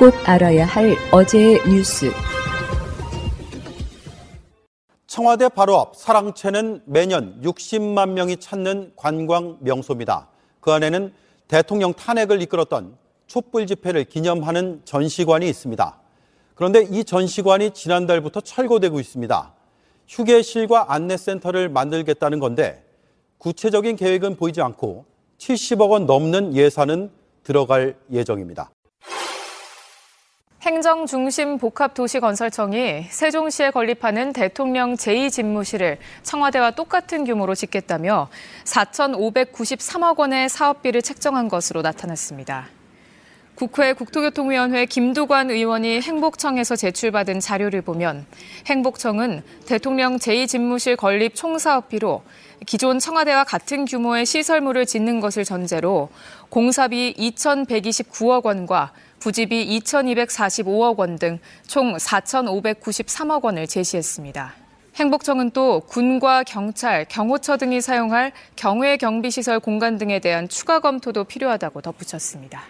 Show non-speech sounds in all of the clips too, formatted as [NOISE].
꼭 알아야 할 어제의 뉴스. 청와대 바로 앞 사랑채는 매년 60만 명이 찾는 관광 명소입니다. 그 안에는 대통령 탄핵을 이끌었던 촛불 집회를 기념하는 전시관이 있습니다. 그런데 이 전시관이 지난달부터 철거되고 있습니다. 휴게실과 안내센터를 만들겠다는 건데 구체적인 계획은 보이지 않고 70억 원 넘는 예산은 들어갈 예정입니다. 행정중심 복합도시건설청이 세종시에 건립하는 대통령 제2집무실을 청와대와 똑같은 규모로 짓겠다며 4,593억 원의 사업비를 책정한 것으로 나타났습니다. 국회 국토교통위원회 김두관 의원이 행복청에서 제출받은 자료를 보면 행복청은 대통령 제2집무실 건립 총사업비로 기존 청와대와 같은 규모의 시설물을 짓는 것을 전제로 공사비 2,129억 원과 부지비 2,245억 원 등 총 4,593억 원을 제시했습니다. 행복청은 또 군과 경찰, 경호처 등이 사용할 경외 경비시설 공간 등에 대한 추가 검토도 필요하다고 덧붙였습니다.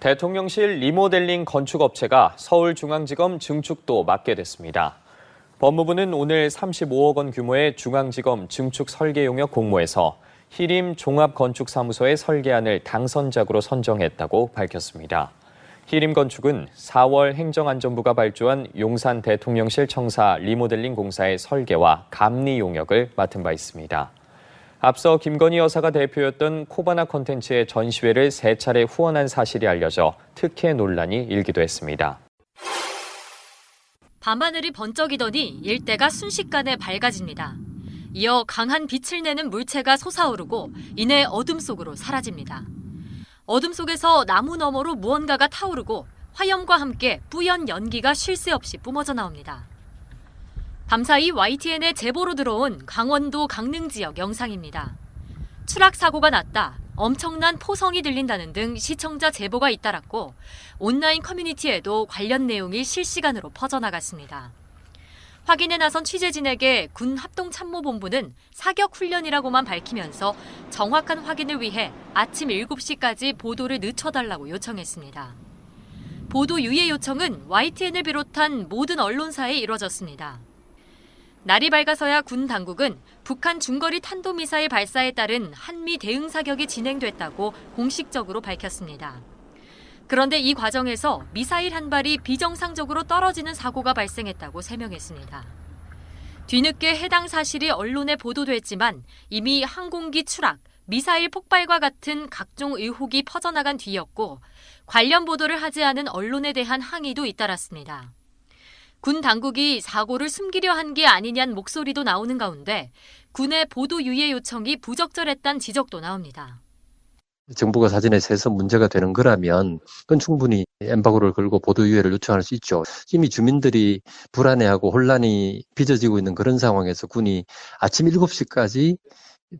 대통령실 리모델링 건축업체가 서울중앙지검 증축도 맡게 됐습니다. 법무부는 오늘 35억 원 규모의 중앙지검 증축 설계 용역 공모에서 히림 종합건축사무소의 설계안을 당선작으로 선정했다고 밝혔습니다. 히림 건축은 4월 행정안전부가 발주한 용산 대통령실 청사 리모델링 공사의 설계와 감리 용역을 맡은 바 있습니다. 앞서 김건희 여사가 대표였던 코바나 콘텐츠의 전시회를 세 차례 후원한 사실이 알려져 특혜 논란이 일기도 했습니다. 밤하늘이 번쩍이더니 일대가 순식간에 밝아집니다. 이어 강한 빛을 내는 물체가 솟아오르고 이내 어둠 속으로 사라집니다. 어둠 속에서 나무 너머로 무언가가 타오르고 화염과 함께 뿌연 연기가 쉴 새 없이 뿜어져 나옵니다. 밤사이 YTN에 제보로 들어온 강원도 강릉 지역 영상입니다. 추락 사고가 났다. 엄청난 포성이 들린다는 등 시청자 제보가 잇따랐고 온라인 커뮤니티에도 관련 내용이 실시간으로 퍼져나갔습니다. 확인에 나선 취재진에게 군 합동참모본부는 사격 훈련이라고만 밝히면서 정확한 확인을 위해 아침 7시까지 보도를 늦춰달라고 요청했습니다. 보도 유예 요청은 YTN을 비롯한 모든 언론사에 이뤄졌습니다. 날이 밝아서야 군 당국은 북한 중거리 탄도미사일 발사에 따른 한미 대응 사격이 진행됐다고 공식적으로 밝혔습니다. 그런데 이 과정에서 미사일 한 발이 비정상적으로 떨어지는 사고가 발생했다고 설명했습니다. 뒤늦게 해당 사실이 언론에 보도됐지만 이미 항공기 추락, 미사일 폭발과 같은 각종 의혹이 퍼져나간 뒤였고 관련 보도를 하지 않은 언론에 대한 항의도 잇따랐습니다. 군 당국이 사고를 숨기려 한 게 아니냐는 목소리도 나오는 가운데 군의 보도 유예 요청이 부적절했다는 지적도 나옵니다. 정부가 사진에 세서 문제가 되는 거라면 그건 충분히 엠바고를 걸고 보도 유예를 요청할 수 있죠. 이미 주민들이 불안해하고 혼란이 빚어지고 있는 그런 상황에서 군이 아침 7시까지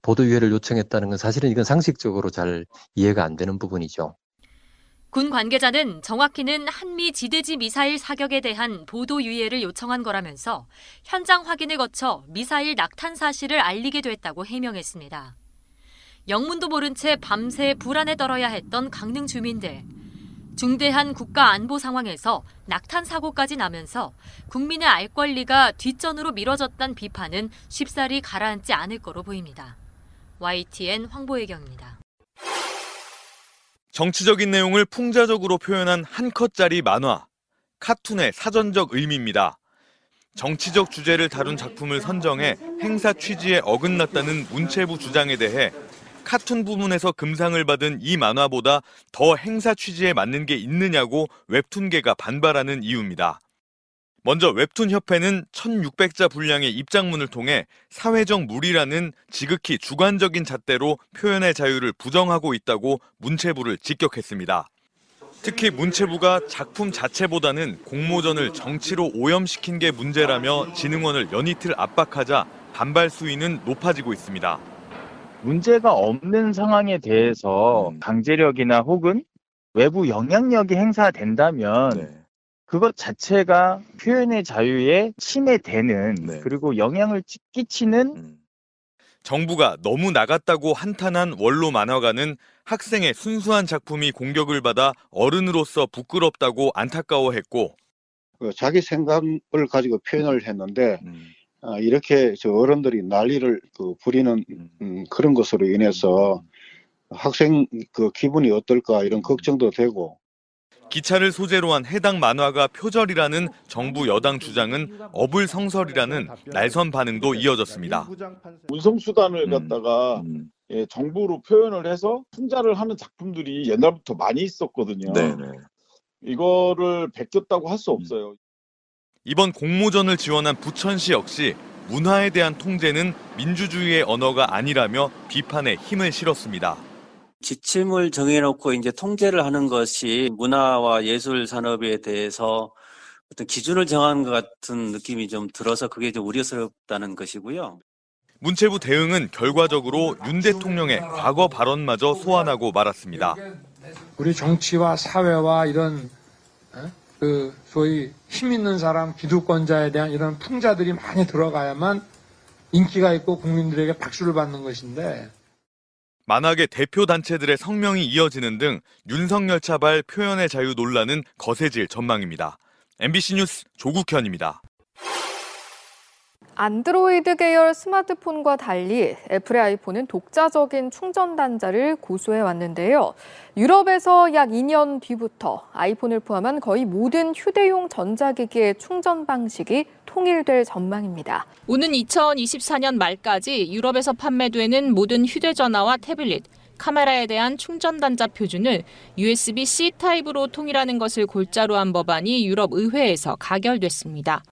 보도 유예를 요청했다는 건 사실은 이건 상식적으로 잘 이해가 안 되는 부분이죠. 군 관계자는 정확히는 한미 지대지 미사일 사격에 대한 보도 유예를 요청한 거라면서 현장 확인을 거쳐 미사일 낙탄 사실을 알리게 됐다고 해명했습니다. 영문도 모른 채 밤새 불안에 떨어야 했던 강릉 주민들. 중대한 국가 안보 상황에서 낙탄 사고까지 나면서 국민의 알 권리가 뒷전으로 미뤄졌다는 비판은 쉽사리 가라앉지 않을 거로 보입니다. YTN 황보혜경입니다. 정치적인 내용을 풍자적으로 표현한 한 컷짜리 만화, 카툰의 사전적 의미입니다. 정치적 주제를 다룬 작품을 선정해 행사 취지에 어긋났다는 문체부 주장에 대해 카툰 부문에서 금상을 받은 이 만화보다 더 행사 취지에 맞는 게 있느냐고 웹툰계가 반발하는 이유입니다. 먼저 웹툰협회는 1600자 분량의 입장문을 통해 사회적 무리라는 지극히 주관적인 잣대로 표현의 자유를 부정하고 있다고 문체부를 직격했습니다. 특히 문체부가 작품 자체보다는 공모전을 정치로 오염시킨 게 문제라며 진흥원을 연이틀 압박하자 반발 수위는 높아지고 있습니다. 문제가 없는 상황에 대해서 음. 강제력이나 혹은 외부 영향력이 행사된다면 네. 그것 자체가 표현의 자유에 침해되는 네. 그리고 영향을 끼- 끼치는 음. 정부가 너무 나갔다고 한탄한 원로 만화가는 학생의 순수한 작품이 공격을 받아 어른으로서 부끄럽다고 안타까워했고 그 자기 생각을 가지고 표현을 했는데 음. 아, 이렇게 저 어른들이 난리를 그 부리는 음. 음, 그런 것으로 인해서 학생 그 기분이 어떨까 이런 걱정도 되고 기차를 소재로 한 해당 만화가 표절이라는 정부 여당 주장은 어불성설이라는 날선 반응도 이어졌습니다. 운송수단을 음. 갖다가 음. 예, 정부로 표현을 해서 풍자를 하는 작품들이 옛날부터 많이 있었거든요. 네네. 이거를 베꼈다고 할 수 없어요. 이번 공모전을 지원한 부천시 역시 문화에 대한 통제는 민주주의의 언어가 아니라며 비판에 힘을 실었습니다. 지침을 정해놓고 이제 통제를 하는 것이 문화와 예술 산업에 대해서 어떤 기준을 정하는 것 같은 느낌이 좀 들어서 그게 좀 우려스럽다는 것이고요. 문체부 대응은 결과적으로 윤 대통령의 과거 발언마저 소환하고 말았습니다. 우리 정치와 사회와 이런 어? 그 소위 힘 있는 사람 기득권자에 대한 이런 풍자들이 많이 들어가야만 인기가 있고 국민들에게 박수를 받는 것인데 만학의 대표 단체들의 성명이 이어지는 등 윤석열 차발 표현의 자유 논란은 거세질 전망입니다. MBC 뉴스 조국현입니다. 안드로이드 계열 스마트폰과 달리 애플의 아이폰은 독자적인 충전 단자를 고수해 왔는데요. 유럽에서 약 2년 뒤부터 아이폰을 포함한 거의 모든 휴대용 전자기기의 충전 방식이 통일될 전망입니다. 오는 2024년 말까지 유럽에서 판매되는 모든 휴대전화와 태블릿, 카메라에 대한 충전 단자 표준을 USB-C 타입으로 통일하는 것을 골자로 한 법안이 유럽 의회에서 가결됐습니다.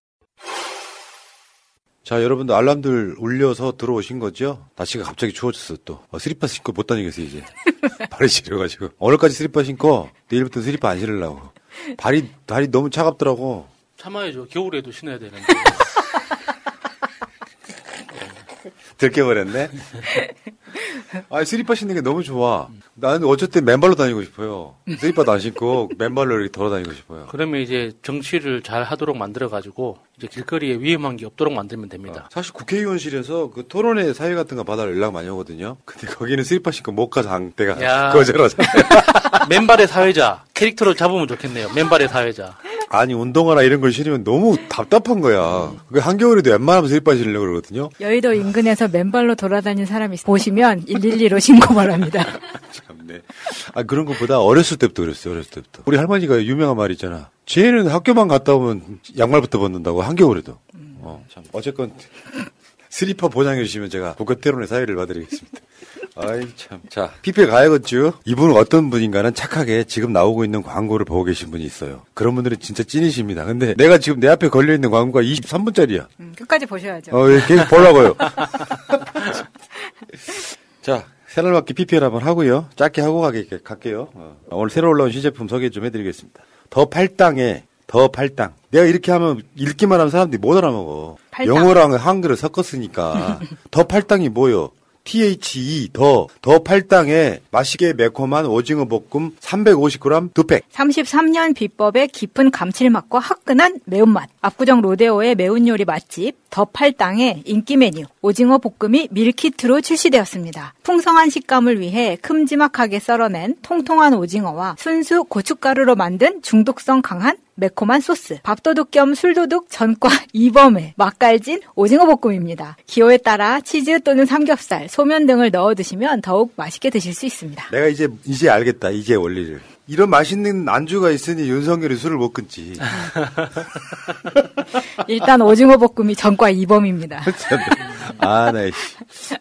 자, 여러분들 알람들 울려서 들어오신 거죠? 날씨가 갑자기 추워졌어, 또. 어, 스리퍼 신고 못 다니겠어, 이제. [LAUGHS] 발이 시려가지고. 오늘까지 스리퍼 신고, 내일부터 스리퍼 안 신으려고. 발이, 발이 너무 차갑더라고. 참아야죠. 겨울에도 신어야 되는데. [LAUGHS] 들켜버렸네? [LAUGHS] 아, 스리퍼 신는 게 너무 좋아. 나는 어쨌든 맨발로 다니고 싶어요. 스리퍼도 안 신고, 맨발로 이렇게 돌아 다니고 싶어요. 그러면 이제 정치를 잘 하도록 만들어가지고 이제 길거리에 위험한 게 없도록 만들면 됩니다. 사실 국회의원실에서 그 토론회 사회 같은 거 받아 연락 많이 오거든요. 근데 거기는 스리퍼 신고 못 가서 안 때가 야. 거절하잖아요. [LAUGHS] 맨발의 사회자 캐릭터로 잡으면 좋겠네요. 맨발의 사회자. 아니 운동화나 이런 걸 신으면 너무 답답한 거야. 그 한겨울에도 웬만하면 슬리퍼 신으려고 그러거든요. 여의도 인근에서 맨발로 돌아다니는 사람이 보시면 112로 신고 바랍니다. [LAUGHS] 참네. 아 그런 것보다 어렸을 때부터 그랬어요. 어렸을 때부터. 우리 할머니가 유명한 말 있잖아. 쟤는 학교만 갔다 오면 양말부터 벗는다고 한겨울에도. 어, 참. 어쨌건 슬리퍼 보장해 주시면 제가 국회 토론회 사회를 봐드리겠습니다. 아이 참. 자, PPL 가야겠죠. 이분은 어떤 분인가는 착하게 지금 나오고 있는 광고를 보고 계신 분이 있어요. 그런 분들은 진짜 찐이십니다. 근데 내가 지금 내 앞에 걸려 있는 광고가 23분짜리야. 음, 끝까지 보셔야죠. 어, 예, 계속 보려고요. [LAUGHS] [LAUGHS] 자, 새날맞기 PPL 한번 하고요. 짧게 하고 가게, 갈게요. 어, 오늘 새로 올라온 신제품 소개 좀 해드리겠습니다. 더 팔당에 더 팔당. 내가 이렇게 하면 읽기만 하면 사람들이 못 알아먹어. 팔당. 영어랑 한글을 섞었으니까. [LAUGHS] 더 팔당이 뭐요? THE 더, 더 팔당에 맛있게 매콤한 오징어 볶음 350g 두 팩. 33년 비법의 깊은 감칠맛과 화끈한 매운맛. 압구정 로데오의 매운 요리 맛집 더 팔당의 인기 메뉴 오징어 볶음이 밀키트로 출시되었습니다. 풍성한 식감을 위해 큼지막하게 썰어낸 통통한 오징어와 순수 고춧가루로 만든 중독성 강한 매콤한 소스, 밥도둑 겸 술도둑 전과 [LAUGHS] 이범의 맛깔진 오징어 볶음입니다. 기호에 따라 치즈 또는 삼겹살, 소면 등을 넣어 드시면 더욱 맛있게 드실 수 있습니다. 내가 이제 이제 알겠다. 이제 원리를. 이런 맛있는 안주가 있으니 윤석열이 술을 못 끊지. [LAUGHS] 일단 오징어 볶음이 전과 이범입니다. [LAUGHS] 아, 나 씨.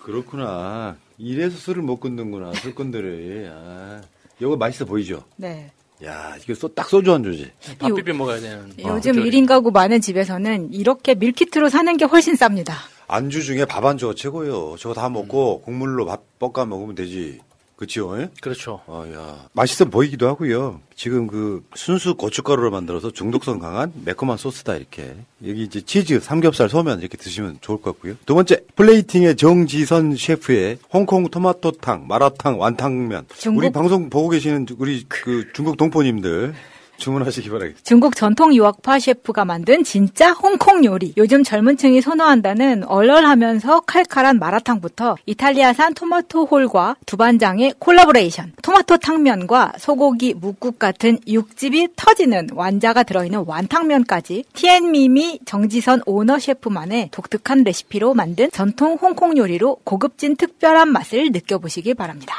그렇구나. 이래서 술을 못 끊는구나. 술꾼들이. 아, 이거 맛있어 보이죠? 네. 야, 이거 소, 딱 소주 안주지. 밥 비벼 먹어야 되는. 요즘 어, 1인 가구 많은 집에서는 이렇게 밀키트로 사는 게 훨씬 쌉니다. 안주 중에 밥 안주가 최고예요. 저거 다 먹고 국물로 밥 볶아 먹으면 되지. 그치요? 예? 그렇죠. 어, 야. 맛있어 보이기도 하고요. 지금 그 순수 고춧가루로 만들어서 중독성 강한 매콤한 소스다, 이렇게. 여기 이제 치즈, 삼겹살, 소면 이렇게 드시면 좋을 것 같고요. 두 번째, 플레이팅의 정지선 셰프의 홍콩 토마토탕, 마라탕, 완탕면. 중국- 우리 방송 보고 계시는 우리 그 중국 동포님들 주문하시기 바라겠습니다. 중국 전통 유학파 셰프가 만든 진짜 홍콩 요리. 요즘 젊은 층이 선호한다는 얼얼하면서 칼칼한 마라탕부터 이탈리아산 토마토 홀과 두반장의 콜라보레이션. 토마토 탕면과 소고기 뭇국 같은 육즙이 터지는 완자가 들어있는 완탕면까지 티앤미미 정지선 오너 셰프만의 독특한 레시피로 만든 전통 홍콩 요리로 고급진 특별한 맛을 느껴보시기 바랍니다.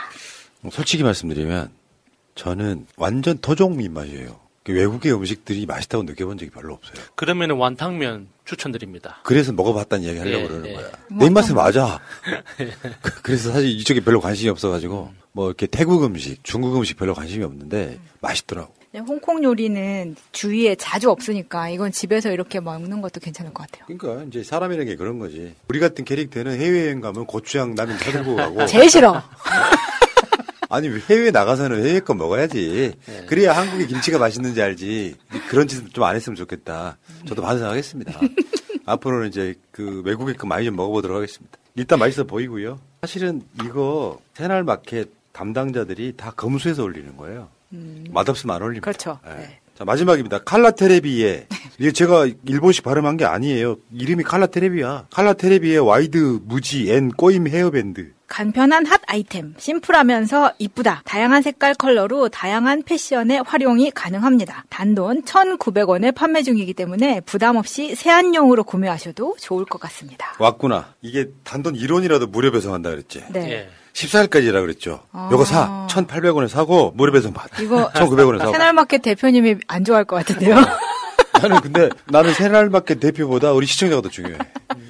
솔직히 말씀드리면 저는 완전 토종 입맛이에요. 그 외국의 음식들이 맛있다고 느껴본 적이 별로 없어요. 그러면 완탕면 추천드립니다. 그래서 먹어봤다는 이야기 하려고 네, 그러는 네. 거야. 내 입맛에 맞아. [LAUGHS] 그- 그래서 사실 이쪽에 별로 관심이 없어가지고 뭐 이렇게 태국 음식, 중국 음식 별로 관심이 없는데 맛있더라고. 네, 홍콩 요리는 주위에 자주 없으니까 이건 집에서 이렇게 먹는 것도 괜찮을 것 같아요. 그러니까 이제 사람이라는 게 그런 거지. 우리 같은 캐릭터는 해외여행 가면 고추장 라면 사들고 가고. 제일 싫어. [LAUGHS] 아니 해외 나가서는 해외 거 먹어야지. 네. 그래야 한국의 김치가 맛있는지 알지. 그런 짓은 좀안 했으면 좋겠다. 저도 반성하겠습니다. [LAUGHS] 앞으로는 이제 그 외국의 거 많이 좀 먹어보도록 하겠습니다. 일단 맛있어 보이고요. 사실은 이거 새날 마켓 담당자들이 다 검수해서 올리는 거예요. 맛없으면 안 올립니다. 그렇죠. 네. 자 마지막입니다. 칼라 테레비에 이게 제가 일본식 발음한 게 아니에요. 이름이 칼라 테레비야. 칼라 테레비의 wide 무지 and 꼬임 헤어밴드. 간편한 핫 아이템, 심플하면서 이쁘다. 다양한 색깔 컬러로 다양한 패션에 활용이 가능합니다. 단돈 1,900원에 판매 중이기 때문에 부담 없이 세안용으로 구매하셔도 좋을 것 같습니다. 왔구나. 이게 단돈 1원이라도 무료 배송한다 그랬지. 네. 예. 14일까지라 그랬죠. 아. 요거 사. 1,800원에 사고 무료 배송 받아. 이거 [LAUGHS] 1,900원에 사고. 새날마켓 대표님이 안 좋아할 것 같은데요. [LAUGHS] 나는 근데 나는 새날마켓 대표보다 우리 시청자가 더 중요해. [LAUGHS]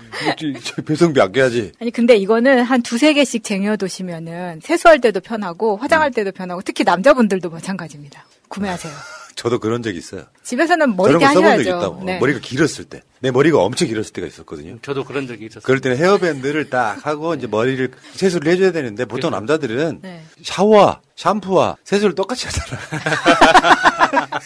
배송비 아껴야지. 아니 근데 이거는 한 두세 개씩 쟁여두시면은 세수할 때도 편하고 화장할 때도 편하고 특히 남자분들도 마찬가지입니다. 구매하세요. [LAUGHS] 저도 그런 적이 있어요. 집에서는 적이 하셔야죠. 있다고. 네. 머리가 길었을 때. 내 머리가 엄청 길었을 때가 있었거든요. 저도 그런 적이 있었어요. 그럴 때는 헤어밴드를 딱 하고 이제 머리를 세수를 해줘야 되는데 보통 남자들은 네. 샤워와 샴푸와 세수를 똑같이 하잖아. [LAUGHS]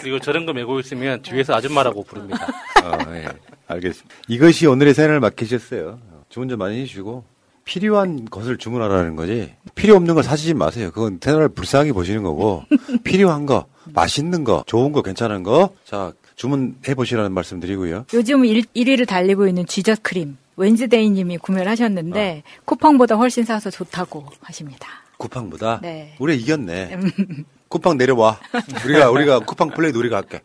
그리고 저런 거 메고 있으면 뒤에서 아줌마라고 부릅니다. [LAUGHS] 어, 예. 알겠습니다. 이것이 오늘의 새날 마켓이었어요. 주문 좀 많이 해주시고 필요한 것을 주문하라는 거지. 필요 없는 걸 사시지 마세요. 그건 새날 불쌍하게 보시는 거고 [LAUGHS] 필요한 거, 맛있는 거, 좋은 거, 괜찮은 거, 자 주문해 보시라는 말씀 드리고요. 요즘 일, 1위를 달리고 있는 쥐젓 크림 웬즈데이님이 구매를 하셨는데 어. 쿠팡보다 훨씬 싸서 좋다고 하십니다. 쿠팡보다 네. 우리 이겼네. [LAUGHS] 쿠팡 내려와. 우리가 우리가 [LAUGHS] 쿠팡 플레이 우리가 할게.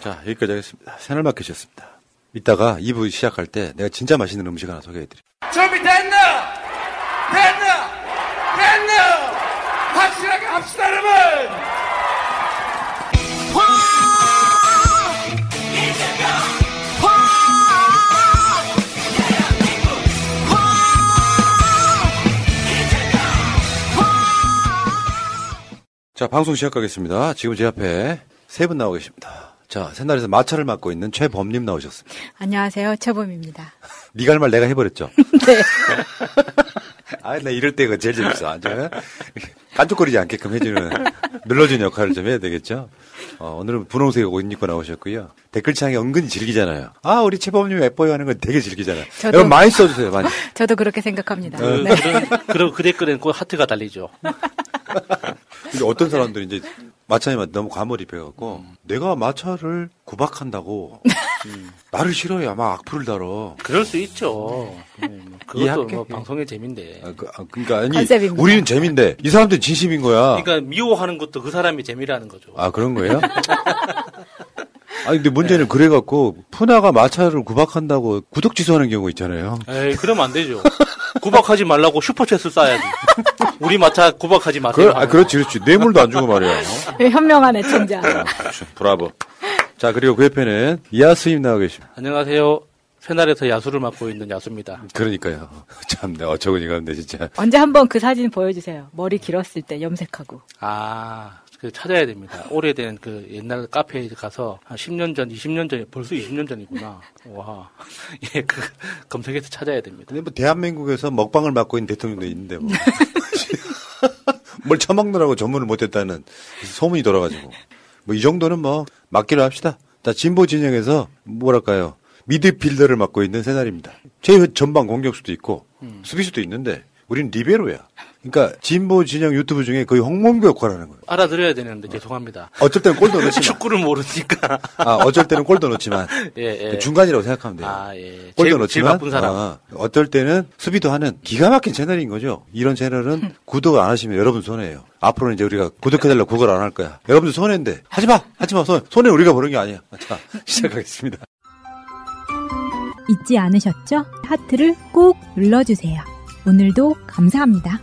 자 여기까지 하겠습니다. 새날 마켓이었습니다. 이따가 2부 시작할 때 내가 진짜 맛있는 음식 하나 소개해드릴게요. 준비됐나? 됐나? 됐나? 확실하게 합시다 여러분! 자, 방송 시작하겠습니다. 지금 제 앞에 세 분 나오 계십니다. 자, 새날에서 마차를 맡고 있는 최범님 나오셨습니다. 안녕하세요. 최범입니다. [LAUGHS] 니가 할 말 내가 해버렸죠? [LAUGHS] 네. [LAUGHS] 아, 나 이럴 때가 제일 재밌어. 아주 깐족거리지 않게끔 해주는, 눌러주는 역할을 좀 해야 되겠죠? 어, 오늘은 분홍색 옷 입고 나오셨고요. 댓글창에 은근히 즐기잖아요. 아, 우리 최범님 예뻐요 하는 건 되게 즐기잖아요. 저도- 여러분 많이 써주세요, 많이. 저도 그렇게 생각합니다. 그, 네. 그런, 그런 그 댓글에는 꼭 하트가 달리죠. 근데 어떤 사람들이 이제 마차에만 너무 과몰입해갖고 내가 마차를 구박한다고 나를 싫어해 아마 악플을 달어. 그럴 수 있죠. 네, 뭐 그것도. 뭐 방송의 재미인데. 아, 그, 아, 그러니까 아니 컨셉입니다. 우리는 재미인데 이 사람들 은 진심인 거야. 그러니까 미워하는 것도 그 사람이 재미라는 거죠. 아 그런 거예요? [LAUGHS] 아니 근데 문제는 그래갖고 푸나가 마차를 구박한다고 구독 취소하는 경우 있잖아요. 에이, 그러면 안 되죠. 구박하지 말라고 슈퍼챗을 쏴야지. 우리 마차 구박하지 마세요. 그, 아, 그렇지, 그렇지. 뇌물도 안 주고 말이야. 현명한 애청자. 브라보. 자, 그리고 그 옆에는 이하스님 나와 계십니다. 안녕하세요. 새날에서 야수를 맡고 있는 야수입니다. 그러니까요. [LAUGHS] 참, 내 어처구니가 없네, 진짜. 언제 한번 그 사진 보여주세요. 머리 길었을 때 염색하고. 아, 그 찾아야 됩니다. 오래된 그 옛날 카페에 가서 한 10년 전, 20년 전에 벌써 20년 전이구나. 와, [LAUGHS] 예, 그 검색해서 찾아야 됩니다. 근데 뭐 대한민국에서 먹방을 맡고 있는 대통령도 있는데 뭐. [LAUGHS] 뭘 처먹느라고 전문을 못했다는 소문이 돌아가지고. 뭐 이 정도는 뭐 맡기로 합시다. 자, 진보 진영에서 뭐랄까요. 미드필더를 맡고 있는 새날입니다. 제 전방 공격수도 있고 수비수도 있는데 우리는 리베로야. 그러니까 진보 진영 유튜브 중에 거의 홍범규 역할을 하는 거예요. 알아들어야 되는데 죄송합니다. 어쩔 때는 골도 넣지만 [LAUGHS] 축구를 모르니까. 아, 어쩔 때는 골도 넣지만 [LAUGHS] 예, 예. 그 중간이라고 생각하면 돼요. 아, 예. 골도 제일- 제일 넣지만 바쁜 사람. 아, 어떨 때는 수비도 하는 기가 막힌 채널인 거죠. 이런 채널은 [LAUGHS] 구독 안 하시면 여러분 손해예요. 앞으로는 이제 우리가 구독해달라고 구걸 안 할 거야. 여러분들 손해인데 하지 마, 하지 마. 손 손해 우리가 버는 게 아니야. 자 시작하겠습니다. 잊지 않으셨죠? 하트를 꼭 눌러주세요. 오늘도 감사합니다.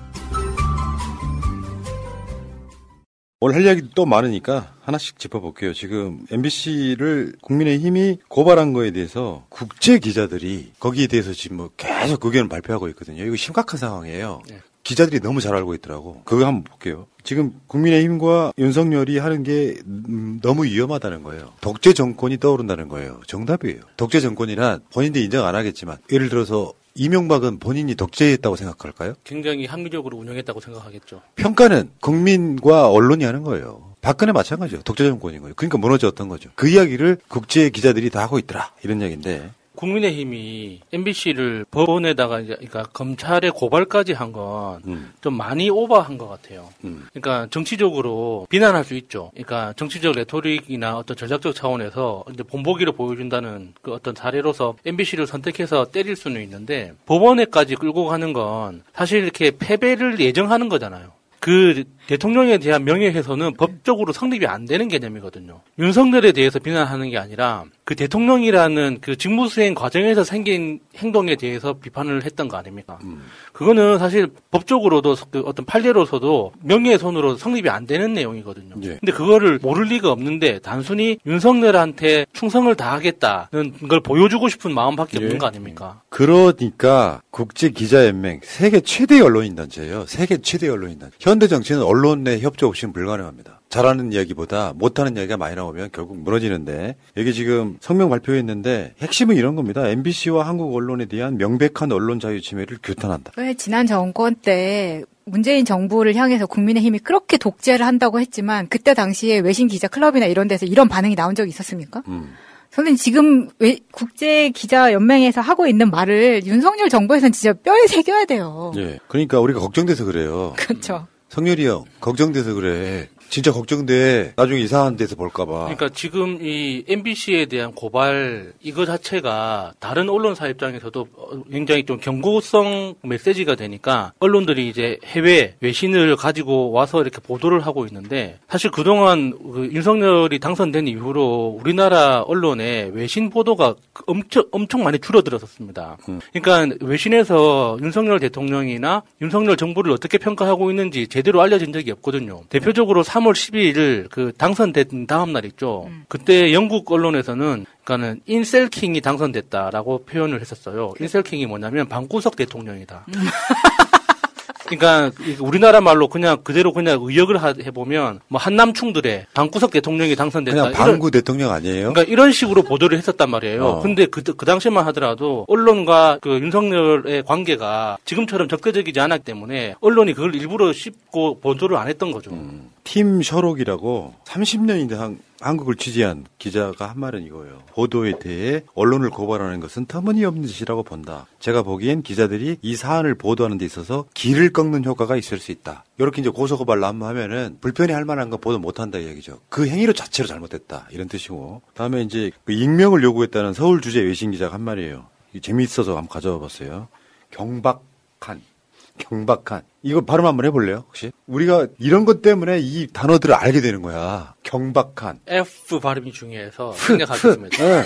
오늘 할 이야기 또 많으니까 하나씩 짚어볼게요. 지금 MBC를 국민의힘이 고발한 거에 대해서 국제 기자들이 거기에 대해서 지금 뭐 계속 의견을 발표하고 있거든요. 이거 심각한 상황이에요. 기자들이 너무 잘 알고 있더라고. 그거 한번 볼게요. 지금 국민의힘과 윤석열이 하는 게 음, 너무 위험하다는 거예요. 독재 정권이 떠오른다는 거예요. 정답이에요. 독재 정권이란 본인들이 인정 안 하겠지만 예를 들어서 이명박은 본인이 독재했다고 생각할까요? 굉장히 합리적으로 운영했다고 생각하겠죠. 평가는 국민과 언론이 하는 거예요. 박근혜 마찬가지죠. 독재 정권인 거예요. 그러니까 무너졌던 거죠. 그 이야기를 국제 기자들이 다 하고 있더라. 이런 이야기인데. 국민의힘이 MBC를 법원에다가 이제 그러니까 검찰에 고발까지 한 건좀 많이 오버한 것 같아요. 그러니까 정치적으로 비난할 수 있죠. 그러니까 정치적 레토릭이나 어떤 전략적 차원에서 이제 본보기를 보여준다는 그 어떤 사례로서 MBC를 선택해서 때릴 수는 있는데 법원에까지 끌고 가는 건 사실 이렇게 패배를 예정하는 거잖아요. 그 대통령에 대한 명예훼손은 법적으로 성립이 안 되는 개념이거든요. 윤석열에 대해서 비난하는 게 아니라 그 대통령이라는 그 직무 수행 과정에서 생긴 행동에 대해서 비판을 했던 거 아닙니까? 그거는 사실 법적으로도 그 어떤 판례로서도 명예훼손으로 성립이 안 되는 내용이거든요. 근데 그거를 모를 리가 없는데 단순히 윤석열한테 충성을 다하겠다는 걸 보여주고 싶은 마음밖에 없는 거 아닙니까? 그러니까 국제 기자연맹 세계 최대 언론인 단체예요. 세계 최대 언론인 단체. 현대 정치는 언론 내 협조 없이는 불가능합니다. 잘하는 이야기보다 못하는 이야기가 많이 나오면 결국 무너지는데 여기 지금 성명 발표했는데 핵심은 이런 겁니다. MBC와 한국 언론에 대한 명백한 언론 자유 침해를 규탄한다. 왜 지난 정권 때 문재인 정부를 향해서 국민의힘이 그렇게 독재를 한다고 했지만 그때 당시에 외신 기자 클럽이나 이런 데서 이런 반응이 나온 적이 있었습니까? 선생님 지금 왜 국제 기자 연맹에서 하고 있는 말을 윤석열 정부에서는 진짜 뼈에 새겨야 돼요. 예. 그러니까 우리가 걱정돼서 그래요. 그렇죠. 성렬이 형 걱정돼서 그래. 진짜 걱정돼. 나중에 이상한 데서 볼까봐. 그러니까 지금 이 MBC에 대한 고발 이거 자체가 다른 언론사 입장에서도 어, 굉장히 좀 경고성 메시지가 되니까 언론들이 이제 해외 외신을 가지고 와서 이렇게 보도를 하고 있는데 사실 그동안 그 윤석열이 당선된 이후로 우리나라 언론에 외신 보도가 엄청 엄청 많이 줄어들었었습니다. 그러니까 외신에서 윤석열 대통령이나 윤석열 정부를 어떻게 평가하고 있는지 제대로 알려진 적이 없거든요. 대표적으로 3월 12일 그 당선된 다음 날 있죠. 그때 영국 언론에서는 그러니까는 인셀킹이 당선됐다라고 표현을 했었어요. 인셀킹이 뭐냐면 방구석 대통령이다. [LAUGHS] 그러니까 이 우리나라 말로 그냥 그대로 그냥 의역을 하- 해보면 뭐 한남충들의 방구석 대통령이 당선됐다. 그냥 이런- 방구 대통령 아니에요? 그러니까 이런 식으로 보도를 했었단 말이에요. 어. 근데 그, 그 당시만 하더라도 언론과 그 윤석열의 관계가 지금처럼 적대적이지 않았기 때문에 언론이 그걸 일부러 씹고 보도를 안 했던 거죠. 팀 셔록이라고 30년인데 한, 한국을 취재한 기자가 한 말은 이거예요. 보도에 대해 언론을 고발하는 것은 터무니없는 짓이라고 본다. 제가 보기엔 기자들이 이 사안을 보도하는 데 있어서 길을 꺾는 효과가 있을 수 있다. 이렇게 이제 고소고발 난무하면은 불편히 할 만한 거 보도 못한다 이 얘기죠. 그 행위로 자체로 잘못했다 이런 뜻이고. 다음에 이제 그 익명을 요구했다는 서울 주재 외신 기자가 한 말이에요. 재미있어서 한번 가져와 봤어요. 경박한. 경박한. 이거 발음 한번 해볼래요, 혹시? 우리가 이런 것 때문에 이 단어들을 알게 되는 거야. 경박한. F 발음이 중요해서 생략하겠습니다. 네.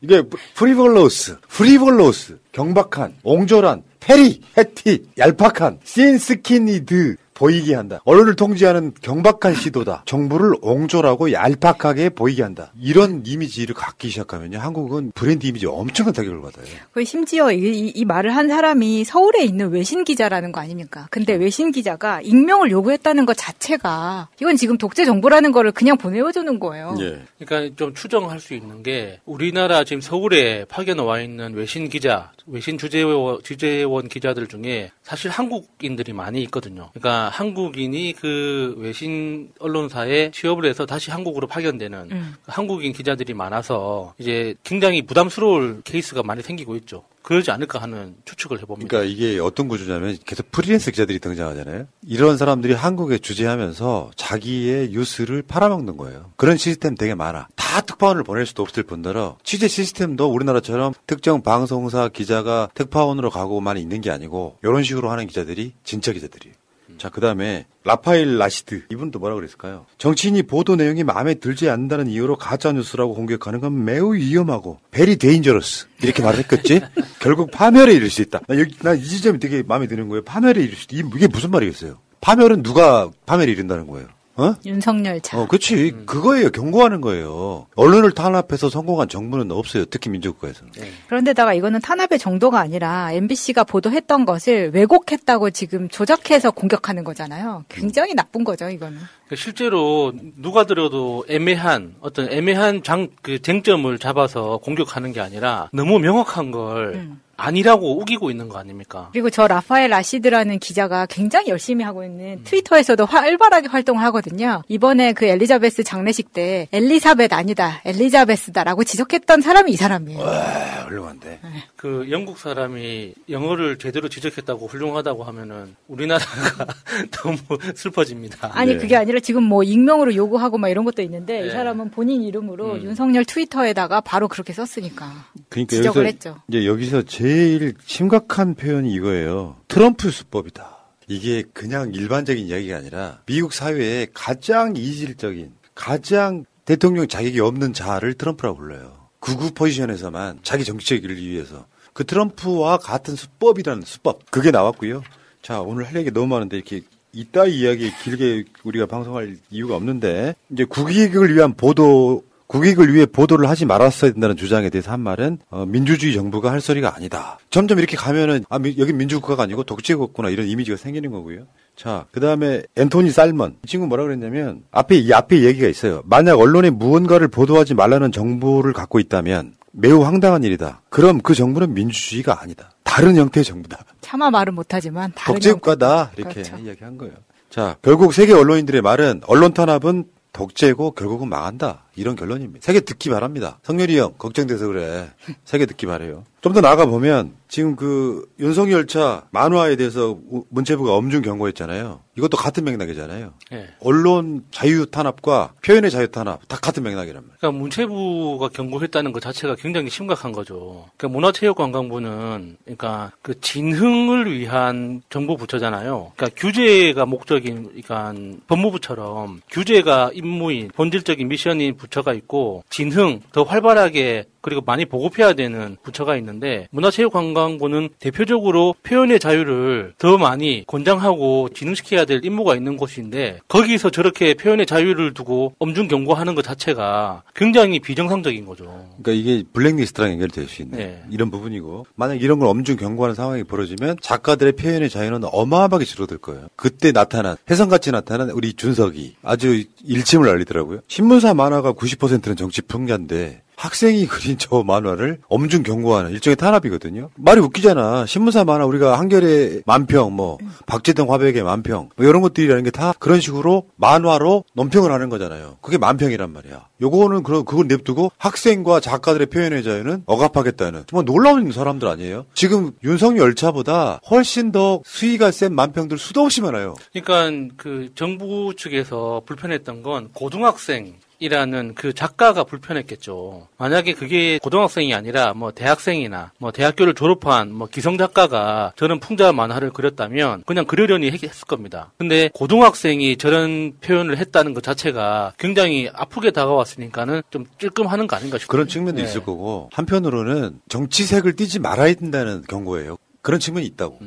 이게 frivolous, frivolous, 경박한, 옹졸한, petty, petty, 얄팍한, thin-skinned, 보이게 한다. 언론을 통제하는 경박한 시도다. 정부를 옹졸하고 얄팍하게 보이게 한다. 이런 이미지를 갖기 시작하면요. 한국은 브랜드 이미지 엄청난 타격을 받아요. 그 심지어 이, 이, 이 말을 한 사람이 서울에 있는 외신 기자라는 거 아닙니까? 근데 외신 기자가 익명을 요구했다는 것 자체가 이건 지금 독재 정부라는 거를 그냥 보내어주는 거예요. 예. 그러니까 좀 추정할 수 있는 게 우리나라 지금 서울에 파견 와 있는 외신 기자, 외신 주재원, 주재원 기자들 중에 사실 한국인들이 많이 있거든요. 그러니까 한국인이 그 외신 언론사에 취업을 해서 다시 한국으로 파견되는 음. 한국인 기자들이 많아서 이제 굉장히 부담스러울 케이스가 많이 생기고 있죠. 그러지 않을까 하는 추측을 해봅니다. 그러니까 이게 어떤 구조냐면 계속 프리랜서 기자들이 등장하잖아요. 이런 사람들이 한국에 주재하면서 자기의 뉴스를 팔아먹는 거예요. 그런 시스템 되게 많아. 다 특파원을 보낼 수도 없을 뿐더러 취재 시스템도 우리나라처럼 특정 방송사 기자가 특파원으로 가고만 있는 게 아니고 이런 식으로 하는 기자들이 진짜 기자들이에요. 자, 그 다음에 라파엘 라시드 이분도 뭐라 그랬을까요? 정치인이 보도 내용이 마음에 들지 않는다는 이유로 가짜 뉴스라고 공격하는 건 매우 위험하고 very dangerous 이렇게 말을 했겠지? [LAUGHS] 결국 파멸에 이를 수 있다. 나 여기 난 이 지점이 되게 마음에 드는 거예요. 파멸에 이를 수 있다. 이게 무슨 말이겠어요? 파멸은 누가 파멸에 이른다는 거예요? 어? 윤석열 차. 어, 그렇지. 그거예요. 경고하는 거예요. 언론을 탄압해서 성공한 정부는 없어요. 특히 민주국가에서는. 그런데다가 이거는 탄압의 정도가 아니라 MBC가 보도했던 것을 왜곡했다고 지금 조작해서 공격하는 거잖아요. 굉장히 나쁜 거죠, 이거는. 그러니까 실제로 누가 들어도 애매한 어떤 애매한 장 그 쟁점을 잡아서 공격하는 게 아니라 너무 명확한 걸 음. 아니라고 우기고 있는 거 아닙니까? 그리고 저 라파엘 라시드라는 기자가 굉장히 열심히 하고 음. 있는 트위터에서도 활발하게 활동을 하거든요. 이번에 그 엘리자베스 장례식 때 엘리사벳 아니다, 엘리자베스다라고 지적했던 사람이 이 사람이에요. 와, 훌륭한데. 그 영국 사람이 영어를 제대로 지적했다고 훌륭하다고 하면은 우리나라가 [LAUGHS] 너무 슬퍼집니다. 아니 그게 아니라 지금 뭐 익명으로 요구하고 막 이런 것도 있는데 이 네. 사람은 본인 이름으로 음. 윤석열 트위터에다가 바로 그렇게 썼으니까 그러니까 지적을 여기서 했죠. 이제 여기서 제일 심각한 표현이 이거예요. 트럼프 수법이다. 이게 그냥 일반적인 이야기가 아니라 미국 사회에 가장 이질적인 가장 대통령 자격이 없는 자를 트럼프라고 불러요. 구구 포지션에서만 자기 정치적 일을 위해서 그 트럼프와 같은 수법이라는 수법 그게 나왔고요. 자 오늘 할 얘기 너무 많은데 이렇게 이따위 이야기 길게 우리가 방송할 이유가 없는데 이제 국익을 위한 보도 국익을 위해 보도를 하지 말았어야 된다는 주장에 대해서 한 말은 어, 민주주의 정부가 할 소리가 아니다. 점점 이렇게 가면은 아 미- 여기 민주국가가 아니고 독재국구나 이런 이미지가 생기는 거고요. 자, 그 다음에 앤토니 살먼. 이 친구 뭐라 그랬냐면, 앞에, 이 앞에 얘기가 있어요. 만약 언론에 무언가를 보도하지 말라는 정보를 갖고 있다면 매우 황당한 일이다. 그럼 그 정부는 민주주의가 아니다. 다른 형태의 정부다. 차마 말은 못하지만 다른 독재국가다. 이렇게 그렇죠. 이야기한 거예요. 자, 결국 세계 언론인들의 말은 언론 탄압은 독재고 결국은 망한다. 이런 결론입니다. 세계 듣기 바랍니다. 성렬이 형, 걱정돼서 그래. 세계 듣기 바래요. 좀 더 나가 보면 지금 그 윤석열 차 만화에 대해서 우- 문체부가 엄중 경고했잖아요. 이것도 같은 맥락이잖아요. 예. 언론 자유 탄압과 표현의 자유 탄압 다 같은 맥락이란 말이에요. 그러니까 문체부가 경고했다는 것 자체가 굉장히 심각한 거죠. 그러니까 문화체육관광부는 그러니까 그 진흥을 위한 정부 부처잖아요. 그러니까 규제가 목적인 그러니까 법무부처럼 규제가 임무인 본질적인 미션인 부 처가 있고 진흥 더 활발하게 그리고 많이 보급해야 되는 부처가 있는데 문화체육관광부는 대표적으로 표현의 자유를 더 많이 권장하고 진흥시켜야 될 임무가 있는 곳인데 거기서 저렇게 표현의 자유를 두고 엄중 경고하는 것 자체가 굉장히 비정상적인 거죠. 그러니까 이게 블랙리스트랑 연결될 수 있는 네. 이런 부분이고 만약 이런 걸 엄중 경고하는 상황이 벌어지면 작가들의 표현의 자유는 어마어마하게 줄어들 거예요. 그때 나타난 해성같이 나타난 우리 준석이 아주 일침을 알리더라고요. 신문사 만화가 90%는 정치 풍자인데 학생이 그린 저 만화를 엄중 경고하는 일종의 탄압이거든요. 말이 웃기잖아. 신문사 만화 우리가 한결의 만평, 뭐 박재동 화백의 만평, 뭐 이런 것들이라는 게 다 그런 식으로 만화로 논평을 하는 거잖아요. 그게 만평이란 말이야. 요거는 그런 그걸 냅두고 학생과 작가들의 표현의 자유는 억압하겠다는 정말 놀라운 사람들 아니에요? 지금 윤석열 열차보다 훨씬 더 수위가 센 만평들 수도 없이 많아요. 그러니까 그 정부 측에서 불편했던 건 고등학생 이라는 그 작가가 불편했겠죠. 만약에 그게 고등학생이 아니라 뭐 대학생이나 뭐 대학교를 졸업한 뭐 기성 작가가 저런 풍자 만화를 그렸다면 그냥 그려려니 했을 겁니다. 근데 고등학생이 저런 표현을 했다는 것 자체가 굉장히 아프게 다가왔으니까는 좀 찔끔하는 거 아닌가 싶어요. 그런 측면도 네. 있을 거고 한편으로는 정치색을 띠지 말아야 된다는 경고예요. 그런 측면이 있다고.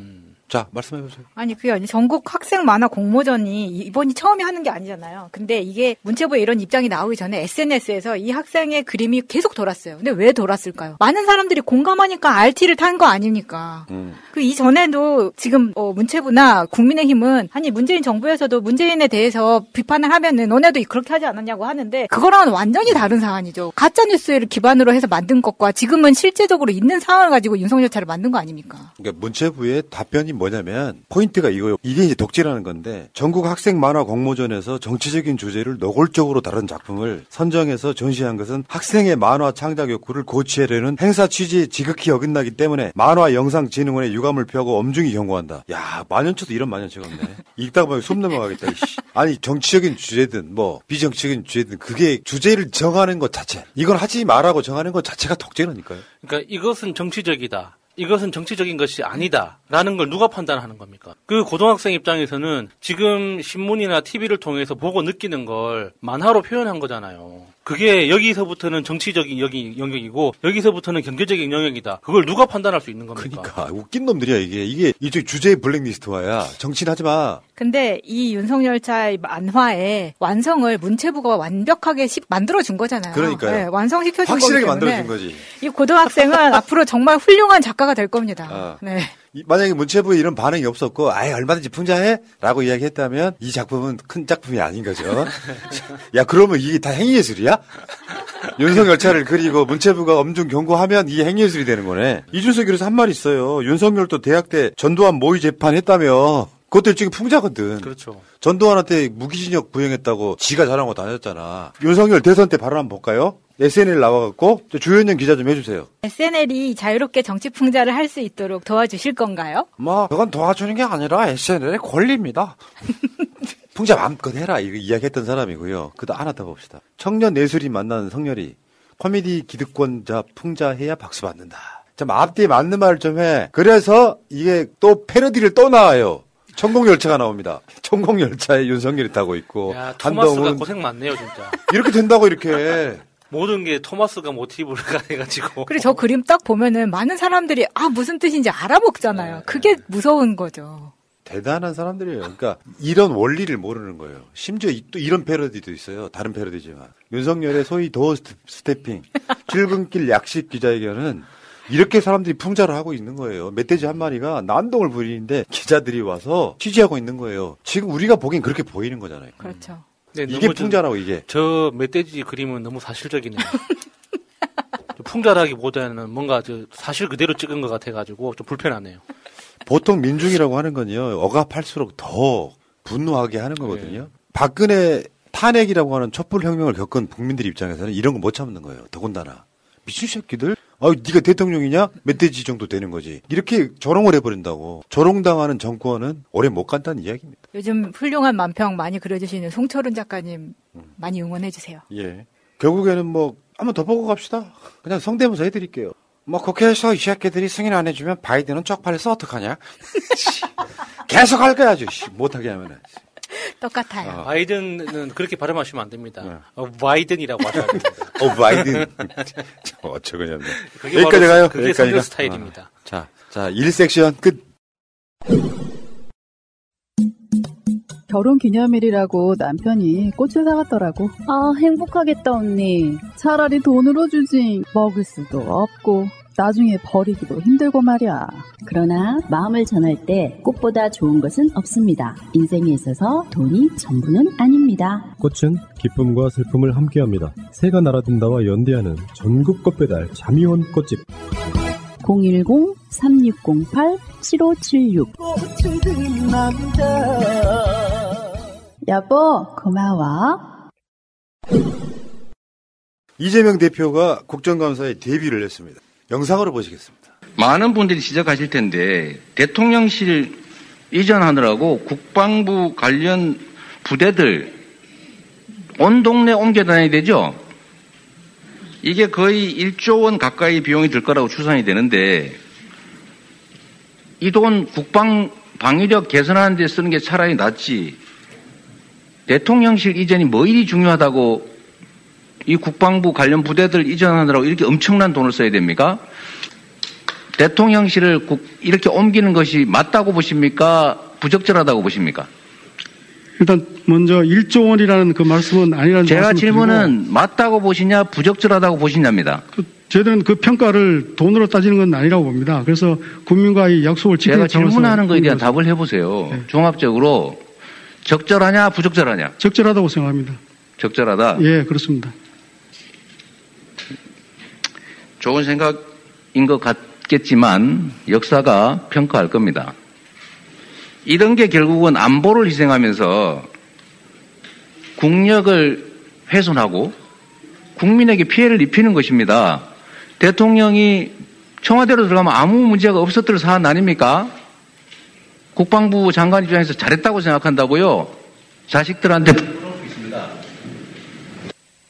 자 말씀해 보세요. 아니 그게 아니 전국 학생 만화 공모전이 이번이 처음에 하는 게 아니잖아요. 근데 이게 문체부에 이런 입장이 나오기 전에 SNS에서 이 학생의 그림이 계속 돌았어요. 근데 왜 돌았을까요? 많은 사람들이 공감하니까 RT를 탄 거 아닙니까? 그 이전에도 지금 어, 문체부나 국민의힘은 아니 문재인 정부에서도 문재인에 대해서 비판을 하면은 너네도 그렇게 하지 않았냐고 하는데 그거랑은 완전히 다른 사안이죠. 가짜 뉴스를 기반으로 해서 만든 것과 지금은 실제적으로 있는 상황을 가지고 윤석열 차를 만든 거 아닙니까? 그러니까 문체부의 답변이 뭐냐면 포인트가 이거예요. 이게 이제 독재라는 건데 전국 학생 만화 공모전에서 정치적인 주제를 노골적으로 다룬 작품을 선정해서 전시한 것은 학생의 만화 창작 욕구를 고취하려는 행사 취지에 지극히 어긋나기 때문에 만화 영상진흥원에 유감을 표하고 엄중히 경고한다. 야 만연초도 이런 만연초가 없네. 읽다가 보면 숨 넘어가겠다. 이씨. 아니 정치적인 주제든 뭐 비정치적인 주제든 그게 주제를 정하는 것 자체 이건 하지 말라고 정하는 것 자체가 독재라니까요. 그러니까 이것은 정치적이다. 이것은 정치적인 것이 아니다라는 걸 누가 판단하는 겁니까? 그 고등학생 입장에서는 지금 신문이나 TV를 통해서 보고 느끼는 걸 만화로 표현한 거잖아요. 그게 여기서부터는 정치적인 여기 영역이고 여기서부터는 경제적인 영역이다. 그걸 누가 판단할 수 있는 겁니까? 그러니까 웃긴 놈들이야 이게 이게 이쪽 주제 블랙리스트화야. 정치는 하지 마. 근데 이 윤석열 차의 만화의 완성을 문체부가 완벽하게 시- 만들어준 거잖아요. 그러니까요. 네, 완성시켜준 확실하게 만들어준 거지. 이 고등학생은 [LAUGHS] 앞으로 정말 훌륭한 작가가 될 겁니다. 아. 네. 이- 만약에 문체부에 이런 반응이 없었고, 아예 얼마든지 풍자해? 라고 이야기했다면, 이 작품은 큰 작품이 아닌 거죠. [LAUGHS] 야, 그러면 이게 다 행위예술이야? 윤석열차를 그리고 문체부가 엄중 경고하면 이게 행위예술이 되는 거네. 이준석 교수 한말 있어요. 윤석열도 대학 때 전두환 모의 재판 했다며. 그것도 일종의 풍자거든. 그렇죠. 전두환한테 무기징역 부행했다고 지가 자랑하고 다녔잖아. 윤석열 대선 때 발언 한번 볼까요? SNL 나와갖고 저 주현영 기자 좀 해주세요. SNL이 자유롭게 정치 풍자를 할 수 있도록 도와주실 건가요? 뭐 그건 도와주는 게 아니라 SNL의 권리입니다. [LAUGHS] 풍자 마음껏 해라 이거 이야기했던 사람이고요. 그다 하나 더 봅시다. 청년 예술이 만나는 성렬이 코미디 기득권자 풍자해야 박수 받는다. 좀 앞뒤에 맞는 말을 좀 해. 그래서 이게 또 패러디를 또 나와요. 천공열차가 나옵니다. 천공열차에 윤석열이 타고 있고 야, 토마스가 한동훈 고생 많네요, 진짜. 이렇게 된다고 이렇게 모든 게 토마스가 모티브를 해가지고. 그리고 저 그림 딱 보면은 많은 사람들이 아 무슨 뜻인지 알아먹잖아요. 그게 무서운 거죠. 대단한 사람들이에요. 그러니까 이런 원리를 모르는 거예요. 심지어 이- 또 이런 패러디도 있어요. 다른 패러디지만 윤석열의 소위 도어 스태- 스태핑 [LAUGHS] 출근길 약식 기자회견은 이렇게 사람들이 풍자를 하고 있는 거예요. 멧돼지 한 마리가 난동을 부리는데 기자들이 와서 취재하고 있는 거예요. 지금 우리가 보기엔 그렇게 보이는 거잖아요. 그렇죠. 네, 이게 풍자라고 이게. 저 멧돼지 그림은 너무 사실적이네요. [LAUGHS] 좀 풍자라기보다는 뭔가 저 사실 그대로 찍은 것 같아가지고 좀 불편하네요. 보통 민중이라고 하는 건요, 억압할수록 더 분노하게 하는 거거든요. 박근혜 탄핵이라고 하는 촛불 혁명을 겪은 국민들 입장에서는 이런 거 못 참는 거예요. 더군다나. 미친 새끼들? 아, 네가 대통령이냐? 멧돼지 정도 되는 거지. 이렇게 조롱을 해버린다고. 조롱당하는 정권은 오래 못 간다는 이야기입니다. 요즘 훌륭한 만평 많이 그려주시는 송철은 작가님 많이 응원해주세요. 예. 결국에는 뭐, 한번 더 보고 갑시다. 그냥 성대모사 해드릴게요. 뭐, 국회에서 이 새끼들이 승인 안 해주면 바이든은 쪽팔려서 어떡하냐? [LAUGHS] 계속 할 거야, 아주. 씨, 못하게 하면은. [LAUGHS] 똑같아요. 바이든은 그렇게 발음하시면 안 됩니다. 어, 바이든이라고 하셔야 됩니다. 어, 바이든. 그게 여기까지 가요. 그게 여기까지가. 성격 스타일입니다. 어. 자, 자, 1섹션 끝. 결혼 기념일이라고 남편이 꽃을 사갔더라고. 아, 행복하겠다, 언니. 차라리 돈으로 주지. 먹을 수도 없고, 나중에 버리기도 힘들고 말이야. 그러나 마음을 전할 때 꽃보다 좋은 것은 없습니다. 인생에 있어서 돈이 전부는 아닙니다. 꽃은 기쁨과 슬픔을 함께합니다. 새가 날아든다와 연대하는 전국 꽃배달 자미원 꽃집 010-3608-7576 여보, 고마워. 이재명 대표가 국정감사에 데뷔를 했습니다. 영상으로 보시겠습니다. 많은 분들이 지적하실 텐데 대통령실 이전하느라고 국방부 관련 부대들 온 동네 옮겨 다녀야 되죠? 이게 거의 1조 원 가까이 비용이 들 거라고 추산이 되는데 이 돈 국방 방위력 개선하는 데 쓰는 게 차라리 낫지. 대통령실 이전이 뭐 일이 중요하다고 이 국방부 관련 부대들 이전하느라고 이렇게 엄청난 돈을 써야 됩니까? 대통령실을 이렇게 옮기는 것이 맞다고 보십니까? 부적절하다고 보십니까? 일단 먼저 1조 원이라는 그 말씀은 아니라는 제가 질문은 맞다고 보시냐 부적절하다고 보시냐입니다. 그, 저희들은 그 평가를 돈으로 따지는 건 아니라고 봅니다. 그래서 국민과의 약속을 지키는 제가 질문하는 거에 대한. 답을 해보세요. 네. 종합적으로 적절하냐 부적절하냐? 적절하다고 생각합니다. 적절하다. 예, 그렇습니다. 좋은 생각인 것 같겠지만 역사가 평가할 겁니다. 이런 게 결국은 안보를 희생하면서 국력을 훼손하고 국민에게 피해를 입히는 것입니다. 대통령이 청와대로 들어가면 아무 문제가 없었던 사안 아닙니까? 국방부 장관 입장에서 잘했다고 생각한다고요? 자식들한테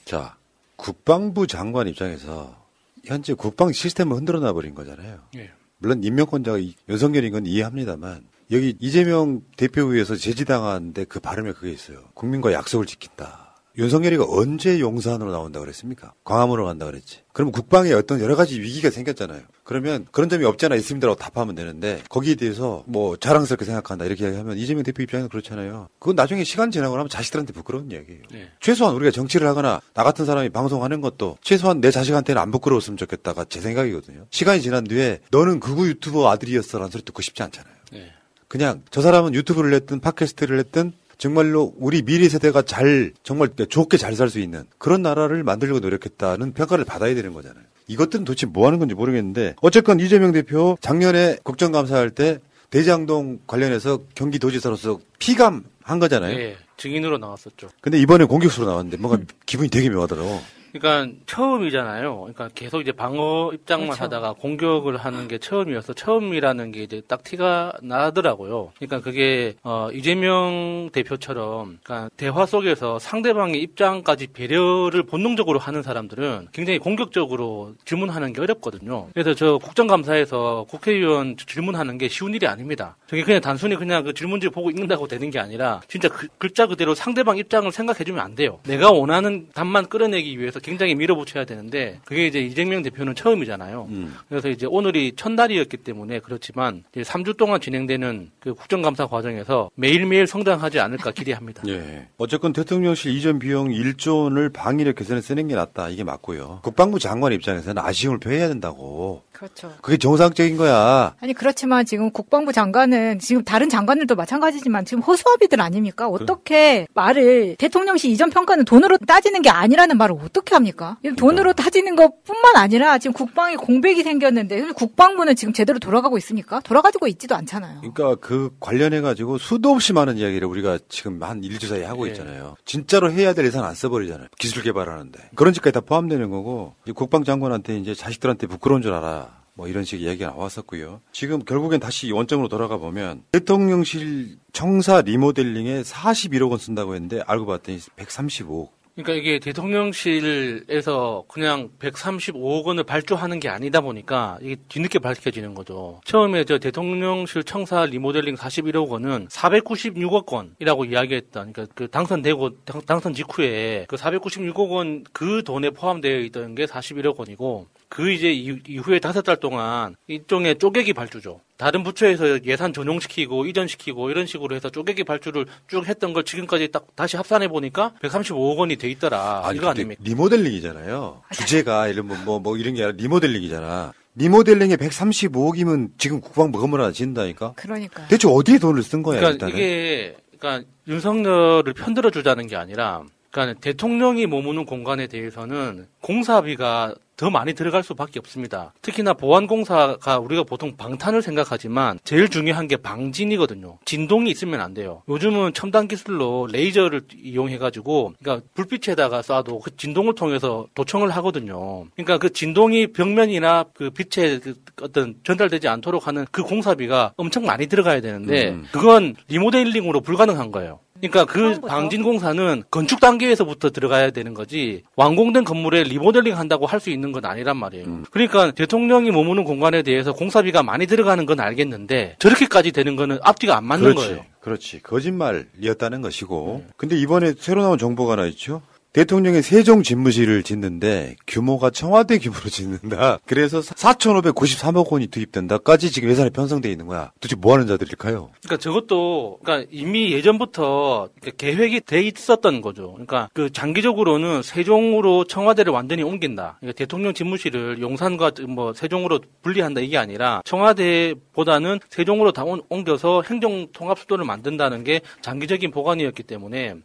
자, 국방부 장관 입장에서 현재 국방 시스템을 흔들어 놔버린 거잖아요. 예. 물론 임명권자가 윤석열인 건 이해합니다만 여기 이재명 대표위에서 제지당하는데 그 발음에 그게 있어요. 국민과 약속을 지킨다. 윤석열이가 언제 용산으로 나온다 그랬습니까? 광화문으로 간다 그랬지. 그럼 국방에 어떤 여러 가지 위기가 생겼잖아요. 그러면 그런 점이 없잖아 있습니다라고 답하면 되는데 거기에 대해서 뭐 자랑스럽게 생각한다 이렇게 이야기하면 이재명 대표 입장에서 그렇잖아요. 그건 나중에 시간 지나고 나면 자식들한테 부끄러운 이야기예요. 네. 최소한 우리가 정치를 하거나 나 같은 사람이 방송하는 것도 최소한 내 자식한테는 안 부끄러웠으면 좋겠다가 제 생각이거든요. 시간이 지난 뒤에 너는 극우 유튜버 아들이었어라는 소리 듣고 싶지 않잖아요. 네. 그냥 저 사람은 유튜브를 했든 팟캐스트를 했든 정말로 우리 미래 세대가 잘 정말 좋게 잘 살 수 있는 그런 나라를 만들려고 노력했다는 평가를 받아야 되는 거잖아요. 이것들은 도대체 뭐 하는 건지 모르겠는데 어쨌건 이재명 대표 작년에 국정감사할 때 대장동 관련해서 경기도지사로서 피감한 거잖아요. 네, 증인으로 나왔었죠. 근데 이번에 공격수로 나왔는데 뭔가 기분이 되게 묘하더라고. 그러니까 처음이잖아요. 그러니까 계속 이제 방어 입장만 그렇죠. 하다가 공격을 하는 게 처음이어서 처음이라는 게 이제 딱 티가 나더라고요. 그러니까 그게 어 이재명 대표처럼 그러니까 대화 속에서 상대방의 입장까지 배려를 본능적으로 하는 사람들은 굉장히 공격적으로 질문하는 게 어렵거든요. 그래서 저 국정감사에서 국회의원 질문하는 게 쉬운 일이 아닙니다. 저게 그냥 단순히 그냥 그 질문지 보고 읽는다고 되는 게 아니라 진짜 그 글자 그대로 상대방 입장을 생각해주면 안 돼요. 내가 원하는 답만 끌어내기 위해서 굉장히 밀어붙여야 되는데 그게 이제 이재명 대표는 처음이잖아요. 음. 그래서 이제 오늘이 첫날이었기 때문에 그렇지만 이제 3주 동안 진행되는 그 국정감사 과정에서 매일매일 성장하지 않을까 기대합니다. [LAUGHS] 예. 어쨌건 대통령실 이전 비용 1조 원을 방위력 개선에 쓰는 게 낫다. 이게 맞고요. 국방부 장관 입장에서는 아쉬움을 표해야 된다고. 그렇죠. 그게 정상적인 거야. 아니 그렇지만 지금 국방부 장관은 지금 다른 장관들도 마찬가지지만 지금 호수아비들 아닙니까? 어떻게 말을 대통령실 이전 평가는 돈으로 따지는 게 아니라는 말을 어떻게 합니까? 이거 돈으로 따지는 것뿐만 아니라 지금 국방에 공백이 생겼는데 국방부는 지금 제대로 돌아가고 있습니까? 돌아가지고 있지도 않잖아요. 그러니까 그 관련해 가지고 수도 없이 많은 이야기를 우리가 지금 한 1주 사이에 하고 예. 있잖아요. 진짜로 해야 될 예산 안 써버리잖아요. 기술 개발하는데. 그런 짓까지 다 포함되는 거고 국방장관한테 이제 자식들한테 부끄러운 줄 알아. 뭐 이런 식의 이야기가 나왔었고요. 지금 결국엔 다시 원점으로 돌아가 보면 대통령실 청사 리모델링에 41억 원 쓴다고 했는데 알고 봤더니 135억. 그러니까 이게 대통령실에서 그냥 135억 원을 발주하는 게 아니다 보니까 이게 뒤늦게 밝혀지는 거죠. 처음에 저 대통령실 청사 리모델링 41억 원은 496억 원이라고 이야기했던 그러니까 그 당선되고 당- 당선 직후에 그 496억 원 그 돈에 포함되어 있던 게 41억 원이고 그 이제 이- 이후에 다섯 달 동안 일종의 쪼개기 발주죠. 다른 부처에서 예산 전용시키고 이전시키고 이런 식으로 해서 쪼개기 발주를 쭉 했던 걸 지금까지 딱 다시 합산해 보니까 135억 원이 돼 있더라. 아니, 이거 아닙니까? 리모델링이잖아요. 주제가 이런 뭐, 뭐, 뭐 이런 게 아니라 리모델링이잖아. 리모델링에 135억이면 지금 국방부 건물 하나 짓는다니까? 그러니까. 대체 어디에 돈을 쓴 거야, 그러니까 일단은? 이게 그러니까 윤석열을 편들어 주자는 게 아니라 그러니까 대통령이 머무는 공간에 대해서는 공사비가 더 많이 들어갈 수밖에 없습니다. 특히나 보안공사가 우리가 보통 방탄을 생각하지만 제일 중요한 게 방진이거든요. 진동이 있으면 안 돼요. 요즘은 첨단 기술로 레이저를 이용해가지고 그러니까 불빛에다가 쏴도 그 진동을 통해서 도청을 하거든요. 그러니까 그 진동이 벽면이나 그 빛에 그 어떤 전달되지 않도록 하는 그 공사비가 엄청 많이 들어가야 되는데 음. 그건 리모델링으로 불가능한 거예요. 그러니까 그 방진 공사는 건축 단계에서부터 들어가야 되는 거지 완공된 건물에 리모델링 한다고 할 수 있는 건 아니란 말이에요. 그러니까 대통령이 머무는 공간에 대해서 공사비가 많이 들어가는 건 알겠는데 저렇게까지 되는 거는 앞뒤가 안 맞는 그렇지. 거예요. 그렇지. 거짓말이었다는 것이고. 근데 이번에 새로 나온 정보가 하나 있죠. 대통령의 세종 집무실을 짓는데 규모가 청와대 규모로 짓는다. 그래서 4,593억 원이 투입된다까지 지금 예산에 편성돼 있는 거야. 도대체 뭐 하는 자들일까요? 그러니까 저것도 그러니까 이미 예전부터 계획이 돼 있었던 거죠. 그러니까 그 장기적으로는 세종으로 청와대를 완전히 옮긴다. 그러니까 대통령 집무실을 용산과 뭐 세종으로 분리한다 이게 아니라 청와대보다는 세종으로 다 옮- 옮겨서 행정 통합 수도를 만든다는 게 장기적인 보관이었기 때문에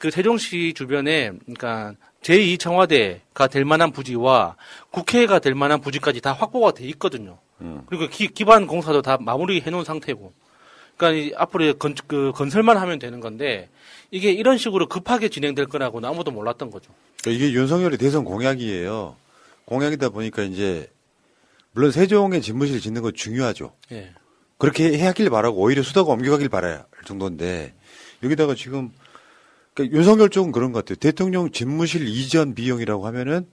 그 세종시 주변에 그러니까 제2 청와대가 될 만한 부지와 국회가 될 만한 부지까지 다 확보가 돼 있거든요. 그리고 기, 기반 공사도 다 마무리해 놓은 상태고. 그러니까 이 앞으로 건, 그 건설만 하면 되는 건데 이게 이런 식으로 급하게 진행될 거라고는 아무도 몰랐던 거죠. 그러니까 이게 윤석열의 대선 공약이에요. 공약이다 보니까 이제 물론 세종의 집무실 짓는 거 중요하죠. 예. 그렇게 해야길 바라고 오히려 수도가 옮겨가길 할 정도인데 여기다가 지금 그러니까 윤석열 쪽은 그런 것 같아요. 대통령 집무실 이전 비용이라고 하면은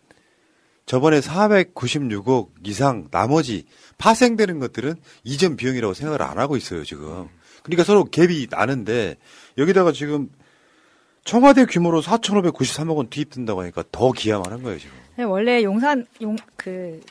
저번에 496억 이상 나머지 파생되는 것들은 이전 비용이라고 생각을 안 하고 있어요, 지금. 그러니까 서로 갭이 나는데 여기다가 지금 청와대 규모로 4,593억 원 투입된다고 하니까 더 기야만 한 거예요, 지금. 네, 원래 용산 용 그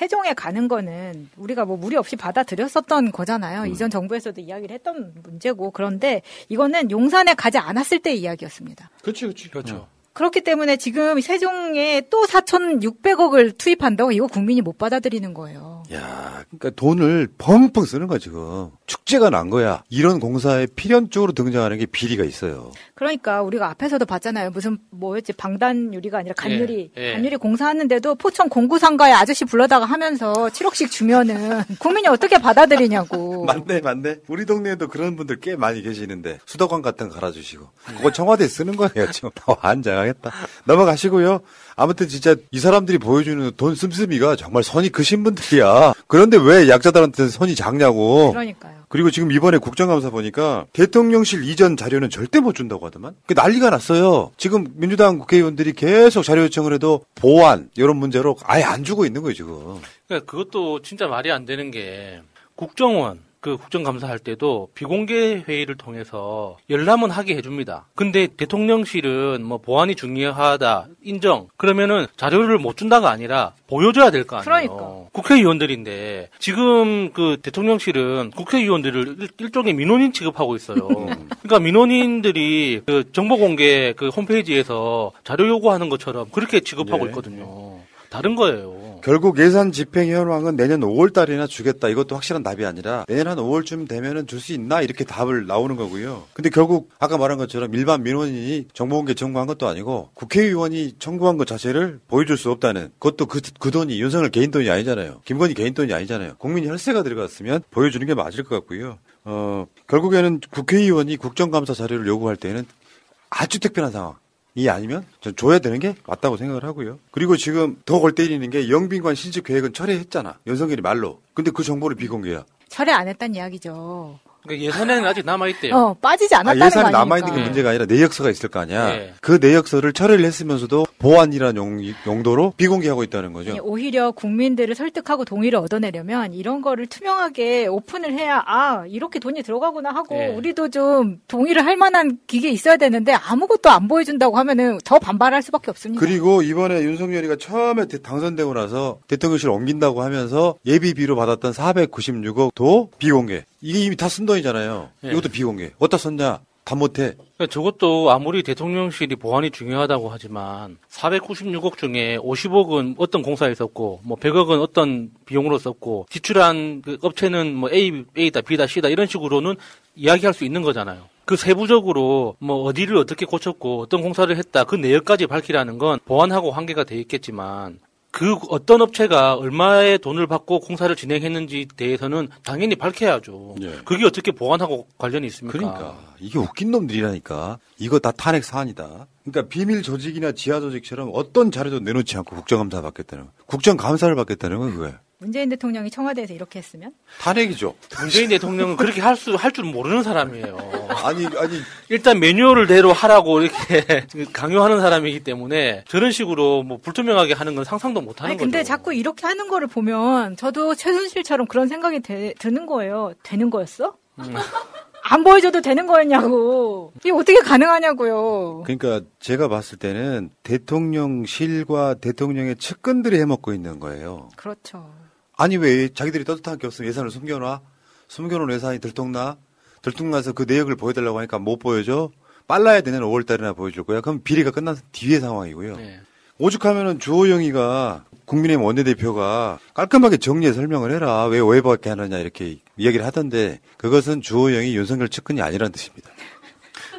세종에 가는 거는 우리가 뭐 무리 없이 받아들였었던 거잖아요. 이전 정부에서도 이야기를 했던 문제고 그런데 이거는 용산에 가지 않았을 때 이야기였습니다. 그렇죠, 그렇죠. 그렇기 때문에 지금 세종에 또 4,600억을 투입한다고 이거 국민이 못 받아들이는 거예요. 야, 그러니까 돈을 펑펑 쓰는 거야 지금. 축제가 난 거야. 이런 공사에 필연적으로 등장하는 게 비리가 있어요. 그러니까 우리가 앞에서도 봤잖아요. 무슨 뭐였지 방단 유리가 아니라 간유리 예, 예. 간유리 공사하는데도 포천 공구상가에 아저씨 불러다가 하면서 7억씩 주면은 [LAUGHS] 국민이 어떻게 받아들이냐고. [LAUGHS] 맞네, 맞네. 우리 동네에도 그런 분들 꽤 많이 계시는데 수도관 같은 거 갈아주시고 그거 청와대에 쓰는 거예요. 지금 [LAUGHS] 환 장하겠다. 넘어가시고요. 아무튼 진짜 이 사람들이 보여주는 돈 씀씀이가 정말 선이 크신 분들이야. 그런데 왜 약자들한테 선이 작냐고. 그러니까요. 그리고 지금 이번에 국정감사 보니까 대통령실 이전 자료는 절대 못 준다고 하더만. 그 난리가 났어요. 지금 민주당 국회의원들이 계속 자료 요청을 해도 보안 이런 문제로 아예 안 주고 있는 거예요 지금. 그러니까 그것도 진짜 말이 안 되는 게 국정원 그 국정감사할 때도 비공개 회의를 통해서 열람은 하게 해줍니다. 근데 대통령실은 뭐 보안이 중요하다 인정. 그러면은 자료를 못 준다가 아니라 보여줘야 될 거 아니에요. 그러니까. 국회의원들인데 지금 그 대통령실은 국회의원들을 일- 일종의 민원인 취급하고 있어요. [LAUGHS] 그러니까 민원인들이 그 정보 공개 그 홈페이지에서 자료 요구하는 것처럼 그렇게 취급하고 예. 있거든요. 다른 거예요. 결국 예산 집행 현황은 내년 5월 달이나 주겠다. 이것도 확실한 답이 아니라 내년 한 5월쯤 되면은 줄 수 있나 이렇게 답을 나오는 거고요. 근데 결국 아까 말한 것처럼 일반 민원인이 정보공개 청구한 것도 아니고 국회의원이 청구한 것 자체를 보여줄 수 없다는 그것도 그, 그 돈이 윤석열 개인 돈이 아니잖아요. 김건희 개인 돈이 아니잖아요. 국민 혈세가 들어갔으면 보여주는 게 맞을 것 같고요. 어, 결국에는 국회의원이 국정감사 자료를 요구할 때는 아주 특별한 상황. 이 아니면 전 줘야 되는 게 맞다고 생각을 하고요. 그리고 지금 더 골 때리는 게 영빈관 신축 계획은 철회했잖아. 윤석열이 말로. 근데 그 정보를 비공개야. 철회 안 했다는 이야기죠. 그러니까 예산에는 아직 남아 있대요. 어, 빠지지 아, 않았다는 예산이 거 아닙니까? 남아있는 게 문제가 아니라 내역서가 있을 거 아니야. 네. 그 내역서를 철회를 했으면서도 보안이라는 용, 용도로 비공개하고 있다는 거죠. 아니, 오히려 국민들을 설득하고 동의를 얻어내려면 이런 거를 투명하게 오픈을 해야 아 이렇게 돈이 들어가구나 하고 네. 우리도 좀 동의를 할 만한 기계 있어야 되는데 아무것도 안 보여준다고 하면은 더 반발할 수밖에 없습니다. 그리고 이번에 윤석열이가 처음에 대- 당선되고 나서 대통령실 옮긴다고 하면서 예비비로 받았던 496억도 비공개. 이게 이미 다 쓴 돈이잖아요. 네. 이것도 비공개. 어디다 썼냐? 다 못해. 그러니까 저것도 아무리 대통령실이 보안이 중요하다고 하지만 496억 중에 50억은 어떤 공사에 썼고 뭐 100억은 어떤 비용으로 썼고 지출한 그 업체는 뭐 A, A다, B다, C다 이런 식으로는 이야기할 수 있는 거잖아요. 그 세부적으로 뭐 어디를 어떻게 고쳤고 어떤 공사를 했다 그 내역까지 밝히라는 건 보안하고 한계가 돼 있겠지만 그 어떤 업체가 얼마의 돈을 받고 공사를 진행했는지 대해서는 당연히 밝혀야죠. 예. 그게 어떻게 보안하고 관련이 있습니까? 그러니까 이게 웃긴 놈들이라니까. 이거 다 탄핵 사안이다. 그러니까 비밀 조직이나 지하 조직처럼 어떤 자료도 내놓지 않고 국정감사 받겠다는 거. 국정감사를 받겠다는 건 그거야. 문재인 대통령이 청와대에서 이렇게 했으면 탄핵이죠. 문재인 대통령은 그렇게 할 수 할 줄 모르는 사람이에요. 아니 아니 일단 매뉴얼을 대로 하라고 이렇게 [LAUGHS] 강요하는 사람이기 때문에 저런 식으로 뭐 불투명하게 하는 건 상상도 못 하는 아니 거죠. 근데 자꾸 이렇게 하는 거를 보면 저도 최순실처럼 그런 생각이 되, 드는 거예요. 되는 거였어? 음. [LAUGHS] 안 보여줘도 되는 거였냐고. 이게 어떻게 가능하냐고요. 그러니까 제가 봤을 때는 대통령실과 대통령의 측근들이 해먹고 있는 거예요. 그렇죠. 아니 왜 자기들이 떳떳한 게 없으면 예산을 숨겨놔? 숨겨놓은 예산이 들통나? 들통나서 그 내역을 보여달라고 하니까 못 보여줘? 빨라야 되는 5월달이나 보여줄 거야? 그럼 비리가 끝난 뒤의 상황이고요. 네. 오죽하면은 주호영이가 국민의힘 원내대표가 깔끔하게 정리해 설명을 해라. 왜 오해받게 하느냐 이렇게 이야기를 하던데 그것은 주호영이 윤석열 측근이 아니라는 뜻입니다.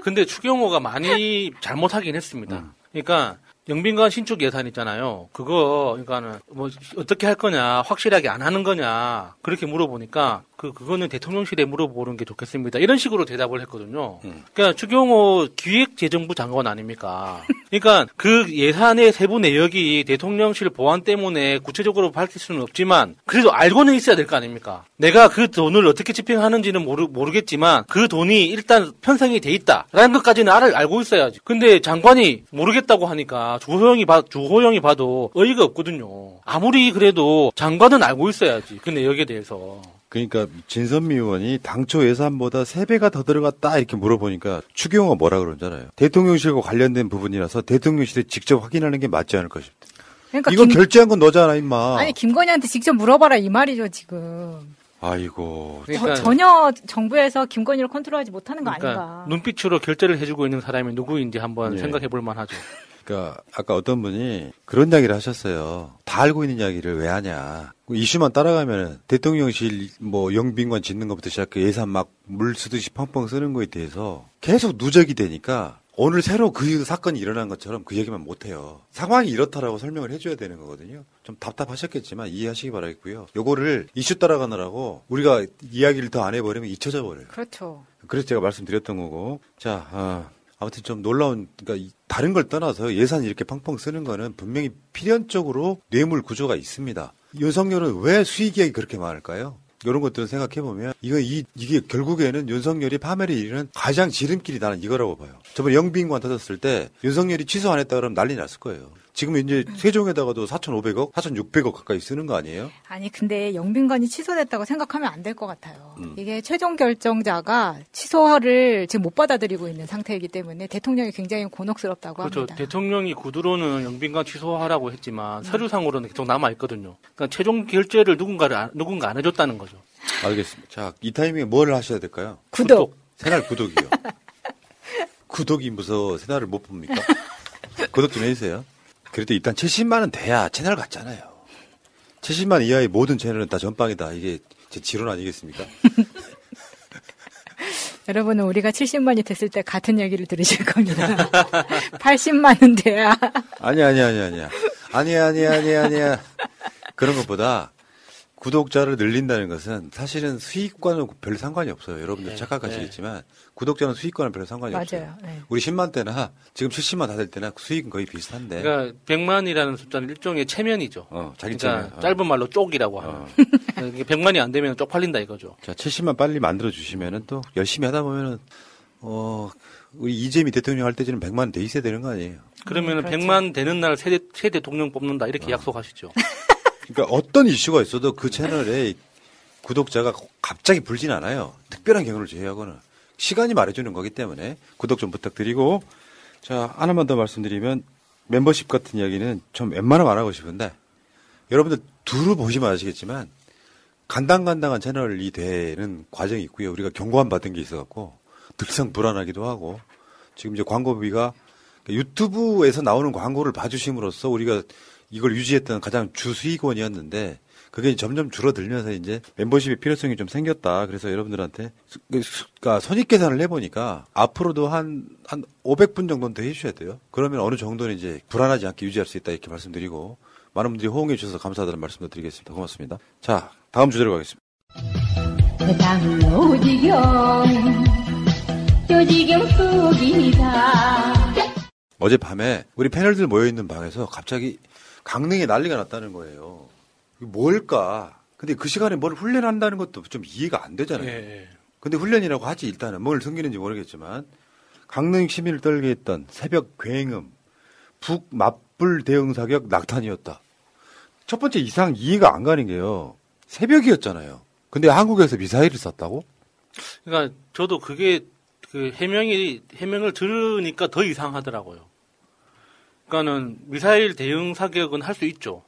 근데 추경호가 많이 잘못하긴 했습니다. 음. 그러니까 영빈관 신축 예산 있잖아요. 그거 그러니까는 뭐 어떻게 할 거냐, 확실하게 안 하는 거냐 그렇게 물어보니까 그 그거는 대통령실에 물어보는 게 좋겠습니다. 이런 식으로 대답을 했거든요. 음. 그러니까 추경호 기획재정부 장관 아닙니까? [LAUGHS] 그러니까 그 예산의 세부 내역이 대통령실 보안 때문에 구체적으로 밝힐 수는 없지만 그래도 알고는 있어야 될 거 아닙니까? 내가 그 돈을 어떻게 집행하는지는 모르, 모르겠지만 그 돈이 일단 편성이 돼 있다라는 것까지는 알, 알고 있어야지. 근데 장관이 모르겠다고 하니까 주호영이 봐, 주호영이 봐도 어이가 없거든요. 아무리 그래도 장관은 알고 있어야지. 그 내역에 대해서. 그러니까 진선미 의원이 당초 예산보다 3배가 더 들어갔다 이렇게 물어보니까 추경호가 뭐라 그러잖아요. 대통령실과 관련된 부분이라서 대통령실에 직접 확인하는 게 맞지 않을 것입니다. 그러니까 이거 김- 결제한 건 너잖아, 임마. 아니 김건희한테 직접 물어봐라 이 말이죠 지금. 아이고. 그러니까- 저- 전혀 정부에서 김건희를 컨트롤하지 못하는 거 그러니까 아닌가. 눈빛으로 결제를 해주고 있는 사람이 누구인지 한번 예. 생각해 볼 만하죠. 그러니까 아까 어떤 분이 그런 이야기를 하셨어요. 다 알고 있는 이야기를 왜 하냐. 그 이슈만 따라가면 대통령실 뭐 영빈관 짓는 것부터 시작해 예산 막 물 쓰듯이 펑펑 쓰는 거에 대해서 계속 누적이 되니까 오늘 새로 그 사건이 일어난 것처럼 그 얘기만 못 해요. 상황이 이렇다라고 설명을 해줘야 되는 거거든요. 좀 답답하셨겠지만 이해하시기 바라겠고요. 요거를 이슈 따라가느라고 우리가 이야기를 더 안 해버리면 잊혀져 버려요. 그렇죠. 그래서 제가 말씀드렸던 거고. 자, 어, 아무튼 좀 놀라운, 그러니까 이- 다른 걸 떠나서 예산 이렇게 펑펑 쓰는 거는 분명히 필연적으로 뇌물 구조가 있습니다. 윤석열은 왜 수익이 그렇게 많을까요? 이런 것들을 생각해 보면 이거 이 이게 결국에는 윤석열이 파멸이 이르는 가장 지름길이 나는 이거라고 봐요. 저번에 영빈관 터졌을 때 윤석열이 취소 안 했다 그러면 난리 났을 거예요. 지금 이제 세종에다가도 4,500억, 4,600억 가까이 쓰는 거 아니에요? 아니 근데 영빈관이 취소됐다고 생각하면 안 될 것 같아요. 음. 이게 최종 결정자가 취소를 지금 못 받아들이고 있는 상태이기 때문에 대통령이 굉장히 곤혹스럽다고 그렇죠. 합니다. 대통령이 구두로는 영빈관 취소하라고 음. 했지만 서류상으로는 계속 남아 있거든요. 그러니까 최종 결제를 누군가를 안- 누군가 안 해줬다는 거죠. 알겠습니다. 자, 이 타이밍에 뭘 하셔야 될까요? 구독. 새날 구독이요. [LAUGHS] 구독이 무서워 새날을 못 봅니까? [LAUGHS] 구독 좀 해주세요. 그래도 일단 70만은 돼야 채널 같잖아요. 70만 이하의 모든 채널은 다 전방이다. 이게 제 지론 아니겠습니까? [LAUGHS] 여러분은 우리가 70만이 됐을 때 같은 얘기를 들으실 겁니다. [LAUGHS] 80만은 돼야. 아니야, 아니야, 아니야, 아니야. 아니야, 아니야, 아니야, 아니야. 그런 것보다 구독자를 늘린다는 것은 사실은 수익과는 별 상관이 없어요. 여러분들 네, 착각하시겠지만 구독자는 수익과는 별 상관이 없어요. 맞아요. 네. 우리 10만 때나 지금 70만 다 될 때나 수익은 거의 비슷한데. 그러니까 100만이라는 숫자는 일종의 체면이죠. 어, 자기 그러니까 체면. 어. 짧은 말로 쪽이라고 하는. [LAUGHS] 이게 100만이 안 되면 쪽 팔린다 이거죠. 자, 70만 빨리 만들어 주시면은 또 열심히 하다 보면은 어 우리 이재미 대통령 할 때쯤은 100만 돼 있어야 되는 거 아니에요. 그러면은 그렇죠. 100만 되는 날새새 대통령 뽑는다 어. 이렇게 약속하시죠. [LAUGHS] 그러니까 어떤 이슈가 있어도 그 채널에 구독자가 갑자기 불진 않아요. 특별한 경우를 제외하고는 시간이 말해주는 거기 때문에 구독 좀 부탁드리고 자 하나만 더 말씀드리면 멤버십 같은 이야기는 좀 웬만하면 안 하고 싶은데 여러분들 두루 보시면 아시겠지만 간당간당한 채널이 되는 과정이 있고요. 우리가 경고함 받은 게 있어갖고 늘상 불안하기도 하고 지금 이제 광고비가 유튜브에서 나오는 광고를 봐주심으로써 우리가 이걸 유지했던 가장 주수익원이었는데 그게 점점 줄어들면서 이제 멤버십의 필요성이 좀 생겼다. 그래서 여러분들한테 그러니까 손익 계산을 해보니까 앞으로도 한, 한 500분 정도는 더 해주셔야 돼요. 그러면 어느 정도는 이제 불안하지 않게 유지할 수 있다. 이렇게 말씀드리고 많은 분들이 호응해 주셔서 감사하다는 말씀도 드리겠습니다. 고맙습니다. 자, 다음 주제로 가겠습니다. 그당로 지경 요지경 속이다 어젯밤에 우리 패널들 모여있는 방에서 갑자기 강릉에 난리가 났다는 거예요. 뭘까? 근데 그 시간에 뭘 훈련한다는 것도 좀 이해가 안 되잖아요. 예. 근데 훈련이라고 하지 일단은 뭘 숨기는지 모르겠지만 강릉 시민을 떨게 했던 새벽 굉음, 북 맞불 대응 사격 낙탄이었다. 첫 번째 이상 이해가 안 가는 게요. 새벽이었잖아요. 근데 한국에서 미사일을 쐈다고? 그러니까 저도 그게 그 해명이 해명을 들으니까 더 이상하더라고요. 그러니까는 미사일 대응 사격은 할 수 있죠.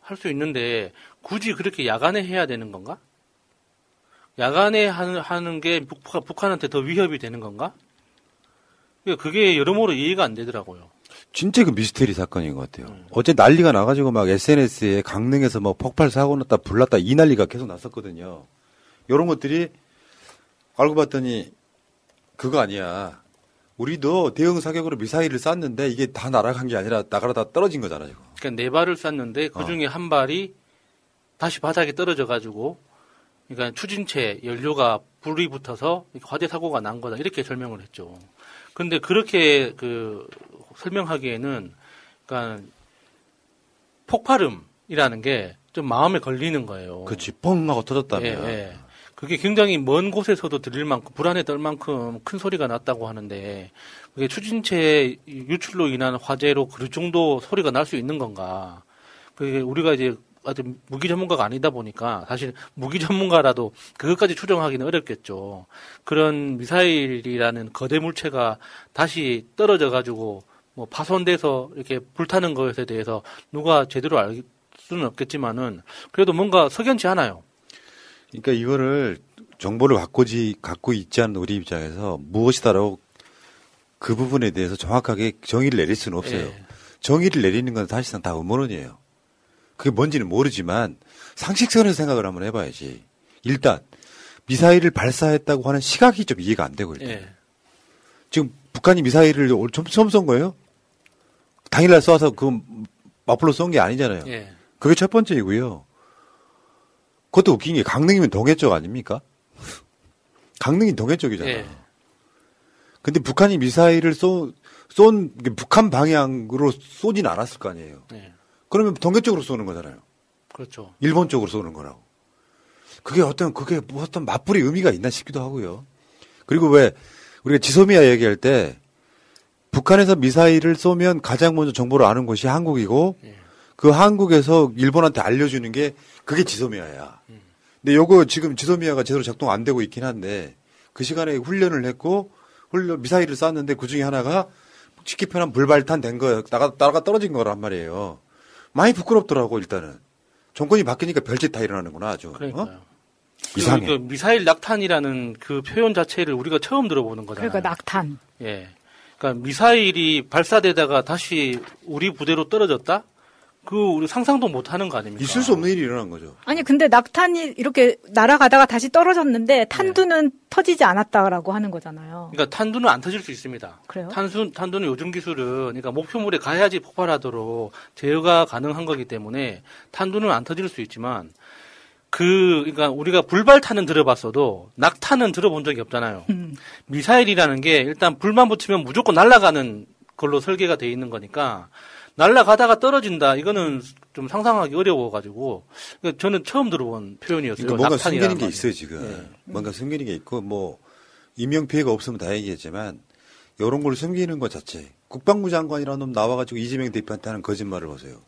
할 수 있는데 굳이 그렇게 야간에 해야 되는 건가? 야간에 하는, 하는 게 북한, 북한한테 더 위협이 되는 건가? 그러니까 그게 여러모로 이해가 안 되더라고요. 진짜 그 미스테리 사건인 것 같아요. 어제 난리가 나가지고 막 SNS에 강릉에서 뭐 폭발 사고 났다 불났다 이 난리가 계속 났었거든요. 이런 것들이 알고 봤더니 그거 아니야. 우리도 대응 사격으로 미사일을 쐈는데 이게 다 날아간 게 아니라 나가다 떨어진 거잖아 지금. 그러니까 네 발을 쐈는데 그 중에 한 발이 다시 바닥에 떨어져 가지고 그러니까 추진체 연료가 불이 붙어서 화재 사고가 난 거다 이렇게 설명을 했죠. 근데 그렇게 그 설명하기에는 그러니까 폭발음이라는 게 좀 마음에 걸리는 거예요. 그치 뻥 하고 터졌다면. 예, 예. 그게 굉장히 먼 곳에서도 들릴 만큼 불안에 떨 만큼 큰 소리가 났다고 하는데 그게 추진체 유출로 인한 화재로 그 정도 소리가 날 수 있는 건가? 그게 우리가 이제 아직 무기 전문가가 아니다 보니까 사실 무기 전문가라도 그것까지 추정하기는 어렵겠죠. 그런 미사일이라는 거대 물체가 다시 떨어져 가지고 뭐 파손돼서 이렇게 불타는 것에 대해서 누가 제대로 알 수는 없겠지만은 그래도 뭔가 석연치 않아요. 그러니까 이거를 정보를 갖고지 갖고 있지 않은 우리 입장에서 무엇이다라고 그 부분에 대해서 정확하게 정의를 내릴 수는 없어요. 예. 정의를 내리는 건 사실상 다 음모론이에요. 그게 뭔지는 모르지만 상식선에서 생각을 한번 해봐야지. 일단 미사일을 발사했다고 하는 시각이 좀 이해가 안 되고 일단. 예. 지금 북한이 미사일을 처음 쏜 거예요? 당일날 쏴서 그 마플로 쏜 게 아니잖아요. 예. 그게 첫 번째이고요. 그것도 웃긴 게 강릉이면 동해 쪽 아닙니까? 강릉이 동해 쪽이잖아. 예. 근데 북한이 미사일을 쏜, 쏜, 북한 방향으로 쏘진 않았을 거 아니에요. 예. 그러면 동해 쪽으로 쏘는 거잖아요. 그렇죠. 일본 쪽으로 쏘는 거라고. 그게 어떤, 그게 뭐 어떤 맞불이 의미가 있나 싶기도 하고요. 그리고 왜 우리가 지소미아 얘기할 때 북한에서 미사일을 쏘면 가장 먼저 정보를 아는 곳이 한국이고 그 한국에서 일본한테 알려주는 게 그게 지소미아야. 근데 요거 지금 지소미아가 제대로 작동 안 되고 있긴 한데 그 시간에 훈련을 했고 훈련 미사일을 쐈는데 그 중에 하나가 쉽게 표현하면 불발탄 된 거, 나가, 나가 떨어진 거란 말이에요. 많이 부끄럽더라고, 일단은. 정권이 바뀌니까 별짓 다 일어나는구나, 아주. 그러니까요. 어? 이상해. 그 미사일 낙탄이라는 그 표현 자체를 우리가 처음 들어보는 거잖아요. 그러니까 낙탄. 예. 그러니까 미사일이 발사되다가 다시 우리 부대로 떨어졌다? 그 우리 상상도 못 하는 거 아닙니까? 있을 수 없는 일이 일어난 거죠. 아니 근데 낙탄이 이렇게 날아가다가 다시 떨어졌는데 탄두는 터지지 않았다라고 하는 거잖아요. 그러니까 탄두는 안 터질 수 있습니다. 그래요? 탄수, 탄두는 요즘 기술은 그러니까 목표물에 가야지 폭발하도록 제어가 가능한 거기 때문에 탄두는 안 터질 수 있지만 그 그러니까 우리가 불발탄은 들어봤어도 낙탄은 들어본 적이 없잖아요. 음. 미사일이라는 게 일단 불만 붙으면 무조건 날아가는 걸로 설계가 돼 있는 거니까 날아가다가 떨어진다 이거는 좀 상상하기 어려워가지고 그러니까 저는 처음 들어본 표현이었어요. 그러니까 뭔가 숨기는 게. 있어요, 지금. 예. 뭔가 숨기는 게 있고, 뭐, 인명 피해가 없으면 다행이겠지만, 이런 걸 숨기는 것 자체. 국방부 장관이라는 놈 나와가지고 이재명 대표한테 하는 거짓말을 보세요.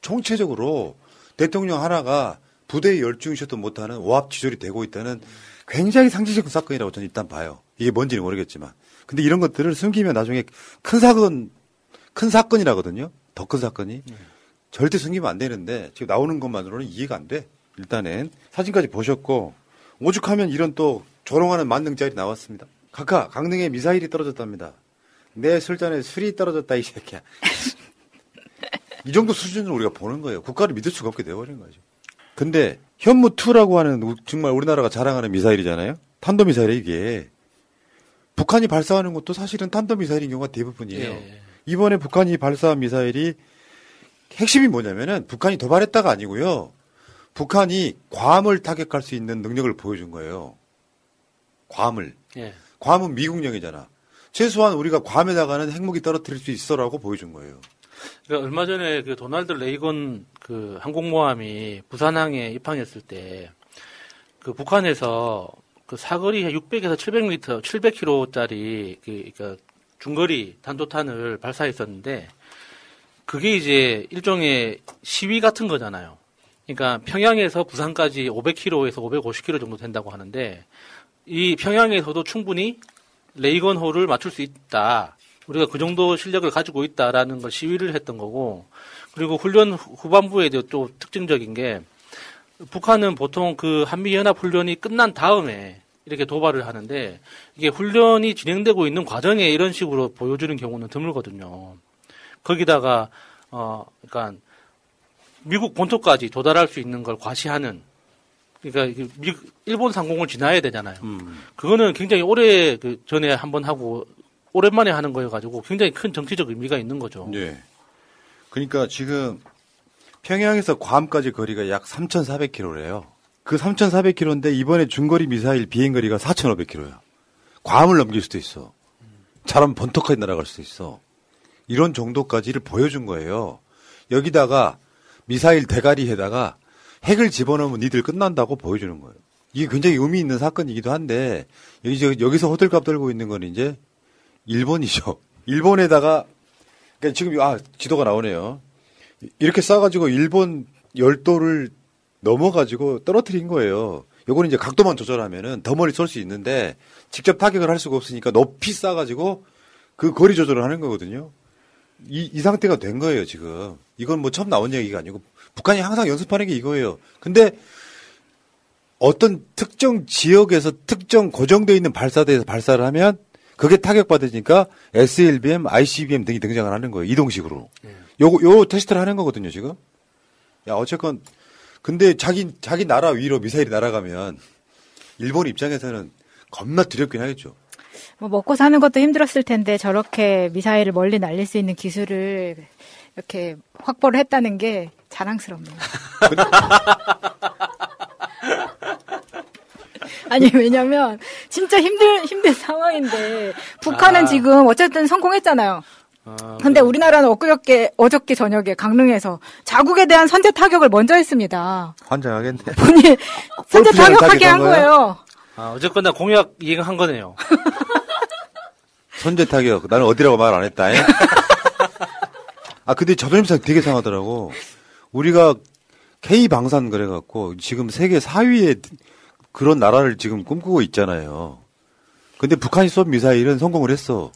총체적으로 대통령 하나가 부대에 열중셔도 못하는 오합지졸이 되고 있다는 굉장히 상징적 사건이라고 저는 일단 봐요. 이게 뭔지는 모르겠지만. 근데 이런 것들을 숨기면 나중에 큰 사건, 큰 사건이라거든요. 더 큰 사건이. 절대 숨기면 안 되는데 지금 나오는 것만으로는 이해가 안 돼. 일단은 사진까지 보셨고 오죽하면 이런 또 조롱하는 만능짜리 나왔습니다. 각하 강릉에 미사일이 떨어졌답니다. 내 술잔에 술이 떨어졌다 이 새끼야. [LAUGHS] 이 정도 수준으로 우리가 보는 거예요. 국가를 믿을 수가 없게 되어버린 거죠. 근데 현무2라고 하는 우- 정말 우리나라가 자랑하는 미사일이잖아요. 탄도미사일이 이게 북한이 발사하는 것도 사실은 탄도미사일인 경우가 대부분이에요. 예. 이번에 북한이 발사한 미사일이 핵심이 뭐냐면은 북한이 도발했다가 아니고요. 북한이 괌을 타격할 수 있는 능력을 보여준 거예요. 괌을. 예. 괌은 미국령이잖아. 최소한 우리가 괌에다가는 핵무기 떨어뜨릴 수 있어라고 보여준 거예요. 그러니까 얼마 전에 그 도널드 레이건 그 항공모함이 부산항에 입항했을 때 그 북한에서 그 사거리 600에서 700m, 700km짜리 그 그러니까 중거리 단도탄을 발사했었는데 그게 이제 일종의 시위 같은 거잖아요. 그러니까 평양에서 부산까지 500km에서 550km 정도 된다고 하는데 이 평양에서도 충분히 레이건호를 맞출 수 있다. 우리가 그 정도 실력을 가지고 있다라는 걸 시위를 했던 거고 그리고 훈련 후- 후반부에도 또 특징적인 게 북한은 보통 그 한미연합 훈련이 끝난 다음에 이렇게 도발을 하는데 이게 훈련이 진행되고 있는 과정에 이런 식으로 보여주는 경우는 드물거든요. 거기다가 어 그러니까 미국 본토까지 도달할 수 있는 걸 과시하는 그러니까 미, 일본 상공을 지나야 되잖아요. 그거는 굉장히 오래 그 전에 한번 하고 오랜만에 하는 거여가지고 굉장히 큰 정치적 의미가 있는 거죠. 예. 그러니까 지금 평양에서 괌까지 거리가 약 3,400km래요. 그 3,400km인데 이번에 중거리 미사일 비행거리가 4,500km야. 괌을 넘길 수도 있어. 잘하면 번턱까지 날아갈 수도 있어. 이런 정도까지를 보여준 거예요. 여기다가 미사일 대가리에다가 핵을 집어넣으면 니들 끝난다고 보여주는 거예요. 이게 굉장히 의미 있는 사건이기도 한데 여기서 호들갑 떨고 있는 건 이제 일본이죠. [LAUGHS] 일본에다가 그러니까 지금 아 지도가 나오네요. 이렇게 쏴가지고 일본 열도를 넘어가지고 떨어뜨린 거예요. 요거는 이제 각도만 조절하면은 더 멀리 쏠 수 있는데 직접 타격을 할 수가 없으니까 높이 쏴가지고 그 거리 조절을 하는 거거든요. 이, 이 상태가 된 거예요, 지금. 이건 뭐 처음 나온 얘기가 아니고 북한이 항상 연습하는 게 이거예요. 근데 어떤 특정 지역에서 특정 고정되어 있는 발사대에서 발사를 하면 그게 타격받으니까 SLBM, ICBM 등이 등장을 하는 거예요. 이동식으로. 요거, 요 테스트를 하는 거거든요, 지금. 야, 어쨌건. 근데 자기, 자기 나라 위로 미사일이 날아가면 일본 입장에서는 겁나 두렵긴 하겠죠. 뭐 먹고 사는 것도 힘들었을 텐데 저렇게 미사일을 멀리 날릴 수 있는 기술을 이렇게 확보를 했다는 게 자랑스럽네요. [LAUGHS] 아니 왜냐면 진짜 힘들 힘든 상황인데 북한은 아. 지금 어쨌든 성공했잖아요. 근데 우리나라는 엊그저께 어저께 저녁에 강릉에서 자국에 대한 선제 타격을 먼저 했습니다. 환장하겠네. [LAUGHS] 본인 선제 타격하게 한 거예요? 거예요. 아, 어쨌거나 공약 이행한 거네요. [LAUGHS] 선제 타격. 나는 어디라고 말 안 했다. 에? 아, 근데 자존심상 되게 상하더라고. 우리가 K 방산 그래갖고 지금 세계 4위의 그런 나라를 지금 꿈꾸고 있잖아요. 근데 북한이 쏜 미사일은 성공을 했어.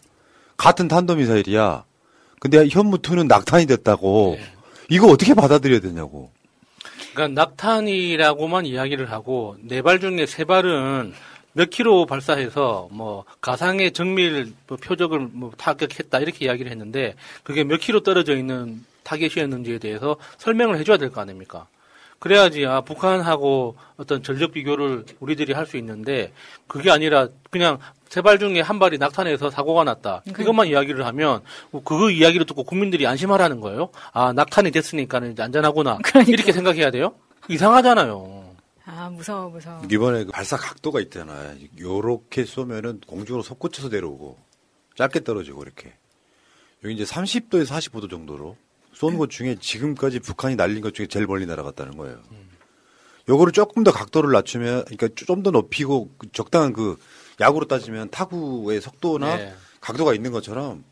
같은 탄도 미사일이야. 근데 현무2는 낙탄이 됐다고. 이거 어떻게 받아들여야 되냐고. 그러니까 낙탄이라고만 이야기를 하고 네 발 중에 세 발은 몇 킬로 발사해서 뭐 가상의 정밀 뭐 표적을 뭐 타격했다 이렇게 이야기를 했는데 그게 몇 킬로 떨어져 있는 타겟이었는지에 대해서 설명을 해줘야 될 거 아닙니까? 그래야지 아 북한하고 어떤 전력 비교를 우리들이 할 수 있는데 그게 아니라 그냥 세 발 중에 한 발이 낙탄해서 사고가 났다 이것만 이야기를 하면 그 이야기를 듣고 국민들이 안심하라는 거예요. 아 낙탄이 됐으니까는 이제 안전하구나 이렇게 생각해야 돼요? 이상하잖아요. 아 무서워 무서워. 이번에 그 발사 각도가 있잖아요. 요렇게 쏘면은 공중으로 솟구쳐서 내려오고 짧게 떨어지고 이렇게. 여기 이제 30도에서 45도 정도로 쏜것 중에 지금까지 북한이 날린 것 중에 제일 멀리 날아갔다는 거예요. 요거를 조금 더 각도를 낮추면, 그러니까 좀 더 높이고 그 적당한 그 야구로 따지면 타구의 속도나 네. 각도가 있는 것처럼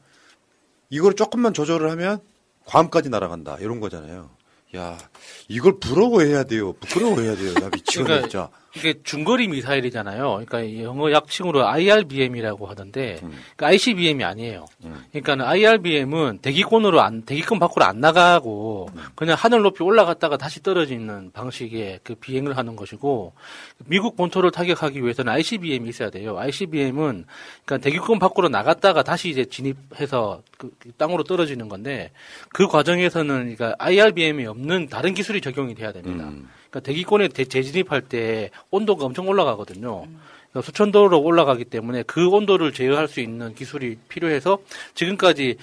이걸 조금만 조절을 하면 괌까지 날아간다 이런 거잖아요. 야 이걸 부러워해야 돼요. 부끄러워해야 돼요. 나 미치겠네 그러니까 진짜. 이게 중거리 미사일이잖아요. 그러니까 영어 약칭으로 IRBM이라고 하던데, 그러니까 ICBM이 아니에요. 그러니까 IRBM은 대기권으로 안, 대기권 밖으로 안 나가고 그냥 하늘 높이 올라갔다가 다시 떨어지는 방식의 그 비행을 하는 것이고, 미국 본토를 타격하기 위해서는 ICBM이 있어야 돼요. ICBM은 그러니까 대기권 밖으로 나갔다가 다시 이제 진입해서 그 땅으로 떨어지는 건데, 그 과정에서는 그러니까 IRBM이 없는 다른 기술이 적용이 돼야 됩니다. 그러니까 대기권에 대- 재진입할 때 온도가 엄청 올라가거든요. 그러니까 수천 도로 올라가기 때문에 그 온도를 제어할 수 있는 기술이 필요해서 지금까지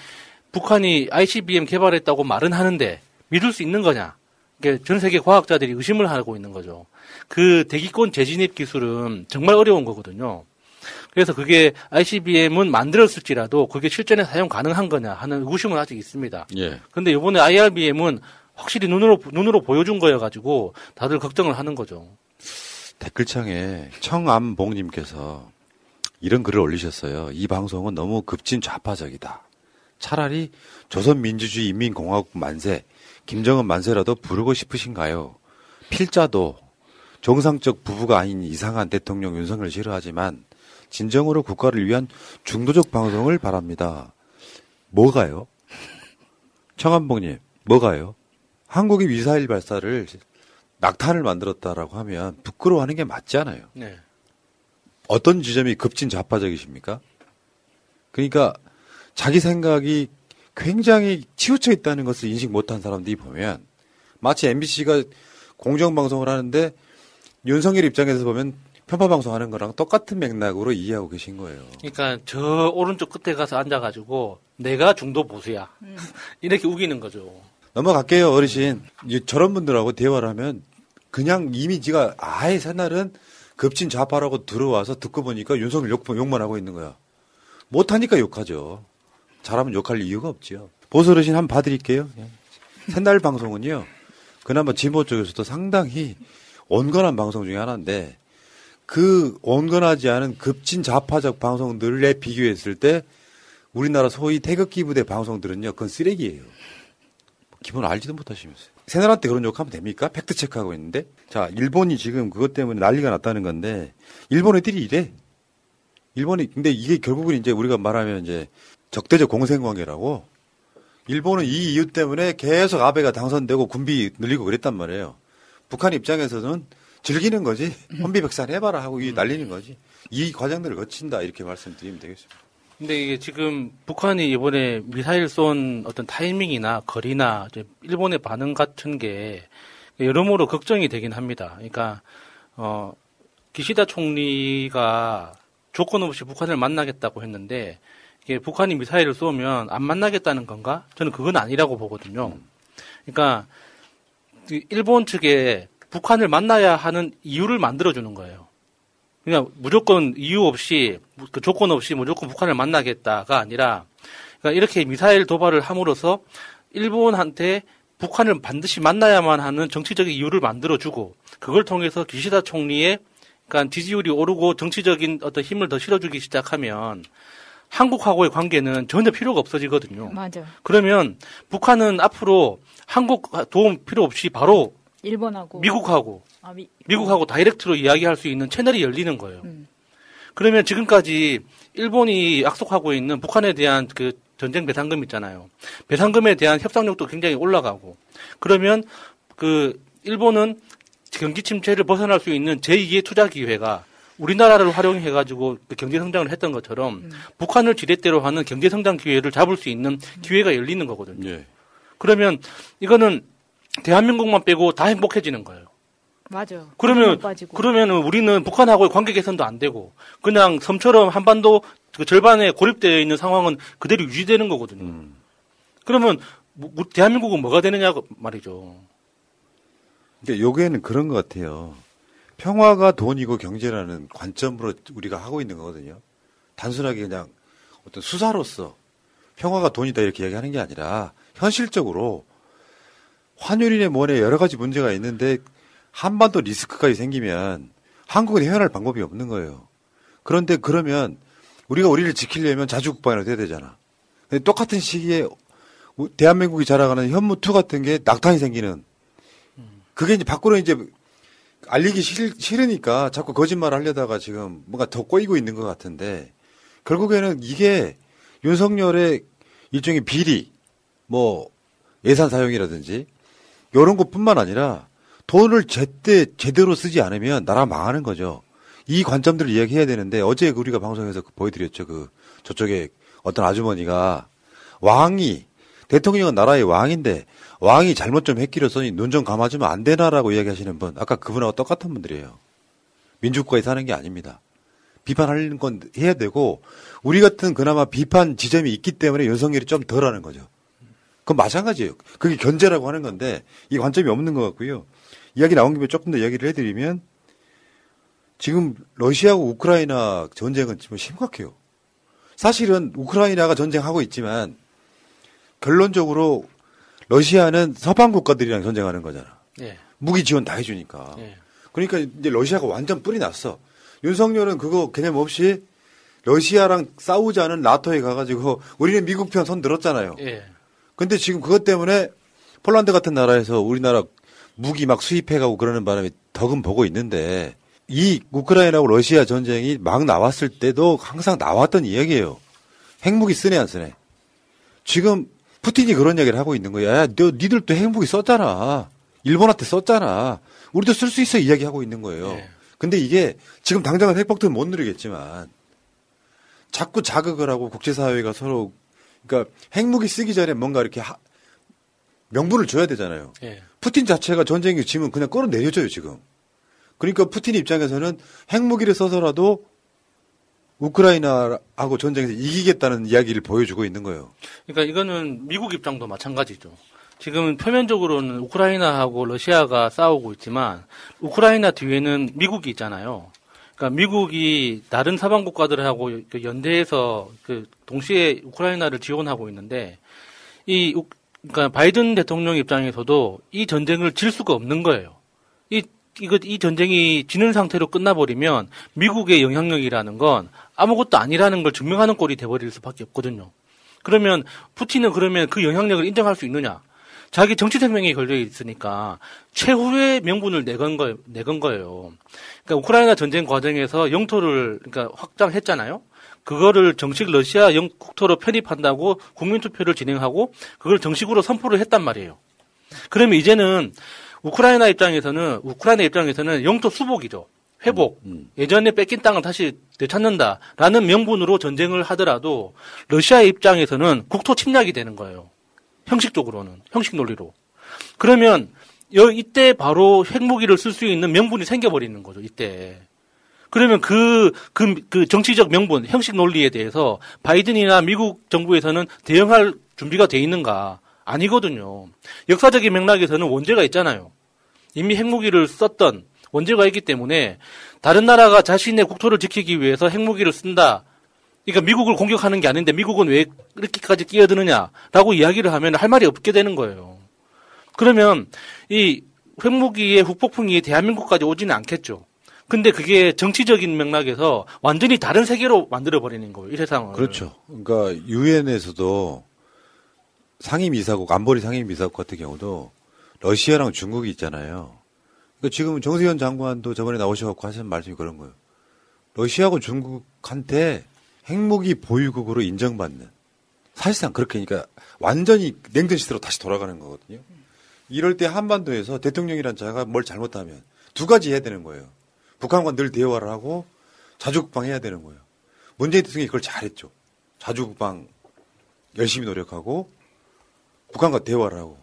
북한이 ICBM 개발했다고 말은 하는데 믿을 수 있는 거냐? 그러니까 전 세계 과학자들이 의심을 하고 있는 거죠. 그 대기권 재진입 기술은 정말 어려운 거거든요. 그래서 그게 ICBM은 만들었을지라도 그게 실전에 사용 가능한 거냐 하는 의구심은 아직 있습니다. 예. 근데 이번에 IRBM은 확실히 눈으로 눈으로 보여준 거여 가지고 다들 걱정을 하는 거죠. 댓글창에 청암봉님께서 이런 글을 올리셨어요. 이 방송은 너무 급진 좌파적이다. 차라리 조선민주주의 인민공화국 만세, 김정은 만세라도 부르고 싶으신가요? 필자도 정상적 부부가 아닌 이상한 대통령 윤석을 싫어하지만 진정으로 국가를 위한 중도적 방송을 바랍니다. 뭐가요? 청암봉님, 뭐가요? 한국이 미사일 발사를 낙탄을 만들었다라고 하면 부끄러워하는 게 맞지 않아요. 네. 어떤 지점이 급진 좌파적이십니까? 그러니까 자기 생각이 굉장히 치우쳐 있다는 것을 인식 못한 사람들이 보면 마치 MBC가 공정방송을 하는데 윤석열 입장에서 보면 편파방송 하는 거랑 똑같은 맥락으로 이해하고 계신 거예요. 그러니까 저 오른쪽 끝에 가서 앉아가지고 내가 중도 보수야 [LAUGHS] 이렇게 우기는 거죠. 넘어갈게요, 어르신. 이제 저런 분들하고 대화를 하면 그냥 이미지가 아예 새날은 급진 좌파라고 들어와서 듣고 보니까 윤석열 욕, 욕만 하고 있는 거야. 못하니까 욕하죠. 잘하면 욕할 이유가 없지요. 보수 어르신 한번 봐드릴게요. 예. 새날 방송은요, 그나마 진보 쪽에서도 상당히 온건한 방송 중에 하나인데, 그 온건하지 않은 급진 좌파적 방송들에 비교했을 때, 우리나라 소위 태극기 부대 방송들은요, 그건 쓰레기예요. 기본 알지도 못하시면서요. 새날한테 그런 욕하면 됩니까? 팩트 체크하고 있는데. 자, 일본이 지금 그것 때문에 난리가 났다는 건데, 일본 애들이 이래. 일본이, 근데 이게 결국은 이제 우리가 말하면 이제 적대적 공생관계라고, 일본은 이 이유 때문에 계속 아베가 당선되고 군비 늘리고 그랬단 말이에요. 북한 입장에서는 즐기는 거지. [LAUGHS] 혼비백산 해봐라 하고 이 날리는 거지. 이 과정들을 거친다. 이렇게 말씀드리면 되겠습니다. 근데 이게 지금 북한이 이번에 미사일 쏜 어떤 타이밍이나 거리나 일본의 반응 같은 게 여러모로 걱정이 되긴 합니다. 그러니까 어 기시다 총리가 조건 없이 북한을 만나겠다고 했는데 이게 북한이 미사일을 쏘면 안 만나겠다는 건가? 저는 그건 아니라고 보거든요. 그러니까 그 일본 측에 북한을 만나야 하는 이유를 만들어 주는 거예요. 그냥 무조건 이유 없이 그 조건 없이 무조건 북한을 만나겠다가 아니라 그러니까 이렇게 미사일 도발을 함으로써 일본한테 북한을 반드시 만나야만 하는 정치적인 이유를 만들어주고 그걸 통해서 기시다 총리의 그러니까 지지율이 오르고 정치적인 어떤 힘을 더 실어주기 시작하면 한국하고의 관계는 전혀 필요가 없어지거든요. 맞아. 그러면 북한은 앞으로 한국 도움 필요 없이 바로 일본하고. 미국하고. 아, 미, 미국하고 다이렉트로 이야기할 수 있는 채널이 열리는 거예요. 그러면 지금까지 일본이 약속하고 있는 북한에 대한 그 전쟁 배상금 있잖아요. 배상금에 대한 협상력도 굉장히 올라가고. 그러면 그 일본은 경기 침체를 벗어날 수 있는 제2의 투자 기회가 우리나라를 활용해 가지고 그 경제 성장을 했던 것처럼 북한을 지렛대로 하는 경제 성장 기회를 잡을 수 있는 기회가 열리는 거거든요. 그러면 이거는 대한민국만 빼고 다 행복해지는 거예요. 맞아. 그러면. 그러면은 우리는 북한하고의 관계 개선도 안 되고 그냥 섬처럼 한반도 그 절반에 고립되어 있는 상황은 그대로 유지되는 거거든요. 그러면 뭐- 뭐- 대한민국은 뭐가 되느냐 말이죠. 그러니까 요게는 그런 것 같아요. 평화가 돈이고 경제라는 관점으로 우리가 하고 있는 거거든요. 단순하게 그냥 어떤 수사로서 평화가 돈이다 이렇게 이야기하는 게 아니라 현실적으로 환율이네 뭐네 여러 가지 문제가 있는데 한반도 리스크까지 생기면 한국은 헤어날 방법이 없는 거예요. 그런데 그러면 우리가 우리를 지키려면 자주국방이라도 돼야 되잖아. 똑같은 시기에 우- 대한민국이 자라가는 현무2 같은 게 낙탄이 생기는 그게 이제 밖으로 이제 알리기 싫, 싫으니까 자꾸 거짓말 하려다가 지금 뭔가 더 꼬이고 있는 것 같은데 결국에는 이게 윤석열의 일종의 비리, 뭐 예산 사용이라든지 이런 것뿐만 아니라 돈을 제때 제대로 쓰지 않으면 나라 망하는 거죠. 이 관점들을 이야기해야 되는데 어제 우리가 방송에서 그 보여드렸죠. 그 저쪽에 어떤 아주머니가 왕이 대통령은 나라의 왕인데 왕이 잘못 좀 했기로서니 눈 좀 감아주면 안 되나라고 이야기하시는 분 아까 그분하고 똑같은 분들이에요. 민주국가에 사는 게 아닙니다. 비판하는 건 해야 되고 우리 같은 그나마 비판 지점이 있기 때문에 윤석열이 좀 덜하는 거죠. 그건 마찬가지예요. 그게 견제라고 하는 건데 이 관점이 없는 것 같고요. 이야기 나온 김에 조금 더 이야기를 해드리면 지금 러시아하고 우크라이나 전쟁은 지금 심각해요. 사실은 우크라이나가 전쟁하고 있지만 결론적으로 러시아는 서방 국가들이랑 전쟁하는 거잖아. 예. 무기 지원 다 해주니까. 예. 그러니까 이제 러시아가 완전 뿌리 났어. 윤석열은 그거 개념 없이 러시아랑 싸우자는 나토에 가가지고 우리는 미국 편 손 들었잖아요. 예. 근데 지금 그것 때문에 폴란드 같은 나라에서 우리나라 무기 막 수입해가고 그러는 바람에 덕은 보고 있는데 이 우크라이나하고 러시아 전쟁이 막 나왔을 때도 항상 나왔던 이야기예요. 핵무기 쓰네 안 쓰네. 지금 푸틴이 그런 이야기를 하고 있는 거야. 야, 너 니들도 핵무기 썼잖아. 일본한테 썼잖아. 우리도 쓸 수 있어 이야기하고 있는 거예요. 근데 이게 지금 당장은 핵폭탄 못 누리겠지만 자꾸 자극을 하고 국제사회가 서로 그러니까 핵무기 쓰기 전에 뭔가 이렇게 하- 명분을 줘야 되잖아요. 예. 푸틴 자체가 전쟁이 지면 그냥 끌어내려줘요 지금. 그러니까 푸틴 입장에서는 핵무기를 써서라도 우크라이나하고 전쟁에서 이기겠다는 이야기를 보여주고 있는 거예요. 그러니까 이거는 미국 입장도 마찬가지죠. 지금 표면적으로는 우크라이나하고 러시아가 싸우고 있지만 우크라이나 뒤에는 미국이 있잖아요. 그러니까 미국이 다른 서방 국가들하고 그 연대해서 그 동시에 우크라이나를 지원하고 있는데 이 우- 그러니까 바이든 대통령 입장에서도 이 전쟁을 질 수가 없는 거예요. 이 이거 이 전쟁이 지는 상태로 끝나버리면 미국의 영향력이라는 건 아무것도 아니라는 걸 증명하는 꼴이 돼버릴 수밖에 없거든요. 그러면 푸틴은 그러면 그 영향력을 인정할 수 있느냐? 자기 정치 생명이 걸려 있으니까 최후의 명분을 내건 거 내건 거예요. 그러니까 우크라이나 전쟁 과정에서 영토를 그러니까 확장했잖아요. 그거를 정식 러시아 영 국토로 편입한다고 국민 투표를 진행하고 그걸 정식으로 선포를 했단 말이에요. 그러면 이제는 우크라이나 입장에서는 우크라이나 입장에서는 영토 수복이죠. 회복. 예전에 뺏긴 땅을 다시 되찾는다라는 명분으로 전쟁을 하더라도 러시아 입장에서는 국토 침략이 되는 거예요. 형식적으로는 형식 논리로. 그러면 여 이때 바로 핵무기를 쓸 수 있는 명분이 생겨버리는 거죠. 이때. 그러면 그, 그, 그 정치적 명분, 형식 논리에 대해서 바이든이나 미국 정부에서는 대응할 준비가 돼 있는가? 아니거든요. 역사적인 맥락에서는 원죄가 있잖아요. 이미 핵무기를 썼던 원죄가 있기 때문에 다른 나라가 자신의 국토를 지키기 위해서 핵무기를 쓴다. 그러니까 미국을 공격하는 게 아닌데 미국은 왜 이렇게까지 끼어드느냐라고 이야기를 하면 할 말이 없게 되는 거예요. 그러면 이 핵무기의 후폭풍이 대한민국까지 오지는 않겠죠. 근데 그게 정치적인 맥락에서 완전히 다른 세계로 만들어 버리는 거예요. 이 세상을. 그렇죠. 그러니까 유엔에서도 상임이사국 안보리 상임이사국 같은 경우도 러시아랑 중국이 있잖아요. 그러니까 지금 정세현 장관도 저번에 나오셔갖고 하신 말씀이 그런 거예요. 러시아하고 중국한테 핵무기 보유국으로 인정받는 사실상 그렇게 그러니까 완전히 냉전 시대로 다시 돌아가는 거거든요. 이럴 때 한반도에서 대통령이란 자가 뭘 잘못하면 두 가지 해야 되는 거예요. 북한과 늘 대화를 하고 자주국방 해야 되는 거예요. 문재인 대통령이 그걸 잘했죠. 자주국방 열심히 노력하고 북한과 대화를 하고.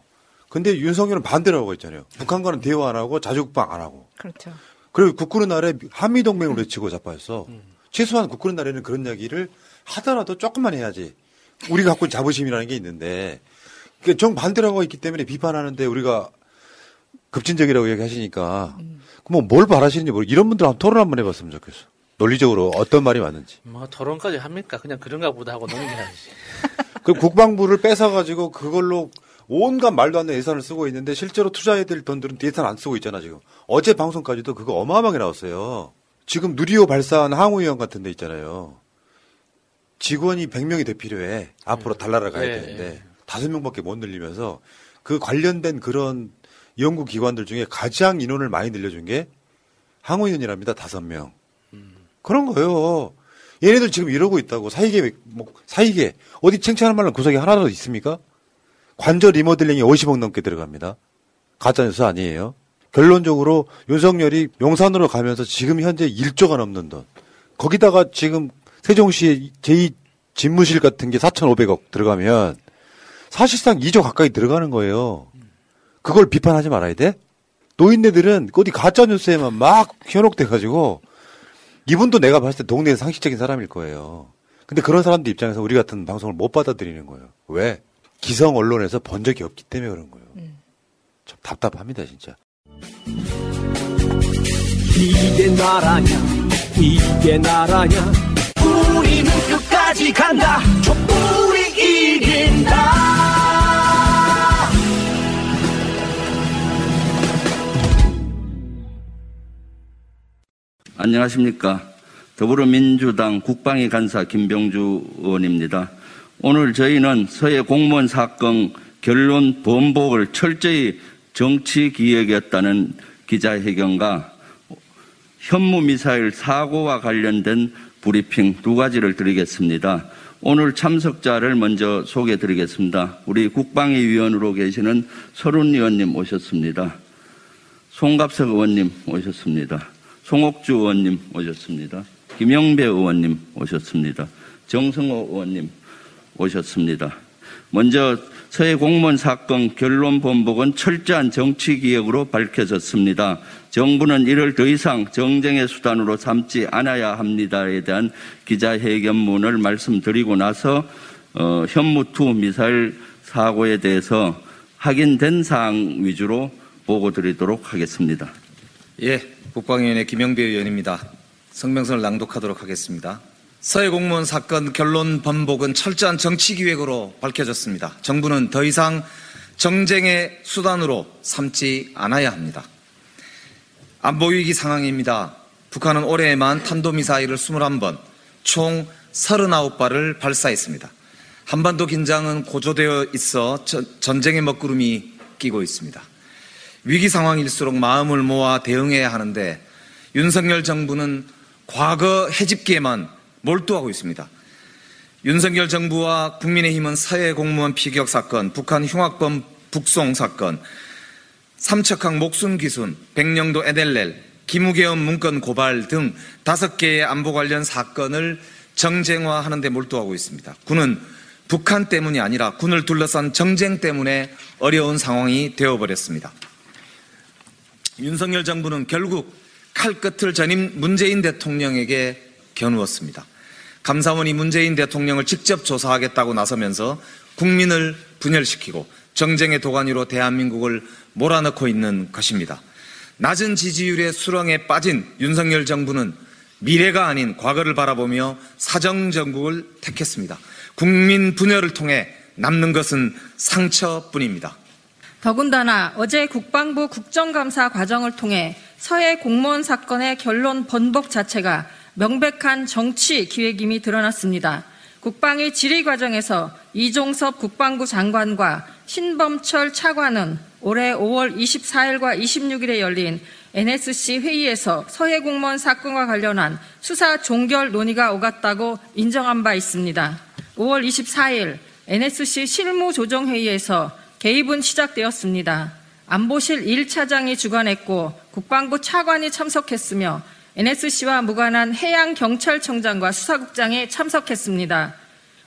근데 윤석열은 반대로 하고 있잖아요. 북한과는 대화 안 하고 자주국방 안 하고. 그렇죠. 그리고 국군의 날에 한미동맹을 외치고 자빠졌어. 최소한 국군의 날에는 그런 이야기를 하더라도 조금만 해야지. 우리가 갖고 있는 자부심이라는 게 있는데, 그정 반대로 하고 있기 때문에 비판하는데 우리가 급진적이라고 얘기하시니까, 그럼 뭘 바라시는지 모르 이런 분들 한번 토론 한번 해봤으면 좋겠어. 논리적으로 어떤 말이 맞는지. 뭐 토론까지 합니까? 그냥 그런가 보다 하고 넘겨야지. [LAUGHS] 그 국방부를 뺏어가지고 그걸로 온갖 말도 안 되는 예산을 쓰고 있는데 실제로 투자해야 될 돈들은 예산 안 쓰고 있잖아, 지금. 어제 방송까지도 그거 어마어마하게 나왔어요. 지금 누리호 발사한 항우위원 같은 데 있잖아요. 직원이 100명이 더 필요해. 앞으로 달나라 가야 네, 되는데 다섯 명밖에 못 늘리면서 그 관련된 그런 연구 기관들 중에 가장 인원을 많이 늘려준 게 항우연이랍니다. 다섯 명. 그런 거요. 얘네들 지금 이러고 있다고 사이계 뭐 사이계 어디 칭찬할 만한 구석이 하나라도 있습니까? 관절 리모델링이 50억 넘게 들어갑니다. 가짜뉴스 아니에요. 결론적으로 윤석열이 용산으로 가면서 지금 현재 1조가 넘는 돈. 거기다가 지금 세종시의 제2 집무실 같은 게 4,500억 들어가면 사실상 2조 가까이 들어가는 거예요. 그걸 비판하지 말아야 돼? 노인네들은 어디 가짜뉴스에만 막 현혹돼가지고 이분도 내가 봤을 때 동네에 상식적인 사람일 거예요. 근데 그런 사람들 입장에서 우리 같은 방송을 못 받아들이는 거예요. 왜? 기성 언론에서 본 적이 없기 때문에 그런 거예요. 참 답답합니다, 진짜. 이게 나라냐 이게 나라냐 우리는 끝까지 간다 촛불이 이긴다 안녕하십니까. 더불어민주당 국방위 간사 김병주 의원입니다. 오늘 저희는 서해 공무원 사건 결론 번복을 철저히 정치 기획이었다는 기자회견과 현무 미사일 사고와 관련된 브리핑 두 가지를 드리겠습니다. 오늘 참석자를 먼저 소개해 드리겠습니다. 우리 국방위 위원으로 계시는 서른 의원님 오셨습니다. 송갑석 의원님 오셨습니다. 송옥주 의원님 오셨습니다. 김영배 의원님 오셨습니다. 정성호 의원님 오셨습니다. 먼저 서해 공무원 사건 결론 번복은 철저한 정치 기획으로 밝혀졌습니다. 정부는 이를 더 이상 정쟁의 수단으로 삼지 않아야 합니다에 대한 기자회견문을 말씀드리고 나서 어, 현무투 미사일 사고에 대해서 확인된 사항 위주로 보고 드리도록 하겠습니다. 예, 국방위원회 김영배 의원입니다. 성명서를 낭독하도록 하겠습니다. 서해 공무원 사건 결론 번복은 철저한 정치 기획으로 밝혀졌습니다. 정부는 더 이상 정쟁의 수단으로 삼지 않아야 합니다. 안보 위기 상황입니다. 북한은 올해에만 탄도미사일을 21번, 총 39발을 발사했습니다. 한반도 긴장은 고조되어 있어 전쟁의 먹구름이 끼고 있습니다. 위기 상황일수록 마음을 모아 대응해야 하는데 윤석열 정부는 과거 해집기에만 몰두하고 있습니다. 윤석열 정부와 국민의힘은 사회 공무원 피격 사건, 북한 흉악범 북송 사건, 삼척항 목숨 기순, 백령도 NLL, 기무개헌 문건 고발 등 다섯 개의 안보 관련 사건을 정쟁화하는 데 몰두하고 있습니다. 군은 북한 때문이 아니라 군을 둘러싼 정쟁 때문에 어려운 상황이 되어버렸습니다. 윤석열 정부는 결국 칼끝을 전임 문재인 대통령에게 겨누었습니다. 감사원이 문재인 대통령을 직접 조사하겠다고 나서면서 국민을 분열시키고 정쟁의 도가니로 대한민국을 몰아넣고 있는 것입니다. 낮은 지지율의 수렁에 빠진 윤석열 정부는 미래가 아닌 과거를 바라보며 사정정국을 택했습니다. 국민 분열을 통해 남는 것은 상처뿐입니다. 더군다나 어제 국방부 국정감사 과정을 통해 서해 공무원 사건의 결론 번복 자체가 명백한 정치 기획임이 드러났습니다. 국방위 질의 과정에서 이종섭 국방부 장관과 신범철 차관은 올해 5월 24일과 26일에 열린 NSC 회의에서 서해 공무원 사건과 관련한 수사 종결 논의가 오갔다고 인정한 바 있습니다. 5월 24일 NSC 실무조정회의에서 개입은 시작되었습니다. 안보실 1차장이 주관했고 국방부 차관이 참석했으며 NSC와 무관한 해양경찰청장과 수사국장이 참석했습니다.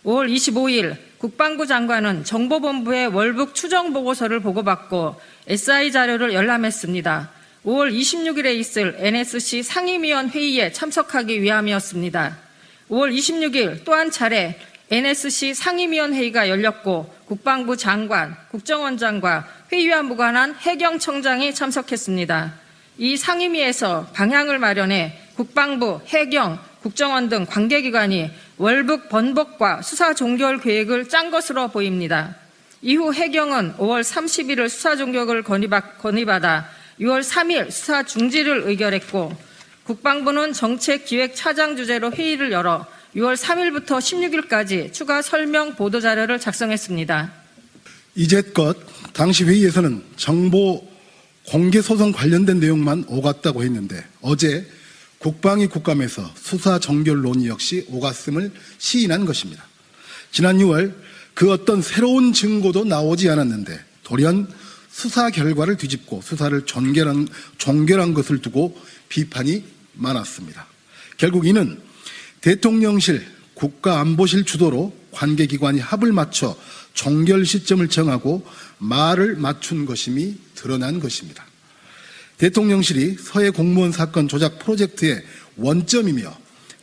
5월 25일 국방부 장관은 정보본부의 월북 추정 보고서를 보고받고 SI 자료를 열람했습니다. 5월 26일에 있을 NSC 상임위원 회의에 참석하기 위함이었습니다. 5월 26일 또 한 차례 NSC 상임위원 회의가 열렸고 국방부 장관, 국정원장과 회의와 무관한 해경청장이 참석했습니다. 이 상임위에서 방향을 마련해 국방부, 해경, 국정원 등 관계기관이 월북 번복과 수사 종결 계획을 짠 것으로 보입니다. 이후 해경은 5월 31일 수사 종결을 건의받아 6월 3일 수사 중지를 의결했고 국방부는 정책 기획 차장 주재로 회의를 열어 6월 3일부터 16일까지 추가 설명 보도 자료를 작성했습니다. 이제껏 당시 회의에서는 정보 공개소송 관련된 내용만 오갔다고 했는데 어제 국방위 국감에서 수사 정결 논의 역시 오갔음을 시인한 것입니다. 지난 6월 그 어떤 새로운 증거도 나오지 않았는데 돌연 수사 결과를 뒤집고 수사를 종결한, 종결한 것을 두고 비판이 많았습니다. 결국 이는 대통령실, 국가안보실 주도로 관계기관이 합을 맞춰 종결 시점을 정하고 말을 맞춘 것임이 드러난 것입니다. 대통령실이 서해 공무원 사건 조작 프로젝트의 원점이며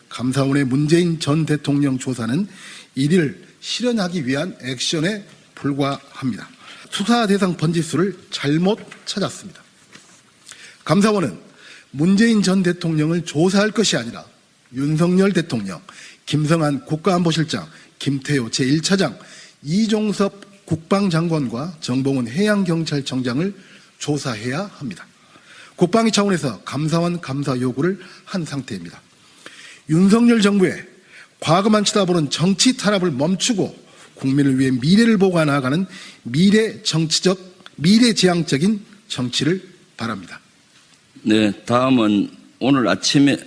감사원의 문재인 전 대통령 조사는 이를 실현하기 위한 액션에 불과합니다. 수사 대상 번지수를 잘못 찾았습니다. 감사원은 문재인 전 대통령을 조사할 것이 아니라 윤석열 대통령, 김성한 국가안보실장, 김태호 제1차장, 이종섭 국방장관과 정봉훈 해양경찰청장을 조사해야 합니다. 국방위 차원에서 감사원 감사 요구를 한 상태입니다. 윤석열 정부의 과거만 쳐다보는 정치 탄압을 멈추고 국민을 위해 미래를 보고 나아가는 미래 정치적, 미래지향적인 정치를 바랍니다. 네, 다음은 오늘 아침에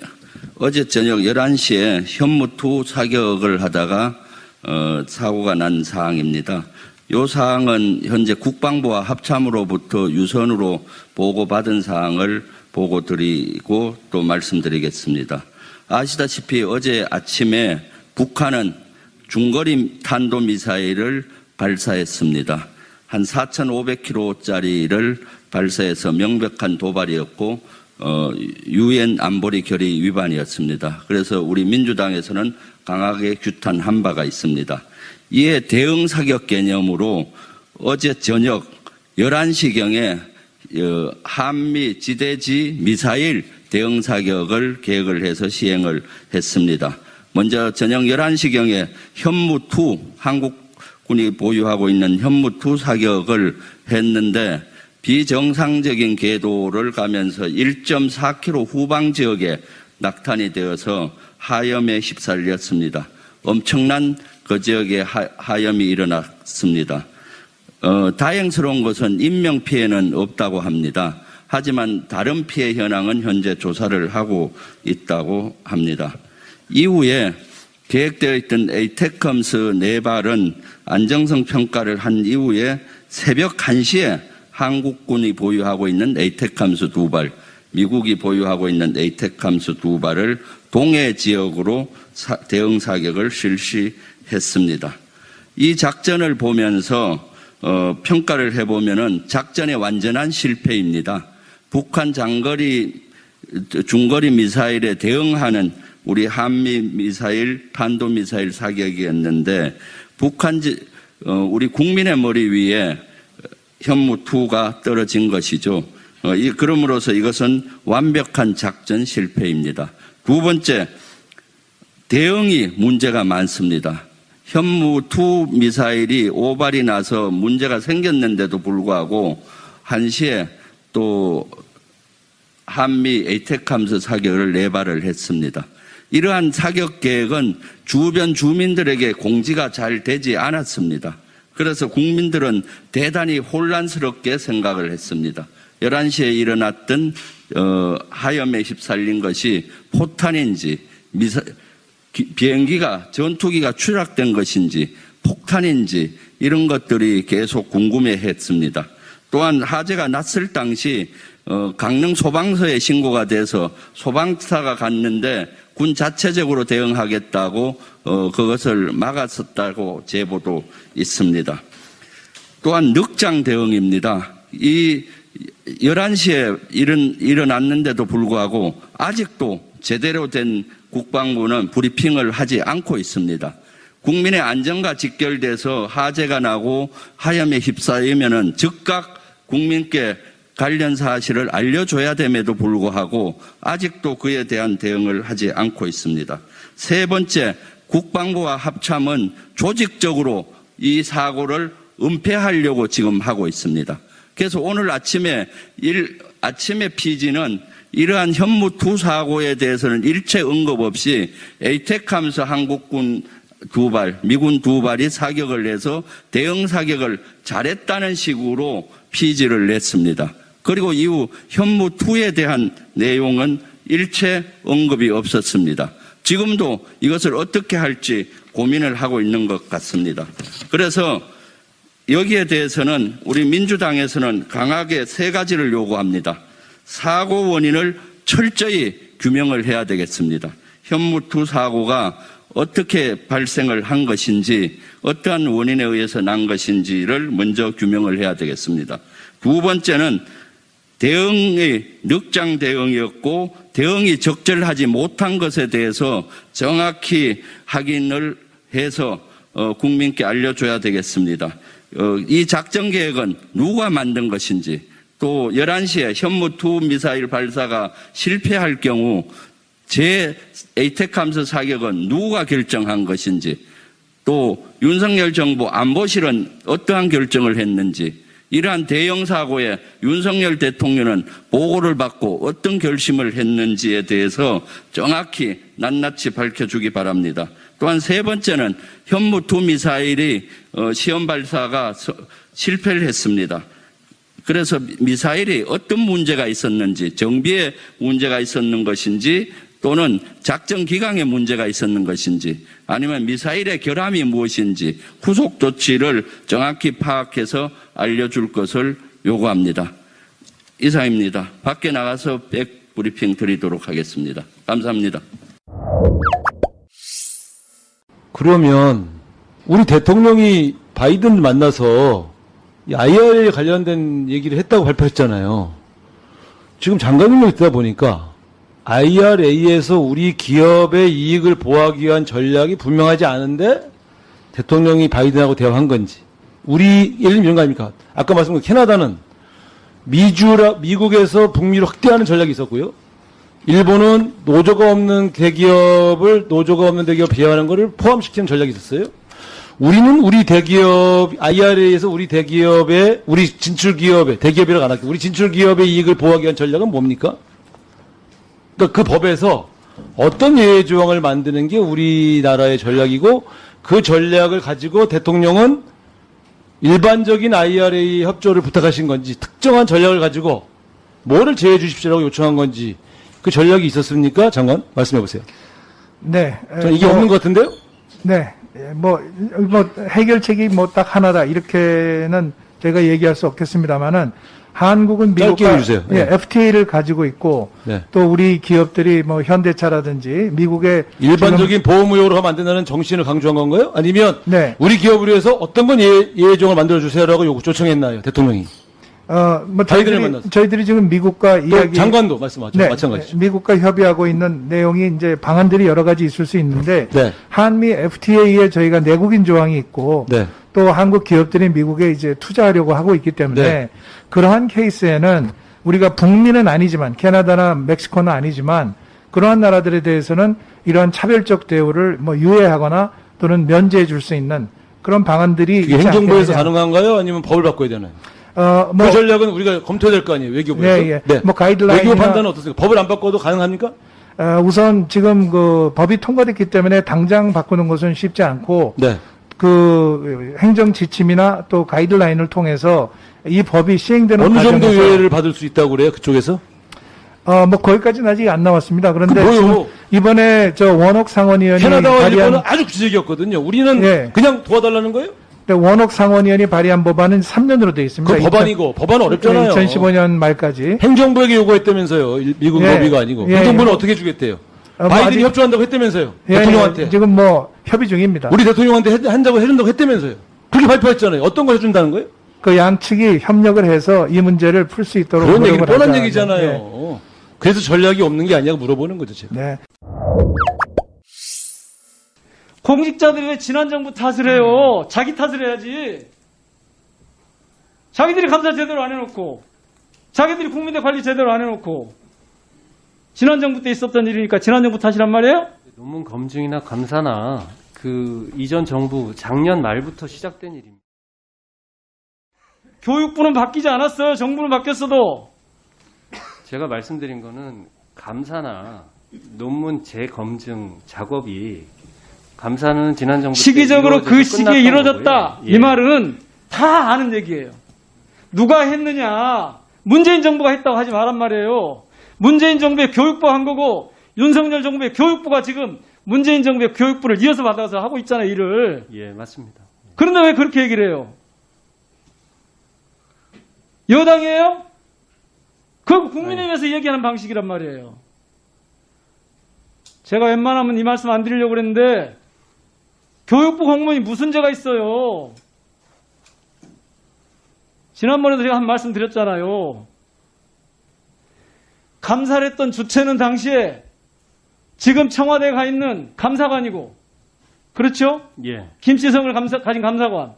어제 저녁 11시에 현무투 사격을 하다가 어, 사고가 난 사항입니다. 이 사항은 현재 국방부와 합참으로부터 유선으로 보고받은 사항을 보고 드리고 또 말씀드리겠습니다. 아시다시피 어제 아침에 북한은 중거리 탄도미사일을 발사했습니다. 한 4,500km짜리를 발사해서 명백한 도발이었고 어, 유엔 안보리 결의 위반이었습니다. 그래서 우리 민주당에서는 강하게 규탄한 바가 있습니다. 이에 대응 사격 개념으로 어제 저녁 11시경에 어, 한미 지대지 미사일 대응 사격을 계획을 해서 시행을 했습니다. 먼저 저녁 11시경에 현무2 한국군이 보유하고 있는 현무2 사격을 했는데 비정상적인 궤도를 가면서 1.4km 후방 지역에 낙탄이 되어서 하염에 휩쓸렸습니다. 엄청난 그 지역에 하, 염이 일어났습니다. 어, 다행스러운 것은 인명 피해는 없다고 합니다. 하지만 다른 피해 현황은 현재 조사를 하고 있다고 합니다. 이후에 계획되어 있던 ATACMS 네 발은 안정성 평가를 한 이후에 새벽 1시에 한국군이 보유하고 있는 ATACMS 두 발, 미국이 보유하고 있는 ATACMS 두 발을 동해 지역으로 대응 사격을 실시 했습니다. 이 작전을 보면서 어, 평가를 해보면은 작전의 완전한 실패입니다. 북한 장거리 중거리 미사일에 대응하는 우리 한미 미사일, 탄도 미사일 사격이었는데 북한 어, 우리 국민의 머리 위에 현무 2가 떨어진 것이죠. 어, 이, 그럼으로써 이것은 완벽한 작전 실패입니다. 두 번째, 대응이 문제가 많습니다. 현무2 미사일이 오발이 나서 문제가 생겼는데도 불구하고 한시에 또 한미 에이텍함스 사격을 네 발을 했습니다. 이러한 사격 계획은 주변 주민들에게 공지가 잘 되지 않았습니다. 그래서 국민들은 대단히 혼란스럽게 생각을 했습니다. 11시에 일어났던 어, 하염에 휩쓸린 것이 포탄인지 미사, 기, 비행기가 전투기가 추락된 것인지 폭탄인지 이런 것들이 계속 궁금해했습니다. 또한 화재가 났을 당시 어, 강릉 소방서에 신고가 돼서 소방차가 갔는데 군 자체적으로 대응하겠다고 어, 그것을 막았었다고 제보도 있습니다. 또한 늑장 대응입니다. 이 11시에 일은, 일어났는데도 불구하고 아직도 제대로 된 국방부는 브리핑을 하지 않고 있습니다. 국민의 안전과 직결돼서 화재가 나고 하염에 휩싸이면은 즉각 국민께 관련 사실을 알려줘야 됨에도 불구하고 아직도 그에 대한 대응을 하지 않고 있습니다. 세 번째, 국방부와 합참은 조직적으로 이 사고를 은폐하려고 지금 하고 있습니다. 그래서 오늘 아침에 일, 아침에 피지는 이러한 현무 두 사고에 대해서는 일체 언급 없이 에이텍하면서 한국군 두 발, 미군 두 발이 사격을 해서 대응 사격을 잘했다는 식으로 피지를 냈습니다. 그리고 이후 현무 2에 대한 내용은 일체 언급이 없었습니다. 지금도 이것을 어떻게 할지 고민을 하고 있는 것 같습니다. 그래서 여기에 대해서는 우리 민주당에서는 강하게 세 가지를 요구합니다. 사고 원인을 철저히 규명을 해야 되겠습니다. 현무투 사고가 어떻게 발생을 한 것인지 어떠한 원인에 의해서 난 것인지를 먼저 규명을 해야 되겠습니다. 두 번째는 대응이 늑장 대응이었고 대응이 적절하지 못한 것에 대해서 정확히 확인을 해서 어, 국민께 알려줘야 되겠습니다. 어, 이 작전 계획은 누가 만든 것인지 또 11시에 현무2 미사일 발사가 실패할 경우 제 에이텍함스 사격은 누가 결정한 것인지 또 윤석열 정부 안보실은 어떠한 결정을 했는지 이러한 대형 사고에 윤석열 대통령은 보고를 받고 어떤 결심을 했는지에 대해서 정확히 낱낱이 밝혀주기 바랍니다. 또한 세 번째는 현무2 미사일이 어, 시험 발사가 실패를 했습니다. 그래서 미사일이 어떤 문제가 있었는지 정비에 문제가 있었는 것인지 또는 작전 기강에 문제가 있었는 것인지 아니면 미사일의 결함이 무엇인지 후속 조치를 정확히 파악해서 알려줄 것을 요구합니다. 이상입니다. 밖에 나가서 백 브리핑 드리도록 하겠습니다. 감사합니다. 그러면 우리 대통령이 바이든을 만나서 IRA 관련된 얘기를 했다고 발표했잖아요. 지금 장관님을 듣다 보니까 IRA에서 우리 기업의 이익을 보호하기 위한 전략이 분명하지 않은데 대통령이 바이든하고 대화한 건지 우리 예를 들면 이런 거 아닙니까? 아까 말씀드린 캐나다는 미주라 미국에서 북미를 확대하는 전략이 있었고요. 일본은 노조가 없는 대기업을 노조가 없는 대기업 배회하는 것을 포함시키는 전략이 있었어요. 우리는 우리 대기업 IRA에서 우리 대기업의 우리 진출 기업의 대기업이라고 안 할게요. 우리 진출 기업의 이익을 보호하기 위한 전략은 뭡니까? 그러니까 그 법에서 어떤 예외 조항을 만드는 게 우리나라의 전략이고 그 전략을 가지고 대통령은 일반적인 IRA 협조를 부탁하신 건지 특정한 전략을 가지고 뭐를 제외해 주십시오라고 요청한 건지 그 전략이 있었습니까? 장관 말씀해 보세요. 네. 저 이게 뭐, 없는 것 같은데요? 네. 뭐, 뭐 해결책이 뭐 딱 하나다 이렇게는 제가 얘기할 수 없겠습니다만은 한국은 미국과 예, 네. FTA를 가지고 있고 네. 또 우리 기업들이 뭐 현대차라든지 미국의 일반적인 보험 의료로 하면 안 된다는 정신을 강조한 건가요? 아니면 네. 우리 기업을 위해서 어떤 건 예, 예정을 만들어 주세요라고 요구 요청했나요, 대통령이? 어, 뭐 저희들이, 저희들이 지금 미국과 이야기 장관도 말씀하죠. 네, 마찬가지. 미국과 협의하고 있는 내용이 이제 방안들이 여러 가지 있을 수 있는데 네. 한미 FTA에 저희가 내국인 조항이 있고 네. 또 한국 기업들이 미국에 이제 투자하려고 하고 있기 때문에 네. 그러한 케이스에는 우리가 북미는 아니지만 캐나다나 멕시코는 아니지만 그러한 나라들에 대해서는 이러한 차별적 대우를 뭐 유예하거나 또는 면제해 줄 수 있는 그런 방안들이 행정부에서 가능한가요? 아니면 법을 바꿔야 되나요? 어, 뭐, 그 전략은 우리가 검토해야 될거 아니에요, 외교부에서? 네, 예. 네. 뭐 가이드라인. 외교 판단은 어떻습니까? 법을 안 바꿔도 가능합니까? 어, 우선 지금 그 법이 통과됐기 때문에 당장 바꾸는 것은 쉽지 않고, 네. 그 행정 지침이나 또 가이드라인을 통해서 이 법이 시행되는 어느 정도 유예를 받을 수 있다고 그래요, 그쪽에서? 어, 뭐 거기까지는 아직 안 나왔습니다. 그런데 이번에 저 원옥 상원의원이 캐나다와. 일본은 아주 구체적이었거든요. 우리는 네. 그냥 도와달라는 거예요? 원옥 상원의원이 발의한 법안은 3년으로 되어 있습니다. 그 법안이고 법안 어렵잖아요. 2015년 말까지 행정부에게 요구했다면서요. 미국 예, 법의가 아니고 예, 행정부는 예. 어떻게 주겠대요? 어, 뭐 바이든이 협조한다고 했다면서요. 예, 대통령한테 예, 지금 뭐 협의 중입니다. 우리 대통령한테 한다고 해준다고 했다면서요. 그렇게 발표했잖아요. 어떤 걸 해준다는 거예요? 그 양측이 협력을 해서 이 문제를 풀 수 있도록 그런 얘기 뻔한 얘기잖아요. 네. 그래서 전략이 없는 게 아니냐고 물어보는 거죠. 제가. 네. 공직자들이 왜 지난 정부 탓을 해요? 자기 탓을 해야지. 자기들이 감사 제대로 안 해놓고, 자기들이 국민대 관리 제대로 안 해놓고, 지난 정부 때 있었던 일이니까 지난 정부 탓이란 말이에요? 논문 검증이나 감사나 그 이전 정부 작년 말부터 시작된 일입니다. 교육부는 바뀌지 않았어요. 정부는 바뀌었어도. 제가 말씀드린 거는 감사나 논문 재검증 작업이 감사는 지난 정부 시기적으로 그 시기에 이루어졌다. 예. 이 말은 다 아는 얘기예요. 누가 했느냐, 문재인 정부가 했다고 하지 말란 말이에요. 문재인 정부의 교육부 한 거고 윤석열 정부의 교육부가 지금 문재인 정부의 교육부를 이어서 받아서 하고 있잖아요, 일을. 예, 맞습니다. 그런데 왜 그렇게 얘기를 해요? 여당이에요? 그 국민의힘에서 네. 얘기하는 방식이란 말이에요. 제가 웬만하면 이 말씀 안 드리려고 그랬는데 교육부 공무원이 무슨 죄가 있어요? 지난번에도 제가 한 말씀 드렸잖아요. 감사를 했던 주체는 당시에 지금 청와대에 가 있는 감사관이고, 그렇죠? 예. 김치성을 감사, 가진 감사관.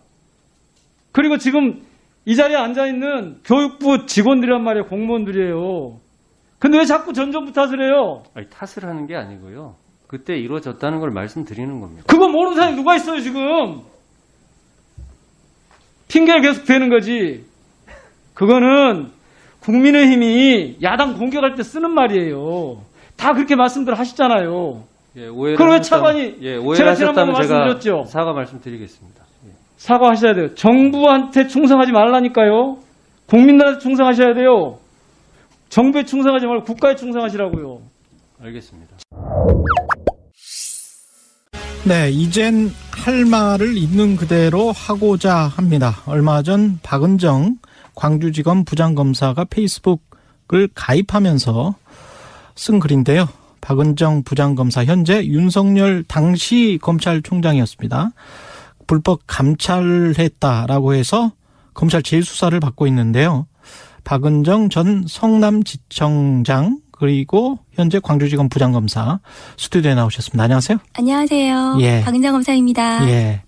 그리고 지금 이 자리에 앉아 있는 교육부 직원들이란 말이에요. 공무원들이에요. 근데 왜 자꾸 전 정부 탓을 해요? 아니, 탓을 하는 게 아니고요. 그때 이루어졌다는 걸 말씀드리는 겁니다. 그거 모르는 사람이 누가 있어요, 지금? 핑계를 계속 대는 거지. 그거는 국민의힘이 야당 공격할 때 쓰는 말이에요. 다 그렇게 말씀들 하시잖아요. 예, 그럼 왜 차관이 예, 오해를 제가 지난번에 말씀드렸죠. 사과 말씀드리겠습니다. 예. 사과하셔야 돼요. 정부한테 충성하지 말라니까요. 국민들한테 충성하셔야 돼요. 정부에 충성하지 말고 국가에 충성하시라고요. 알겠습니다. 네, 이젠 할 말을 있는 그대로 하고자 합니다. 얼마 전 박은정 광주지검 부장검사가 페이스북을 가입하면서 쓴 글인데요. 박은정 부장검사 현재 윤석열 당시 검찰총장이었습니다. 불법 감찰했다라고 해서 검찰 재수사를 받고 있는데요. 박은정 전 성남지청장 그리고 현재 광주지검 부장검사 스튜디오에 나오셨습니다. 안녕하세요. 안녕하세요. 예. 박은정 검사입니다. 예.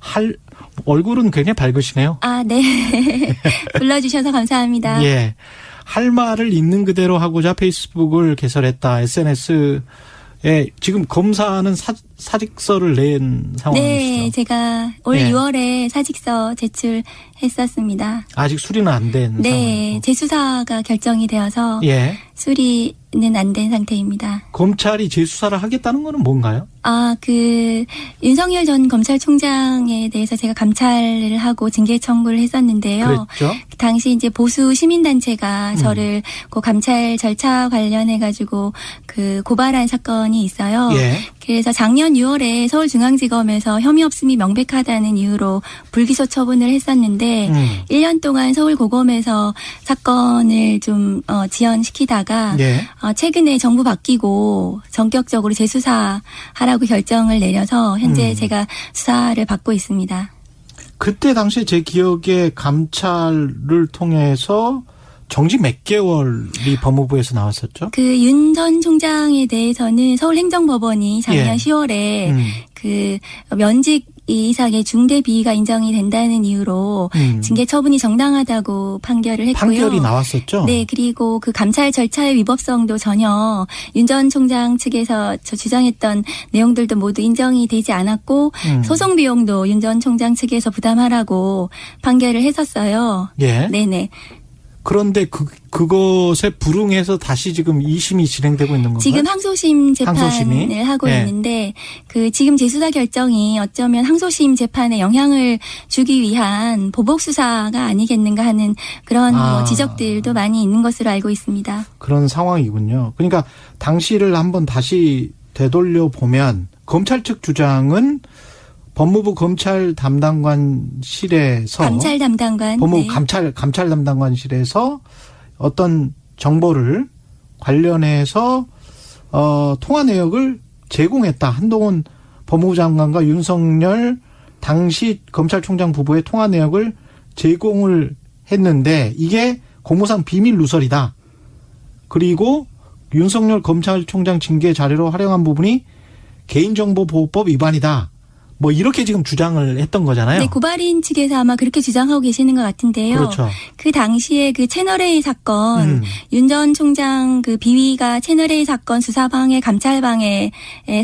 할 얼굴은 굉장히 밝으시네요. 아, 네. [LAUGHS] 불러주셔서 감사합니다. 예. 할 말을 있는 그대로 하고자 페이스북을 개설했다. SNS 예, 지금 검사는 사, 사직서를 낸 상황이시죠? 네, 제가 올 예. 6월에 사직서 제출했었습니다. 아직 수리는 안된 네, 상황이고. 재수사가 결정이 되어서 예. 수리는 안 된 상태입니다. 검찰이 재수사를 하겠다는 거는 뭔가요? 아, 그 윤석열 전 검찰총장에 대해서 제가 감찰을 하고 징계 청구를 했었는데요. 그랬죠? 당시 이제 보수 시민단체가 음. 저를 그 감찰 절차 관련해 가지고 그 고발한 사건이 있어요. 예. 그래서 작년 6월에 서울중앙지검에서 혐의 없음이 명백하다는 이유로 불기소 처분을 했었는데 음. 1년 동안 서울고검에서 사건을 좀 어, 지연시키다가 예. 어, 최근에 정부 바뀌고 전격적으로 재수사하라고 결정을 내려서 현재 음. 제가 수사를 받고 있습니다. 그때 당시에 제 기억에 감찰을 통해서 정직 몇 개월이 법무부에서 나왔었죠? 그 윤 전 총장에 대해서는 서울행정법원이 작년 예. 10월에 음. 그 면직 이상의 중대 비위가 인정이 된다는 이유로 음. 징계 처분이 정당하다고 판결을 했고요. 판결이 나왔었죠. 네, 그리고 그 감찰 절차의 위법성도 전혀 윤 전 총장 측에서 저 주장했던 내용들도 모두 인정이 되지 않았고 음. 소송 비용도 윤 전 총장 측에서 부담하라고 판결을 했었어요. 예. 네네. 그런데 그 그것에 불응해서 다시 지금 2심이 진행되고 있는 건가요? 지금 항소심 재판을 항소심이? 하고 네. 있는데 그 지금 재수사 결정이 어쩌면 항소심 재판에 영향을 주기 위한 보복 수사가 아니겠는가 하는 그런 뭐 아. 뭐 지적들도 많이 있는 것으로 알고 있습니다. 그런 상황이군요. 그러니까 당시를 한번 다시 되돌려 보면 검찰 측 주장은 법무부 검찰 담당관실에서 감찰 담당관 법무부 네. 감찰 감찰 담당관실에서 어떤 정보를 관련해서 어 통화 내역을 제공했다. 한동훈 법무부 장관과 윤석열 당시 검찰총장 부부의 통화 내역을 제공을 했는데 이게 공무상 비밀 누설이다. 그리고 윤석열 검찰총장 징계 자료로 활용한 부분이 개인정보보호법 위반이다. 뭐 이렇게 지금 주장을 했던 거잖아요. 네, 고발인 측에서 아마 그렇게 주장하고 계시는 것 같은데요. 그렇죠. 그 당시에 그 채널 A 사건 음. 윤전 총장 그 비위가 채널 A 사건 수사방해 감찰방해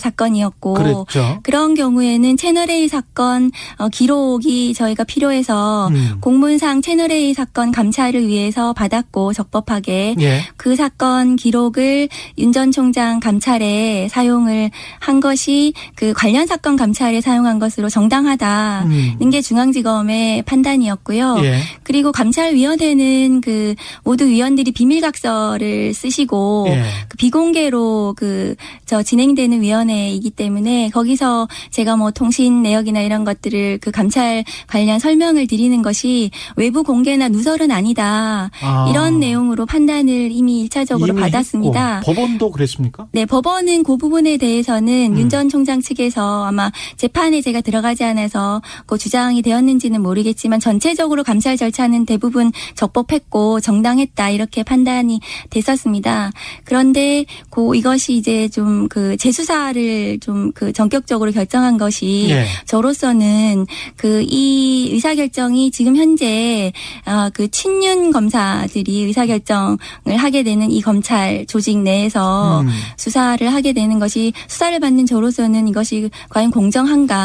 사건이었고 그랬죠. 그런 경우에는 채널 A 사건 어, 기록이 저희가 필요해서 음. 공문상 채널 A 사건 감찰을 위해서 받았고 적법하게 예. 그 사건 기록을 윤 전 총장 감찰에 사용을 한 것이 그 관련 사건 감찰에 사용 사용한 것으로 정당하다는 음. 게 중앙지검의 판단이었고요. 예. 그리고 감찰위원회는 그 모두 위원들이 비밀각서를 쓰시고 예. 그 비공개로 그 저 진행되는 위원회이기 때문에 거기서 제가 뭐 통신 내역이나 이런 것들을 그 감찰 관련 설명을 드리는 것이 외부 공개나 누설은 아니다 아. 이런 내용으로 판단을 이미 1차적으로 이미 받았습니다. 했고. 법원도 그랬습니까? 네, 법원은 그 부분에 대해서는 음. 윤전 총장 측에서 아마 재판 에 제가 들어가지 않아서 그 주장이 되었는지는 모르겠지만 전체적으로 감찰 절차는 대부분 적법했고 정당했다 이렇게 판단이 됐었습니다. 그런데 그 이것이 이제 좀 그 재수사를 좀 그 전격적으로 결정한 것이 네. 저로서는 그 이 의사 결정이 지금 현재 어그 친윤 검사들이 의사 결정을 하게 되는 이 검찰 조직 내에서 음. 수사를 하게 되는 것이 수사를 받는 저로서는 이것이 과연 공정한가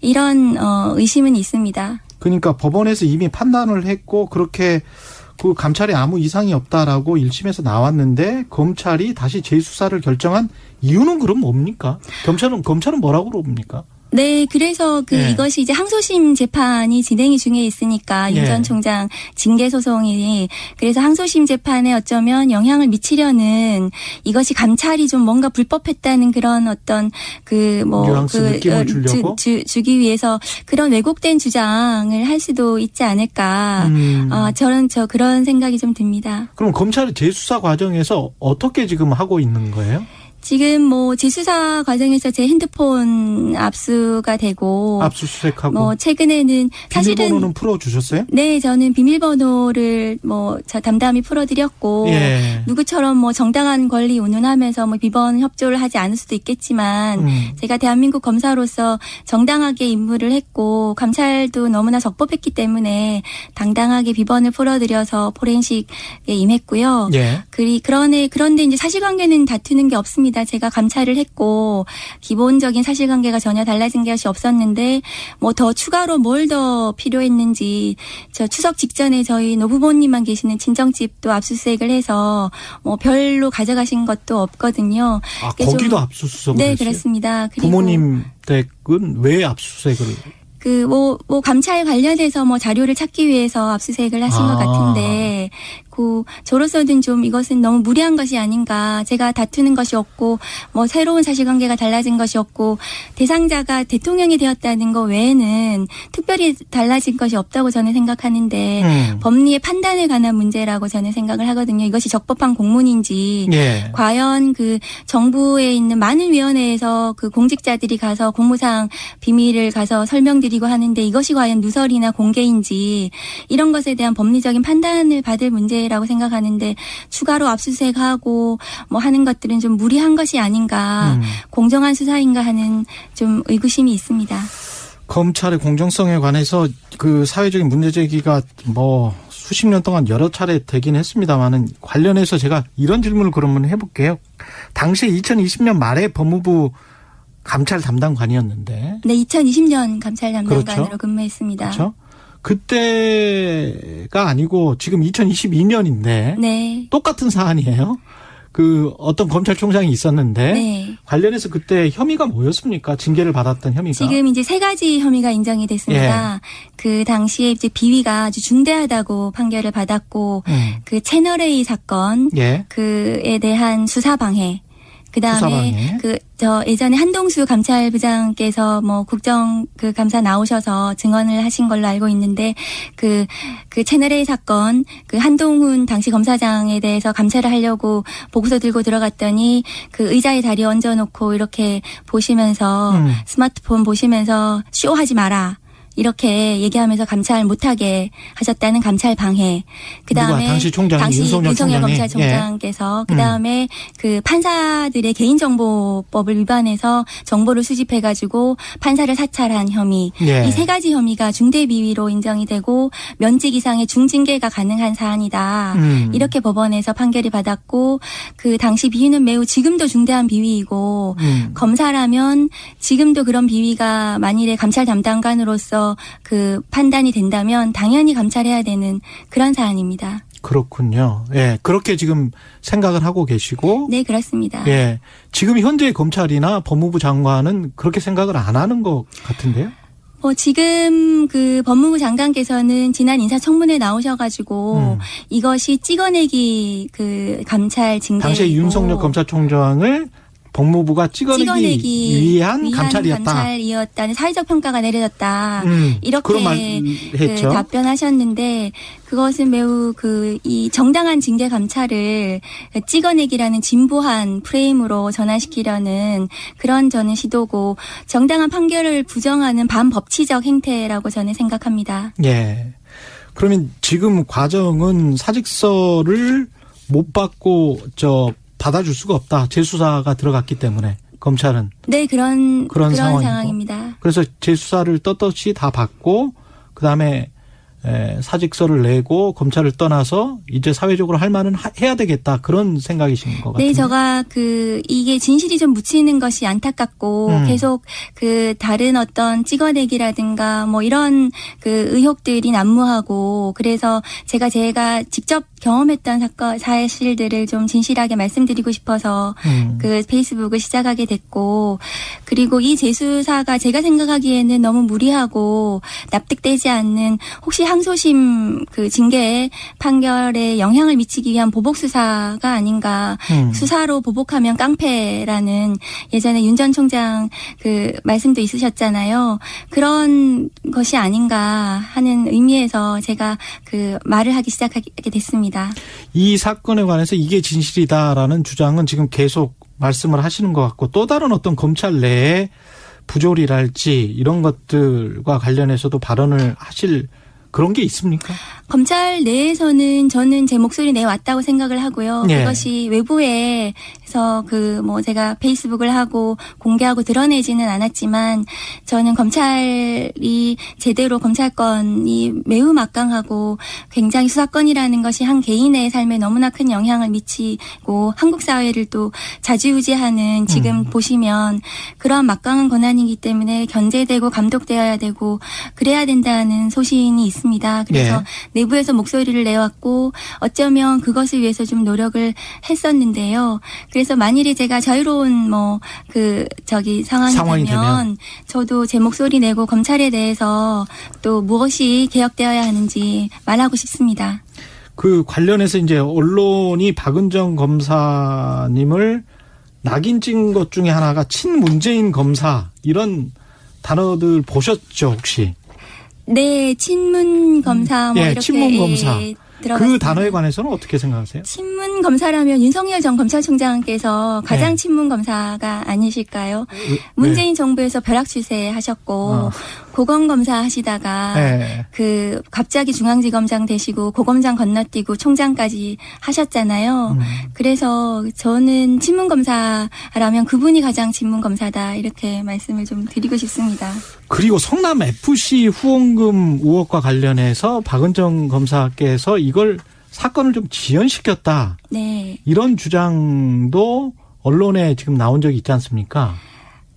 이런 어 의심은 있습니다. 그러니까 법원에서 이미 판단을 했고 그렇게 그 감찰에 아무 이상이 없다라고 1심에서 나왔는데 검찰이 다시 재수사를 결정한 이유는 그럼 뭡니까? 검찰은 검찰은 뭐라고 그럽니까? 네, 그래서 그 네. 이것이 이제 항소심 재판이 진행이 중에 있으니까 네. 윤전 총장 징계 소송이 그래서 항소심 재판에 어쩌면 영향을 미치려는 이것이 감찰이 좀 뭔가 불법했다는 그런 어떤 그 뭐그 그, 어, 주, 주, 주기 위해서 그런 왜곡된 주장을 할 수도 있지 않을까. 음. 어, 저는 저 그런 생각이 좀 듭니다. 그럼 검찰이 재수사 과정에서 어떻게 지금 하고 있는 거예요? 지금 뭐 재수사 과정에서 제 핸드폰 압수가 되고 압수수색하고 뭐 최근에는 사실은 비밀번호는 풀어 주셨어요? 네, 저는 비밀번호를 뭐 담담히 풀어 드렸고 예. 누구처럼 뭐 정당한 권리 운운하면서 뭐 비번 협조를 하지 않을 수도 있겠지만 음. 제가 대한민국 검사로서 정당하게 임무를 했고 감찰도 너무나 적법했기 때문에 당당하게 비번을 풀어 드려서 포렌식에 임했고요. 예. 그리 그러네 그런데 이제 사실관계는 다투는 게 없습니다. 있습니다. 제가 감찰을 했고 기본적인 사실관계가 전혀 달라진 것이 없었는데 뭐 더 추가로 뭘 더 필요했는지 저 추석 직전에 저희 노부모님만 계시는 친정집도 압수수색을 해서 뭐 별로 가져가신 것도 없거든요. 아 거기도 압수수색을 네 했어요? 그렇습니다. 부모님 댁은 왜 압수수색을 그, 뭐, 뭐, 감찰 관련해서 뭐 자료를 찾기 위해서 압수수색을 하신 아. 것 같은데, 않고 저로서는 좀 이것은 너무 무리한 것이 아닌가. 제가 다투는 것이 없고 뭐 새로운 사실관계가 달라진 것이 없고 대상자가 대통령이 되었다는 것 외에는 특별히 달라진 것이 없다고 저는 생각하는데 음. 법리의 판단에 관한 문제라고 저는 생각을 하거든요. 이것이 적법한 공문인지 예. 과연 그 정부에 있는 많은 위원회에서 그 공직자들이 가서 공무상 비밀을 가서 설명드리고 하는데 이것이 과연 누설이나 공개인지 이런 것에 대한 법리적인 판단을 받을 문제 문제라고 생각하는데 추가로 압수수색하고 뭐 하는 것들은 좀 무리한 것이 아닌가 음. 공정한 수사인가 하는 좀 의구심이 있습니다. 검찰의 공정성에 관해서 그 사회적인 문제 제기가 뭐 수십 년 동안 여러 차례 되긴 했습니다만은 관련해서 제가 이런 질문을 그러면 해볼게요. 당시 2020년 말에 법무부 감찰 담당관이었는데. 네, 2020년 감찰 담당관으로 그렇죠? 근무했습니다. 그렇죠. 그때가 아니고 지금 2022년인데 네. 똑같은 사안이에요. 그 어떤 검찰총장이 있었는데 네. 관련해서 그때 혐의가 뭐였습니까? 징계를 받았던 혐의가 지금 이제 세 가지 혐의가 인정이 됐습니다. 예. 그 당시에 이제 비위가 아주 중대하다고 판결을 받았고 음. 그 채널 A 사건 예. 그에 대한 수사 방해 그 다음에 그 저 예전에 한동수 감찰부장께서 뭐 국정 그 감사 나오셔서 증언을 하신 걸로 알고 있는데 그그 그 채널 A 사건 그 한동훈 당시 검사장에 대해서 감찰을 하려고 보고서 들고 들어갔더니 그 의자에 다리 얹어 놓고 이렇게 보시면서 음. 스마트폰 보시면서 쇼하지 마라. 이렇게 얘기하면서 감찰 못하게 하셨다는 감찰 방해. 그 다음에 당시 총장 당시 윤석열, 윤석열 검찰총장께서 예. 그 다음에 음. 그 판사들의 개인정보법을 위반해서 정보를 수집해가지고 판사를 사찰한 혐의. 예. 이세 가지 혐의가 중대 비위로 인정이 되고 면직 이상의 중징계가 가능한 사안이다. 음. 이렇게 법원에서 판결이 받았고 그 당시 비위는 매우 지금도 중대한 비위이고 음. 검사라면 지금도 그런 비위가 만일에 감찰 담당관으로서 그 판단이 된다면 당연히 감찰해야 되는 그런 사안입니다. 그렇군요. 예, 그렇게 지금 생각을 하고 계시고. 네, 그렇습니다. 예, 지금 현재 검찰이나 법무부 장관은 그렇게 생각을 안 하는 것 같은데요? 어, 지금 그 법무부 장관께서는 지난 인사청문회 나오셔가지고 음. 이것이 찍어내기 그 감찰 징계. 당시에 윤석열 검찰총장을 법무부가 찍어내기, 찍어내기 위한, 위한, 감찰이었다. 감찰이었다는 사회적 평가가 내려졌다. 음, 이렇게 그 답변하셨는데 그것은 매우 그 이 정당한 징계 감찰을 찍어내기라는 진부한 프레임으로 전환시키려는 그런 저는 시도고 정당한 판결을 부정하는 반법치적 행태라고 저는 생각합니다. 예. 그러면 지금 과정은 사직서를 못 받고 저 받아줄 수가 없다. 재수사가 들어갔기 때문에 검찰은 네 그런 그런, 그런 상황입니다. 그래서 재수사를 떳떳이 다 받고 그 다음에 에, 사직서를 내고 검찰을 떠나서 이제 사회적으로 할 만은 하, 해야 되겠다 그런 생각이신 것 같아요. 네, 제가 그 이게 진실이 좀 묻히는 것이 안타깝고 음. 계속 그 다른 어떤 찍어내기라든가 뭐 이런 그 의혹들이 난무하고 그래서 제가 제가 직접 경험했던 사건 사실들을 좀 진실하게 말씀드리고 싶어서 음. 그 페이스북을 시작하게 됐고 그리고 이 재수사가 제가 생각하기에는 너무 무리하고 납득되지 않는 혹시 항소심 그 징계 판결에 영향을 미치기 위한 보복 수사가 아닌가 음. 수사로 보복하면 깡패라는 예전에 윤 전 총장 그 말씀도 있으셨잖아요 그런 것이 아닌가 하는 의미에서 제가 그 말을 하기 시작하게 됐습니다. 있습니다. 이 사건에 관해서 이게 진실이다라는 주장은 지금 계속 말씀을 하시는 것 같고 또 다른 어떤 검찰 내에 부조리랄지 이런 것들과 관련해서도 발언을 하실 그런 게 있습니까? 검찰 내에서는 저는 제 목소리 내왔다고 생각을 하고요. 네. 그것이 외부에 서 그 뭐 제가 페이스북을 하고 공개하고 드러내지는 않았지만 저는 검찰이 제대로 검찰권이 매우 막강하고 굉장히 수사권이라는 것이 한 개인의 삶에 너무나 큰 영향을 미치고 한국 사회를 또 자지우지하는 지금 음. 보시면 그러한 막강한 권한이기 때문에 견제되고 감독되어야 되고 그래야 된다는 소신이 있습니다. 그래서 네. 내부에서 목소리를 내왔고 어쩌면 그것을 위해서 좀 노력을 했었는데요. 그래서 만일에 제가 자유로운 뭐 그 저기 상황이, 상황이 되면, 되면 저도 제 목소리 내고 검찰에 대해서 또 무엇이 개혁되어야 하는지 말하고 싶습니다. 그 관련해서 이제 언론이 박은정 검사님을 낙인 찍은 것 중에 하나가 친문재인 검사 이런 단어들 보셨죠 혹시? 네, 친문 검사 뭐 예, 이렇게 친문 검사. 그 단어에 관해서는 어떻게 생각하세요? 친문 검사라면 윤석열 전 검찰총장께서 가장 네. 친문 검사가 아니실까요? 네. 문재인 정부에서 벼락 추세 하셨고 어. 고검검사 하시다가 네. 그 갑자기 중앙지검장 되시고 고검장 건너뛰고 총장까지 하셨잖아요. 음. 그래서 저는 친문검사라면 그분이 가장 친문검사다 이렇게 말씀을 좀 드리고 싶습니다. 그리고 성남 FC 후원금 의혹과 관련해서 박은정 검사께서 이걸 사건을 좀 지연시켰다. 네. 이런 주장도 언론에 지금 나온 적이 있지 않습니까?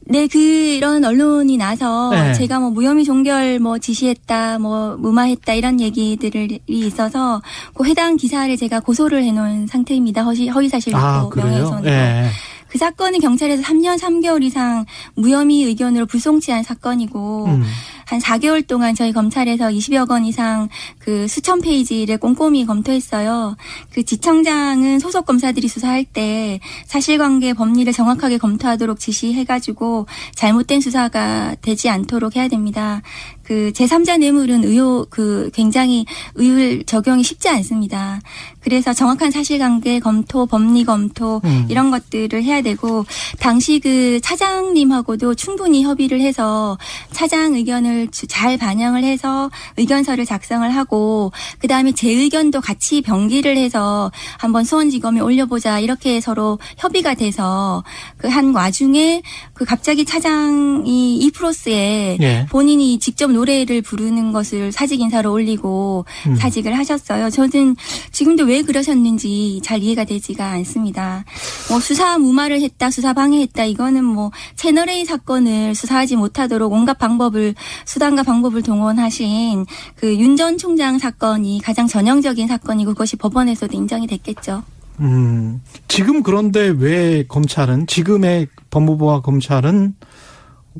네, 그런 언론이 나서 네. 제가 뭐 무혐의 종결 뭐 지시했다, 뭐 무마했다 이런 얘기들이 있어서 그 해당 기사를 제가 고소를 해놓은 상태입니다. 허위, 허위사실 아, 명예훼손으로. 네. 그 사건은 경찰에서 3년 3개월 이상 무혐의 의견으로 불송치한 사건이고 음. 한 4개월 동안 저희 검찰에서 20여 건 이상 그 수천 페이지를 꼼꼼히 검토했어요. 그 지청장은 소속 검사들이 수사할 때 사실관계 법리를 정확하게 검토하도록 지시해가지고 잘못된 수사가 되지 않도록 해야 됩니다. 그 제3자 뇌물은 의혹 그 굉장히 의율 적용이 쉽지 않습니다. 그래서 정확한 사실관계 검토, 법리 검토 음. 이런 것들을 해야 되고 당시 그 차장님하고도 충분히 협의를 해서 차장 의견을 잘 반영을 해서 의견서를 작성을 하고 그 다음에 제 의견도 같이 병기를 해서 한번 수원지검에 올려보자 이렇게 서로 협의가 돼서 그 한 와중에 그 갑자기 차장이 이프로스에 예. 본인이 직접 노래를 부르는 것을 사직 인사로 올리고 음. 사직을 하셨어요. 저는 지금도 왜 그러셨는지 잘 이해가 되지가 않습니다. 뭐 수사 무마를 했다, 수사 방해했다 이거는 뭐 채널 A 사건을 수사하지 못하도록 온갖 방법을 수단과 방법을 동원하신 그 윤 전 총장 사건이 가장 전형적인 사건이고 그것이 법원에서도 인정이 됐겠죠. 음, 지금 그런데 왜 검찰은 지금의 법무부와 검찰은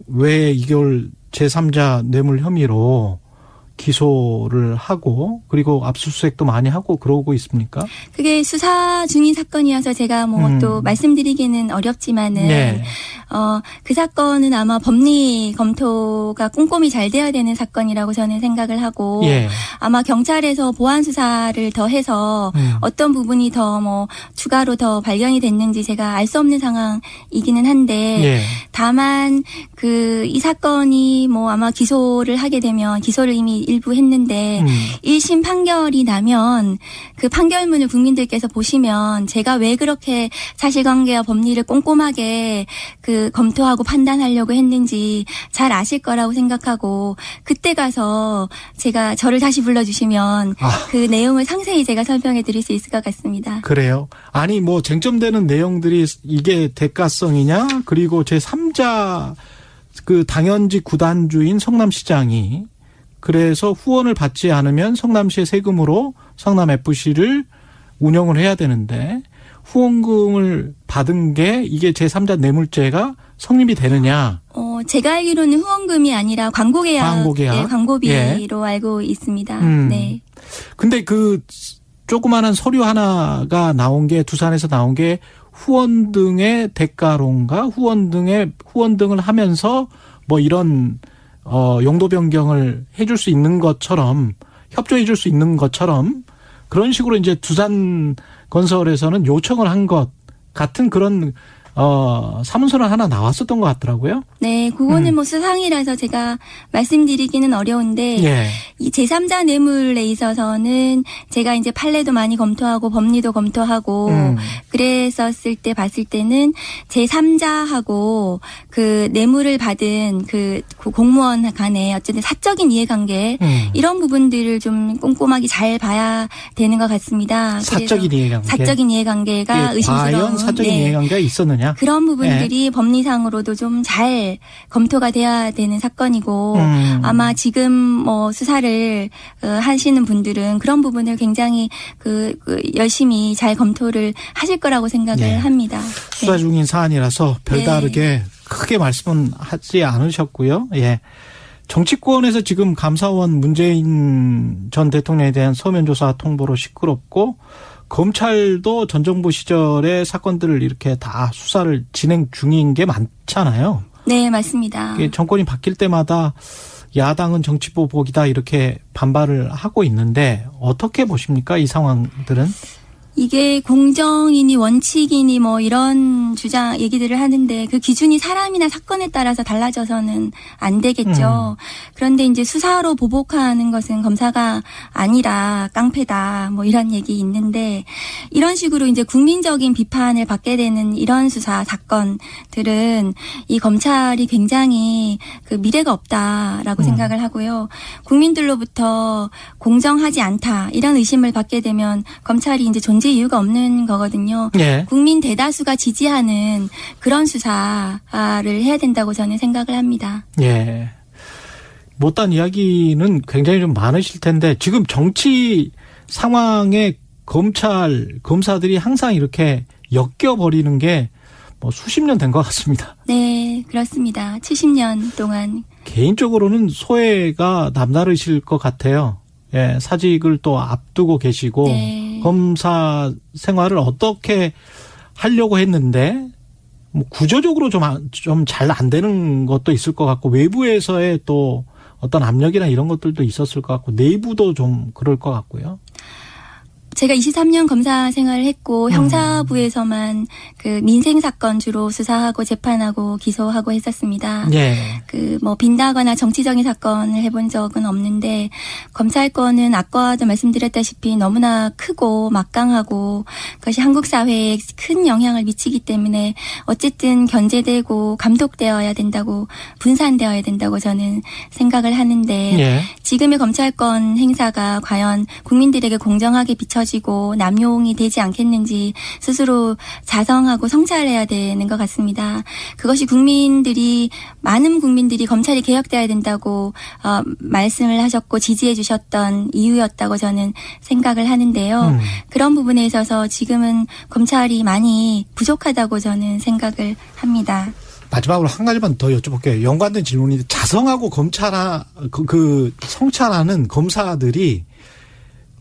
왜 이걸 제3자 뇌물 혐의로 기소를 하고 그리고 압수수색도 많이 하고 그러고 있습니까? 그게 수사 중인 사건이어서 제가 뭐또 음. 말씀드리기는 어렵지만은 네. 어, 그 사건은 아마 법리 검토가 꼼꼼히 잘 돼야 되는 사건이라고 저는 생각을 하고 예. 아마 경찰에서 보안 수사를 더 해서 음. 어떤 부분이 더 뭐 추가로 더 발견이 됐는지 제가 알 수 없는 상황이기는 한데 예. 다만 그 이 사건이 뭐 아마 기소를 하게 되면 기소를 이미 일부 했는데 음. 1심 판결이 나면 그 판결문을 국민들께서 보시면 제가 왜 그렇게 사실관계와 법리를 꼼꼼하게 그 검토하고 판단하려고 했는지 잘 아실 거라고 생각하고 그때 가서 제가 저를 다시 불러주시면 아. 그 내용을 상세히 제가 설명해 드릴 수 있을 것 같습니다. 그래요? 아니 뭐 쟁점되는 내용들이 이게 대가성이냐 그리고 제 3자 그 당연직 구단주인 성남시장이 그래서 후원을 받지 않으면 성남시의 세금으로 성남 FC를 운영을 해야 되는데 후원금을 받은 게 이게 제3자 뇌물죄가 성립이 되느냐? 어, 제가 알기로는 후원금이 아니라 광고 계약, 광고 계약, 네, 광고비로 예. 알고 있습니다. 음. 네. 근데 그 조그마한 서류 하나가 나온 게 두산에서 나온 게 후원 등의 대가론가 후원 등의 후원 등을 하면서 뭐 이런 어 용도 변경을 해줄 수 있는 것처럼 협조해 줄 수 있는 것처럼 그런 식으로 이제 두산 건설에서는 요청을 한 것 같은 그런 어, 사문서는 하나 나왔었던 것 같더라고요. 네, 그거는 음. 뭐 수상이라서 제가 말씀드리기는 어려운데, 예. 이 제3자 뇌물에 있어서는 제가 이제 판례도 많이 검토하고 법리도 검토하고, 음. 그랬었을 때 봤을 때는 제3자하고 그 뇌물을 받은 그 공무원 간에 어쨌든 사적인 이해관계, 음. 이런 부분들을 좀 꼼꼼하게 잘 봐야 되는 것 같습니다. 사적인 이해관계. 사적인 이해관계가 예, 의심스러운. 과연 사적인 네. 이해관계가 있었느냐? 거냐? 그런 부분들이 네. 법리상으로도 좀 잘 검토가 돼야 되는 사건이고 음. 아마 지금 뭐 수사를 어, 하시는 분들은 그런 부분을 굉장히 그, 그 열심히 잘 검토를 하실 거라고 생각을 네. 합니다. 수사 네. 중인 사안이라서 별다르게 네. 크게 말씀은 하지 않으셨고요. 예. 정치권에서 지금 감사원 문재인 전 대통령에 대한 서면 조사 통보로 시끄럽고 검찰도 전 정부 시절의 사건들을 이렇게 다 수사를 진행 중인 게 많잖아요. 네, 맞습니다. 정권이 바뀔 때마다 야당은 정치보복이다 이렇게 반발을 하고 있는데 어떻게 보십니까? 이 상황들은? 이게 공정이니 원칙이니 뭐 이런 주장 얘기들을 하는데 그 기준이 사람이나 사건에 따라서 달라져서는 안 되겠죠. 음. 그런데 이제 수사로 보복하는 것은 검사가 아니라 깡패다 뭐 이런 얘기 있는데 이런 식으로 이제 국민적인 비판을 받게 되는 이런 수사 사건들은 이 검찰이 굉장히 그 미래가 없다라고 음. 생각을 하고요. 국민들로부터 공정하지 않다 이런 의심을 받게 되면 검찰이 이제 존재 이유가 없는 거거든요. 예. 국민 대다수가 지지하는 그런 수사를 해야 된다고 저는 생각을 합니다. 예. 못한 이야기는 굉장히 좀 많으실 텐데 지금 정치 상황에 검찰 검사들이 항상 이렇게 엮여 버리는 게 뭐 수십 년 된 것 같습니다. 네, 그렇습니다. 70년 동안 개인적으로는 소외가 남다르실 것 같아요. 예, 사직을 또 앞두고 계시고 네. 검사 생활을 어떻게 하려고 했는데 뭐 구조적으로 좀 좀 잘 안 되는 것도 있을 것 같고 외부에서의 또 어떤 압력이나 이런 것들도 있었을 것 같고 내부도 좀 그럴 것 같고요. 제가 23년 검사 생활을 했고 음. 형사부에서만 그 민생 사건 주로 수사하고 재판하고 기소하고 했었습니다. 예. 그뭐 빈다거나 정치적인 사건을 해본 적은 없는데 검찰권은 아까도 말씀드렸다시피 너무나 크고 막강하고 그것이 한국 사회에 큰 영향을 미치기 때문에 어쨌든 견제되고 감독되어야 된다고 분산되어야 된다고 저는 생각을 하는데 예. 지금의 검찰권 행사가 과연 국민들에게 공정하게 비춰 지고 남용이 되지 않겠는지 스스로 자성하고 성찰해야 되는 것 같습니다. 그것이 국민들이 많은 국민들이 검찰이 개혁돼야 된다고 어, 말씀을 하셨고 지지해 주셨던 이유였다고 저는 생각을 하는데요. 음. 그런 부분에 있어서 지금은 검찰이 많이 부족하다고 저는 생각을 합니다. 마지막으로 한 가지만 더 여쭤볼게요. 연관된 질문인데 자성하고 검찰하 그, 그 성찰하는 검사들이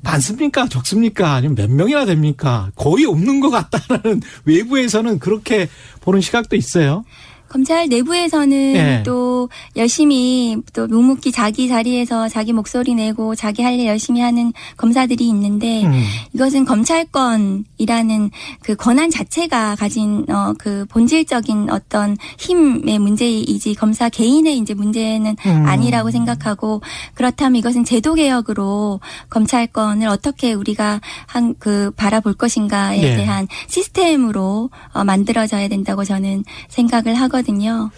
많습니까? 적습니까? 아니면 몇 명이나 됩니까? 거의 없는 것 같다는 [LAUGHS] 외부에서는 그렇게 보는 시각도 있어요. 검찰 내부에서는 네. 또 열심히 또 묵묵히 자기 자리에서 자기 목소리 내고 자기 할 일 열심히 하는 검사들이 있는데 음. 이것은 검찰권이라는 그 권한 자체가 가진 어 그 본질적인 어떤 힘의 문제이지 검사 개인의 이제 문제는 음. 아니라고 생각하고 그렇다면 이것은 제도 개혁으로 검찰권을 어떻게 우리가 한 그 바라볼 것인가에 네. 대한 시스템으로 어 만들어져야 된다고 저는 생각을 하거든요. 하거든요.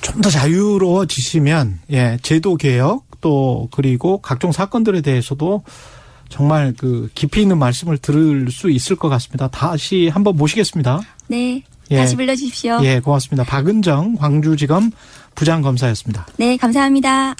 좀 더 자유로워지시면 예 제도 개혁 또 그리고 각종 사건들에 대해서도 정말 그 깊이 있는 말씀을 들을 수 있을 것 같습니다. 다시 한번 모시겠습니다. 네. 예. 다시 불러주십시오. 예, 고맙습니다. 박은정 광주지검 부장검사였습니다. 네, 감사합니다.